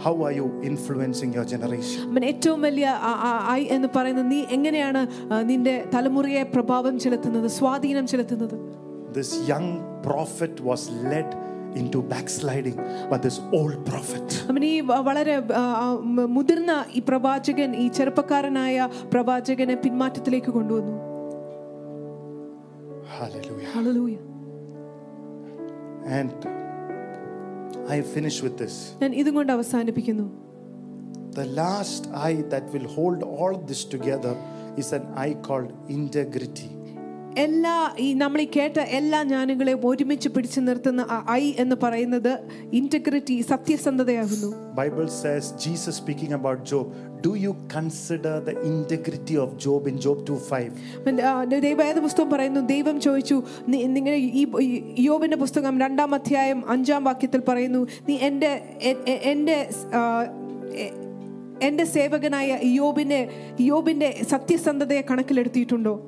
How are you influencing your generation? അവൻ ഏറ്റവും വലിയ ആ- ആ- ഐ എന്ന് പറയുന്നത് നീ എങ്ങനെയാണ് ആ, നിന്റെ തലമുറയെ പ്രഭാവം ചെലുത്തുന്നത് സ്വാധീനം ചെലുത്തുന്നത് This young prophet was led into backsliding by this old prophet. അവൻ ഈ വ- വളരെ ആ, ആ, മ- മുതിർന്ന ഈ പ്രവാചകൻ ഈ ചെറുപ്പക്കാരനായ പ്രവാചകനെ പിന്മാറ്റത്തിലേക്ക് കൊണ്ടുവന്നു Hallelujah. Hallelujah. And I finish with this. ഞാൻ ഇതും കൊണ്ട് അവസാനിപ്പിക്കുന്നു The last I that will hold all this together is an I called integrity. എല്ലാ ഈ നമ്മൾ ഈ കേട്ട എല്ലാ ജ്ഞാനങ്ങളെയും ഒരുമിച്ച് പിടിച്ചു നിർത്തുന്ന ഐ എന്ന് പറയുന്നത് integrity സത്യസന്ധതയാകുന്നു. Bible says Jesus speaking about Job do you consider the integrity of Job in Job 2:5? ആ, ദൈവവേദ പുസ്തകം പറയുന്നു? ദൈവം ചോദിച്ചു "നീ- നിങ്ങൾ ഈ യോബിന്റെ പുസ്തകം രണ്ടാം അധ്യായം അഞ്ചാം വാക്യത്തിൽ പറയുന്നു നീ എന്റെ എന്റെ എന്റെ സേവകനായ യോബിനെ യോബിന്റെ സത്യസന്ധതയെ കണക്കിലെടുത്തിട്ടുണ്ടോ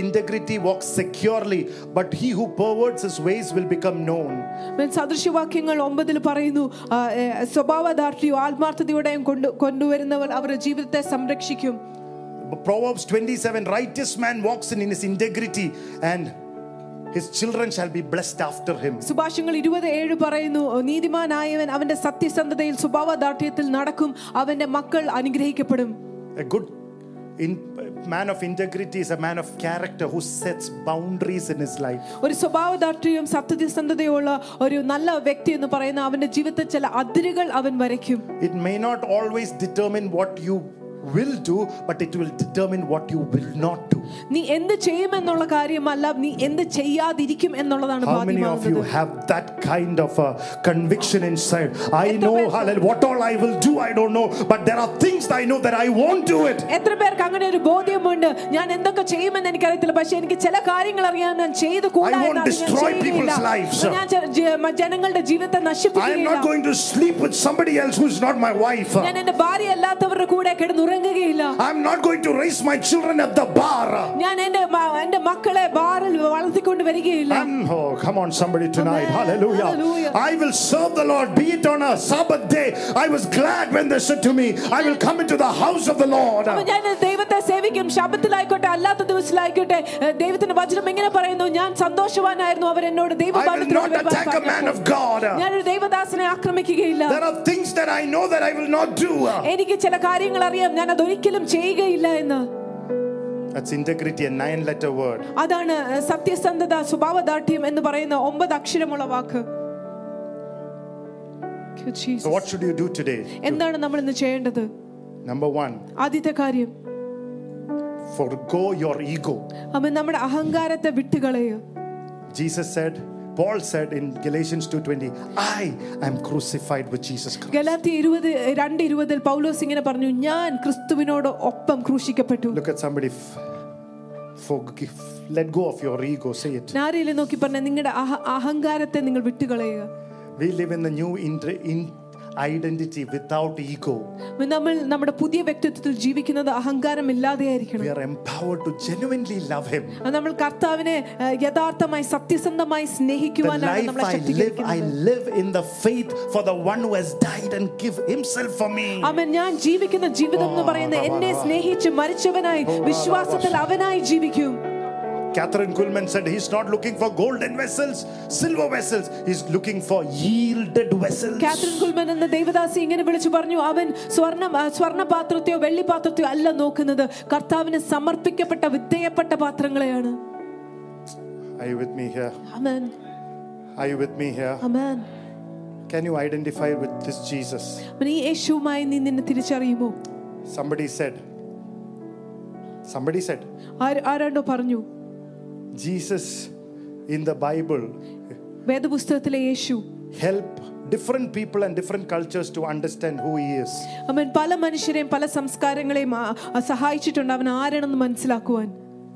integrity walks securely, but he who perverts his ways will become known. ഞാൻ സദൃശ്യവാക്യങ്ങൾ ഒമ്പതിൽ പറയുന്നു ആ, ഏ, സ്വഭാവദാർഢ്യവും ആത്മാർത്ഥതയോടെയും കൊണ്ടു കൊണ്ടുവരുന്നവർ അവരുടെ ജീവിതത്തെ സംരക്ഷിക്കും Proverbs 27 Righteous man walks in his integrity, and his children shall be blessed after him. സുഭാഷങ്ങൾ ഇരുപത് ഏഴ് പറയുന്നു നീതിമാനായവൻ അവന്റെ സത്യസന്ധതയിൽ സ്വഭാവദാർഢ്യത്തിൽ നടക്കും അവന്റെ മക്കൾ അനുഗ്രഹിക്കപ്പെടും A good in, man of integrity is a man of character who sets boundaries in his life. ഒരു സ്വഭാവദാർഢ്യവും സത്യസന്ധതയുള്ള ഒരു നല്ല വ്യക്തി എന്ന് പറയുന്ന അവന്റെ ജീവിതത്തിൽ ചില അതിരുകൾ അവൻ വരയ്ക്കും It may not always determine what you will do, but it will determine what you will not do. നീ എന്ത് ചെയ്യുമെന്നുള്ള കാര്യമല്ല നീ എന്ത് ചെയ്യാതിരിക്കും എന്നുള്ളതാണ് How many of you ബാധ്യമാകുന്നത് have that kind of a conviction inside? I എത്ര know പേർക്ക് hallelujah, what all I will do, I don't know, but there are things I know that I won't do it. എത്ര പേർക്ക് അങ്ങനെ ഒരു ബോധ്യമുണ്ട് ഞാൻ എന്തൊക്കെ ചെയ്യുമെന്ന് എനിക്കറിയത്തില്ല പക്ഷെ എനിക്ക് ചില കാര്യങ്ങൾ അറിയാൻ ഞാൻ ചെയ്തു കൂടാ I won't എന്നാണ് ഞാൻ destroy ചെയ്യുകയില്ല. people's lives. ഞാൻ ജ- ജ- ജനങ്ങളുടെ ജീവിതത്തെ I am നശിപ്പിക്കുകയില്ല not going to sleep with somebody else who is not my wife. ഞാൻ എന്റെ ഭാര്യ അല്ലാത്തവരുടെ കൂടെ കിടന്നുറങ്ങുകയില്ല I'm not going to raise my children at the bar. ഞാൻ എന്റെ മ- എന്റെ മക്കളെ ബാറിൽ വളർത്തിക്കൊണ്ട് വരികയില്ല I'm, oh, come on, somebody tonight. Amen. Hallelujah. Hallelujah. I will serve the Lord, be it on a Sabbath day. I was glad when they said to me, I will come into the house of the Lord. അപ്പൊ ഞാൻ ദൈവത്തെ സേവിക്കും ശബത്തിലായിക്കോട്ടെ അല്ലാത്ത ദിവസത്തിലായിക്കോട്ടെ ഏഹ് ദൈവത്തിന്റെ വചനം എങ്ങനെ പറയുന്നു ഞാൻ സന്തോഷവാനായിരുന്നു അവർ എന്നോട് I will not attack a man of God. ഞാനൊരു ദൈവദാസനെ ആക്രമിക്കുകയില്ല There are things that I know that I will not do. എനിക്ക് ചില കാര്യങ്ങൾ അറിയാം ഞാൻ അതൊരിക്കലും ചെയ്യുകയില്ല എന്ന് That's integrity, a nine letter word. അതാണ് സത്യസന്ധത സ്വഭാവദാർഢ്യം എന്ന് പറയുന്ന ഒമ്പത് അക്ഷരമുള്ള വാക്ക്. So, what should you do today? എന്താണ് നമ്മൾ ഇന്ന് ചെയ്യേണ്ടത് Number one, ആദ്യത്തെ കാര്യം forgo your ego. നമ്മുടെ അഹങ്കാരത്തെ വിട്ടുകളയുക Jesus said, Paul said in Galatians 2:20, I am crucified with Jesus Christ. ഗലാത്തി ഇരുപത് രണ്ട് ഇരുപതിൽ പൗലോസ് ഇങ്ങനെ പറഞ്ഞു ഞാൻ ക്രിസ്തുവിനോട് ഒപ്പം ക്രൂശിക്കപ്പെട്ടു Look at somebody. f- Forgive. Let go of your ego. Say it. നാരിയിലെ നോക്കി പറഞ്ഞ നിങ്ങളുടെ അഹ- അഹങ്കാരത്തെ നിങ്ങൾ വിട്ടുകളയുക We live in the new inter- in identity without ego. നമ്മൾ നമ്മുടെ പുതിയ വ്യക്തിത്വത്തിൽ ജീവിക്കുന്നത് അഹങ്കാരം ഇല്ലാതെയായിരിക്കണം We are empowered to genuinely love Him. അത് നമ്മൾ കർത്താവിനെ ഏഹ്, യഥാർത്ഥമായി സത്യസന്ധമായി The സ്നേഹിക്കുവാനാണ് life നമ്മളെ I live, I ശക്തീകരിക്കുന്നത് live in the faith for the one who has died and give Himself for me. അവൻ ഞാൻ ജീവിക്കുന്ന ജീവിതം എന്ന് പറയുന്നത് എന്നെ സ്നേഹിച്ച് മരിച്ചവനായി വിശ്വാസത്തിൽ അവനായി ജീവിക്കും Kathryn Kuhlman said, He's not looking for golden vessels, silver vessels. He's looking for yielded vessels. Kathryn Kuhlman എന്ന ദേവദാസി ഇങ്ങനെ വിളിച്ചു പറഞ്ഞു അവൻ സ്വർണ്ണ സ്വർണ്ണ പാത്രത്തെയോ വെള്ളി പാത്രത്തെയോ അല്ല നോക്കുന്നത് കർത്താവിന് സമർപ്പിക്കപ്പെട്ട വിധേയപ്പെട്ട പാത്രങ്ങളെയാണ് Are you with me here? Amen. Are you with me here? Amen. Can you identify with this Jesus? Somebody said, Somebody said. I said. ആരാണ്ടോ പറഞ്ഞു? Jesus in the Bible വേദപുസ്തകത്തിലെ യേശു help different people and different cultures to understand who he is. അവൻ പല മനുഷ്യരെയും പല സംസ്കാരങ്ങളെയും ആ- ആ സഹായിച്ചിട്ടുണ്ട് അവൻ ആരാണെന്ന് മനസ്സിലാക്കുവാൻ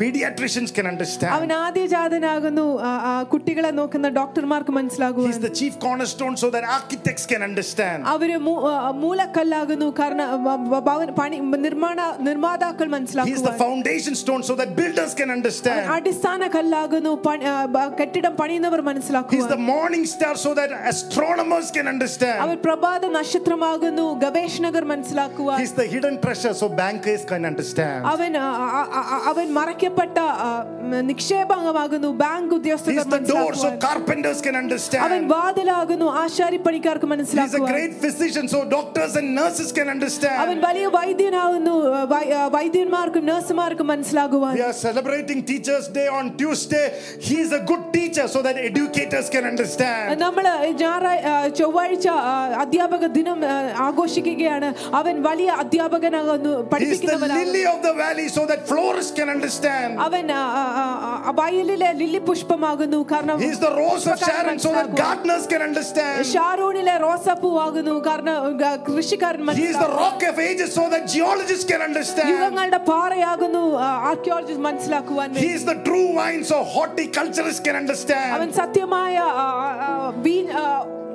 pediatricians can understand. അവൻ ആദ്യജാതനാകുന്നു ആ, ആ, കുട്ടികളെ നോക്കുന്ന ഡോക്ടർമാർക്ക് മനസ്സിലാകുവാൻ He's the chief cornerstone so that architects can understand. അവര് മൂ- ആ, മൂലക്കല്ലാകുന്നു കാരണം വ- വ- ഭവന പണി നിർമ്മാണ നിർമ്മാതാക്കൾ He's the മനസ്സിലാക്കുവാൻ foundation stone so that builders can understand. അടിസ്ഥാന കല്ലാകുന്നു പണി- ആ, ബ- കെട്ടിടം പണിയുന്നവർ He's the മനസ്സിലാക്കുവാൻ morning star so that astronomers can understand. അവർ പ്രഭാത നക്ഷത്രമാകുന്നു ഗവേഷകർ മനസ്സിലാക്കുവാൻ He's the hidden treasure so bankers can understand. അവൻ ആ, ആ, ആ, ആ, അവൻ മറയ്ക്കപ്പെട്ട ആ, ഉം, നിക്ഷേപമാകുന്നു ബാങ്ക് ഉദ്യോഗസ്ഥർ He's the door so മനസ്സിലാക്കുവാൻ carpenters can അവൻ understand. വാതിലാകുന്നു ആശാരിപ്പണിക്കാർക്ക് He's a മനസ്സിലാക്കുവാൻ great physician so doctors and nurses can അവൻ understand. വലിയ വൈദ്യനാകുന്നു ആ, വൈ- ആ, വൈദ്യന്മാർക്കും നഴ്സുമാർക്കും മനസ്സിലാകുവാൻ We are celebrating Teachers' Day on Tuesday. He's a good teacher so that educators can understand. നമ്മൾ ഞായറാഴ് ആ, ചൊവ്വാഴ്ച ആ, അധ്യാപക ദിനം ആ, ആഘോഷിക്കുകയാണ് അവൻ വലിയ അധ്യാപകനാകുന്നു He's the പഠിപ്പിക്കുന്നവനാകുന്നു lily of the valley so that florists can understand. അവൻ ആ, ആ, ആ, ആ, വയലിലെ ലില്ലി പുഷ്പമാകുന്നു കാരണം He's the rose of Sharon so that gardeners can understand. ഷാറൂണിലെ റോസാപ്പൂവാകുന്നു കാരണം ഗ- കൃഷിക്കാരൻ He's the മനസ്സിലാക്കും. rock of ages so that geologists can understand. യുഗങ്ങളുടെ പാറയാകുന്നു archaeologist മനസ്സിലാക്കുവാൻ വേണ്ടി. He's the true wine so horticulturists can അവൻ understand. സത്യമായ ആ,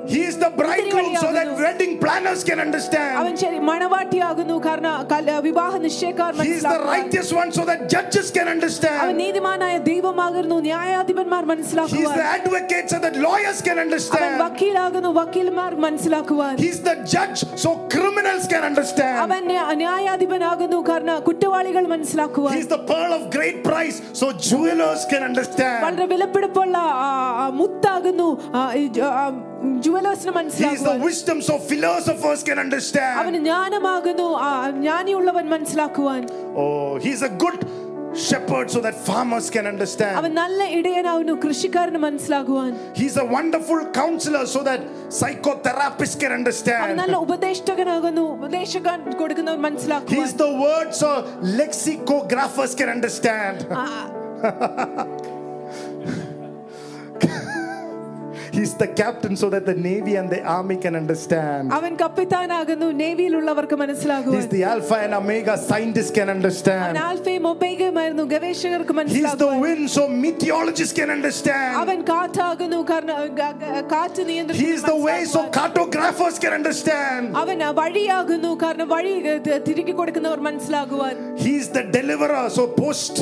ആ, ആ, വീ- ആ, He's the bridegroom so that wedding planners can അവൻ understand. ശരി മണവാട്ടിയാകുന്നു കാരണം കല- വിവാഹ നിശ്ചയക്കാർ He's the മനസ്സിലാക്കുവാൻ. righteous one so that judges can അവൻ understand. നീതിമാനായ ദൈവമാകുന്നു ന്യായാധിപന്മാർ He's മനസ്സിലാക്കുവാൻ the advocate so that lawyers can അവൻ understand. വക്കീലാകുന്നു വക്കീൽമാർ മനസ്സിലാക്കുവാൻ He's the judge so criminals can understand. അവൻ ന്യാ- ന്യായാധിപനാകുന്നു കാരണം കുറ്റവാളികൾ മനസ്സിലാക്കുവാൻ He's the pearl of great price so jewelers can understand. വളരെ വിലപിടിപ്പുള്ള ആ, ആ, മുത്താകുന്നു ആ, ഈ ജ- ആ, ജുവലേഴ്സിന് He's the മനസ്സിലാക്കുവാൻ wisdom so philosophers can understand. അവന് ജ്ഞാനമാകുന്നു ആ, ജ്ഞാനിയുള്ളവൻ മനസ്സിലാക്കുവാൻ Oh, he's a good shepherd so that farmers can understand. അവൻ നല്ല ഇടയനാകുന്നു കൃഷിക്കാരന് മനസ്സിലാക്കുവാൻ He's a wonderful counselor so that psychotherapists can അവൻ understand. നല്ല ഉപദേഷ്ടകനാകുന്നു ഉപദേശകൻ കൊടുക്കുന്നവൻ മനസ്സിലാക്കുവാൻ He's the word so lexicographers can understand. [laughs] He's the captain so that the navy and the army can understand. അവൻ കപ്പിത്താനാകുന്നു നേവിയിലുള്ളവർക്ക് മനസ്സിലാകുവാൻ He's the alpha and omega scientists can അവൻ understand. ആൽഫയും ഒബേഗയുമായിരുന്നു ഗവേഷകർക്ക് He's the മനസ്സിലാകുവാൻ wind so meteorologists can understand. അവൻ കാറ്റാകുന്നു കാരണം ഗ- ഗ- കാറ്റ് He's the way so നിയന്ത്രിക്കുന്ന cartographers can understand. അവൻ വഴിയാകുന്നു കാരണം വഴി ഏ, തി- തിരികെ കൊടുക്കുന്നവർ മനസ്സിലാകുവാൻ He's the deliverer so post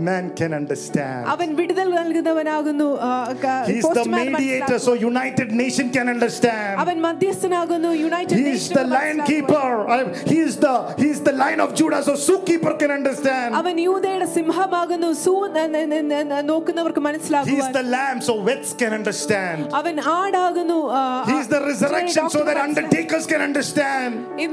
man can understand. He's the mediator so United Nation can understand. He's the lion keeper. He's the he's the lion of Judah so zookeeper can understand. He's the lamb so vets can understand. He's the resurrection so that undertakers can understand. He's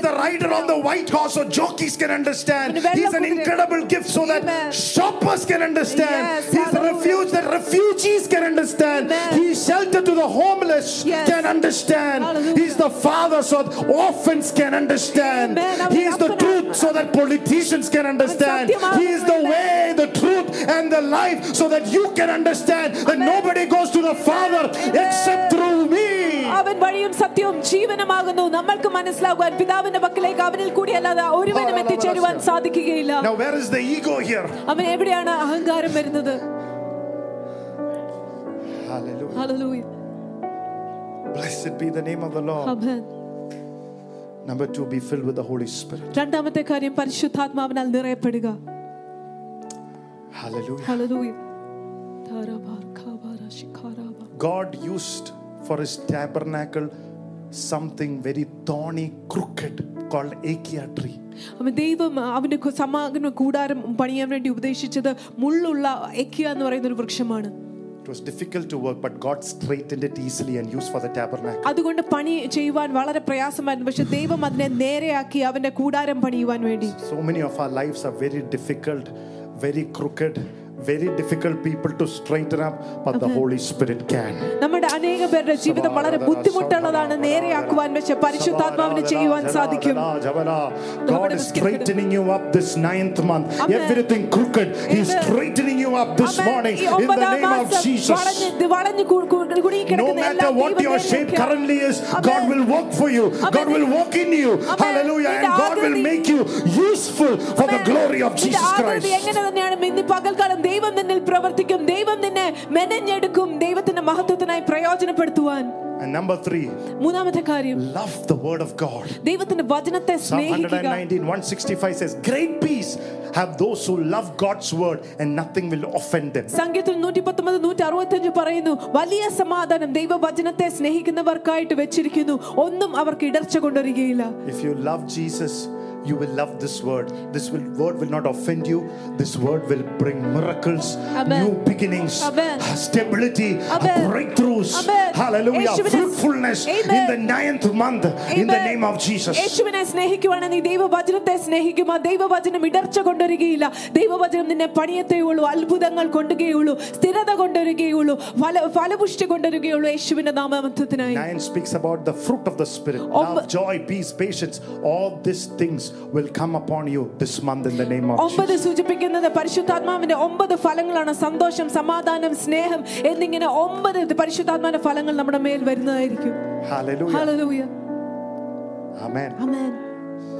the rider on the white horse so jockeys can understand. An incredible gift so that Amen. shoppers can understand. Yes, He's the hallelujah. refuge that refugees can understand. Amen. He's shelter to the homeless Yes. can understand. Hallelujah. He's the father so that orphans can understand. Amen. അവൻ He's the അപ്പനാണ്. truth so that politicians can understand. സത്യമാകുന്നു. He is the way, the truth, and the life so that you can understand that Amen. nobody goes to the Father Amen. except through me. അവൻ വഴിയും സത്യവും ജീവനമാകുന്നു നമ്മൾക്ക് മനസ്സിലാകുവാൻ പിതാവിന്റെ പക്കലേക്ക് അവനിൽ കൂടിയല്ലാതെ ഒരുവനും എത്തിച്ചേരുവാൻ സാധിക്കുകയില്ല Now, where is the ego here? അവൻ എവിടെയാണ് അഹങ്കാരം വരുന്നത് Hallelujah. Hallelujah. Blessed be the name of the Lord. Amen. Number two, be filled with the Holy Spirit. രണ്ടാമത്തെ കാര്യം പരിശുദ്ധാത്മാവിനാൽ നിറയപ്പെടുക Hallelujah. Hallelujah. ധാരാബാർ ഖാബാര ശിഖാരാബ. God used for his tabernacle something very thorny, crooked called acacia tree. അവൻ ദൈവം അവന്റെ കു- സമാഗമ കൂടാരം പണിയാൻ വേണ്ടി ഉപദേശിച്ചത് മുള്ളുള്ള എക്കിയ എന്ന് പറയുന്ന ഒരു വൃക്ഷമാണ് It was difficult to work, but God straightened it easily and used for the tabernacle. അതുകൊണ്ട് പണി ചെയ്യുവാൻ വളരെ പ്രയാസമായിരുന്നു പക്ഷെ ദൈവം അതിനെ നേരെയാക്കി അവന്റെ കൂടാരം പണിയുവാൻ വേണ്ടി So many of our lives are very difficult, very crooked, very difficult people to straighten up, but the Holy Spirit can. നമ്മുടെ അനേക പേരുടെ ജീവിതം വളരെ ബുദ്ധിമുട്ടുള്ളതാണ് നേരെയാക്കുവാൻ പക്ഷെ പരിശുദ്ധാത്മാവിന് ചെയ്യുവാൻ സാധിക്കും God is straightening you up this ninth month. Amen. Everything crooked, He's Amen. straightening you up this Amen. morning ഈ in the ഒമ്പതാം name of മാസം Jesus. വളഞ്ഞ് ഇത് വളഞ്ഞ് കു- കു- No കുടുങ്ങിക്കിടക്കുന്ന matter എല്ലാ what your shape ദൈവവേദനയ്ക്കും currently is, God Amen. will work for you. God Amen. will walk in you. Amen. Hallelujah. And നിന്റെ God will ആകൃതി- make you useful for the glory of നിന്റെ Jesus ആകൃതി Christ. എങ്ങനെ തന്നെയാണ് ഇന്ന് പകൽക്കാലം ദൈവം നിന്നിൽ പ്രവർത്തിക്കും ദൈവം നിന്നെ മെനഞ്ഞെടുക്കും ദൈവത്തിന്റെ മഹത്വത്തിനായി പ്രയോജനപ്പെടുത്തുവാൻ And number three, മൂന്നാമത്തെ കാര്യം love the word of God. ദൈവത്തിന്റെ വചനത്തെ Psalm സ്നേഹിക്കുക 119, 165 says, Great peace have those who love God's word, and nothing will offend them. സംഖ്യത്തിൽ നൂറ്റി പത്തൊമ്പത് നൂറ്റി അറുപത്തഞ്ച് പറയുന്നു വലിയ സമാധാനം ദൈവവചനത്തെ സ്നേഹിക്കുന്നവർക്കായിട്ട് വെച്ചിരിക്കുന്നു ഒന്നും അവർക്ക് ഇടർച്ച കൊണ്ടുവരികയില്ല If you love Jesus, you will love this word. This will, word will not offend you. This word will bring miracles, Amen. new beginnings, Amen. stability, Amen. breakthroughs. Amen. Hallelujah. യേശുവിനെ- Fruitfulness in Amen. the ninth month in the Amen. name of Jesus. യേശുവിനെ സ്നേഹിക്കുവാണ് നീ ദൈവവചനത്തെ സ്നേഹിക്കും ആ ദൈവവചനം ഇടർച്ച കൊണ്ടുവരികയില്ല ദൈവവചനം നിന്നെ പണിയത്തേയുള്ളൂ അത്ഭുതങ്ങൾ കൊണ്ടുകയുള്ളൂ സ്ഥിരത കൊണ്ടുവരികയുള്ളൂ ഫല ഫലപുഷ്ടി കൊണ്ടുവരികയുള്ളൂ യേശുവിന്റെ നാമമത്വത്തിനായി Nine speaks about the fruit of the Spirit Om- love, joy, peace, patience. All these things will come upon you this month in the name of ഒമ്പത് Jesus. സൂചിപ്പിക്കുന്നത് പരിശുദ്ധാത്മാവിന്റെ ഒമ്പത് ഫലങ്ങളാണ് സന്തോഷം സമാധാനം സ്നേഹം എന്നിങ്ങനെ ഒമ്പത് പരിശുദ്ധാത്മാവിന്റെ ഫലങ്ങൾ നമ്മുടെ മേൽ വരുന്നതായിരിക്കും Hallelujah. Hallelujah Amen. Amen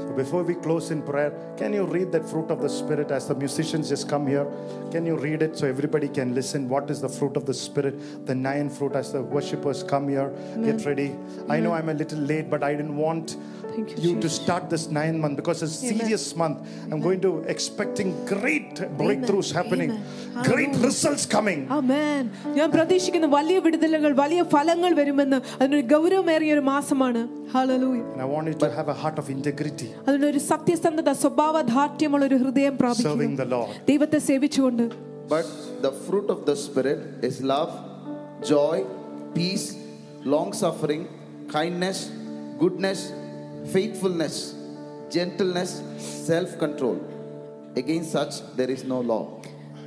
So before we close in prayer, can you read that fruit of the Spirit as the musicians just come here? Can you read it so everybody can listen? What is the fruit of the Spirit? The nine fruit as the worshippers come here, get ready. I know I'm a little late, but I didn't want Thank you, you to Jesus. start this nine month because it's a Amen. serious month. I'm going to expecting great breakthroughs happening, Amen. great results coming. ആമേൻ ഞാൻ പ്രതീക്ഷിക്കുന്ന വലിയ വിടുതലുകൾ വലിയ ഫലങ്ങൾ വരുമെന്ന് അതിനൊരു ഗൗരവമേറിയ ഒരു മാസമാണ് hallelujah And I want you to have a heart of integrity, അതിനൊരു സത്യസന്ധത സ്വഭാവധാർഢ്യമുള്ള ഒരു ഹൃദയം serving പ്രാപിക്കുക the Lord. ദൈവത്തെ സേവിച്ചുകൊണ്ട് But the fruit of the Spirit is love, joy, peace, long suffering, kindness, goodness, faithfulness, gentleness, self control. Against such there is no law.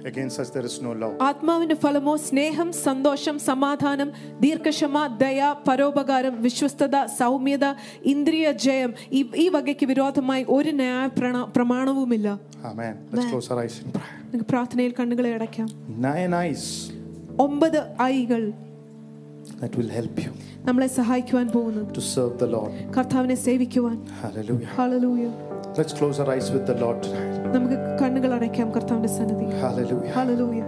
Against us, there is no law. ആത്മാവിന്റെ ഫലമോ സ്നേഹം സന്തോഷം സമാധാനം ദീർഘക്ഷമ ദയ പരോപകാരം വിശ്വസ്തത സൗമ്യത ഇന്ദ്രിയ ജയം ഈ ഈ വകയ്ക്ക് വിരോധമായി ഒരു ന്യായ പ്രണ- പ്രമാണവുമില്ല Amen. Let's Amen. close our eyes in prayer. നിങ്ങൾക്ക് പ്രാർത്ഥനയിൽ കണ്ണുകളെ അടയ്ക്കാം Nine eyes ഒമ്പത് ഐകൾ that will help you നമ്മളെ സഹായിക്കുവാൻ പോകുന്നത് to serve the Lord. കർത്താവിനെ സേവിക്കുവാൻ Hallelujah. Hallelujah Let's close our eyes with the Lord tonight. നമുക്ക് കണ്ണുകൾ അടയ്ക്കാം കർത്താവിന്റെ സന്നിധി Hallelujah. ഹല്ലേലൂയ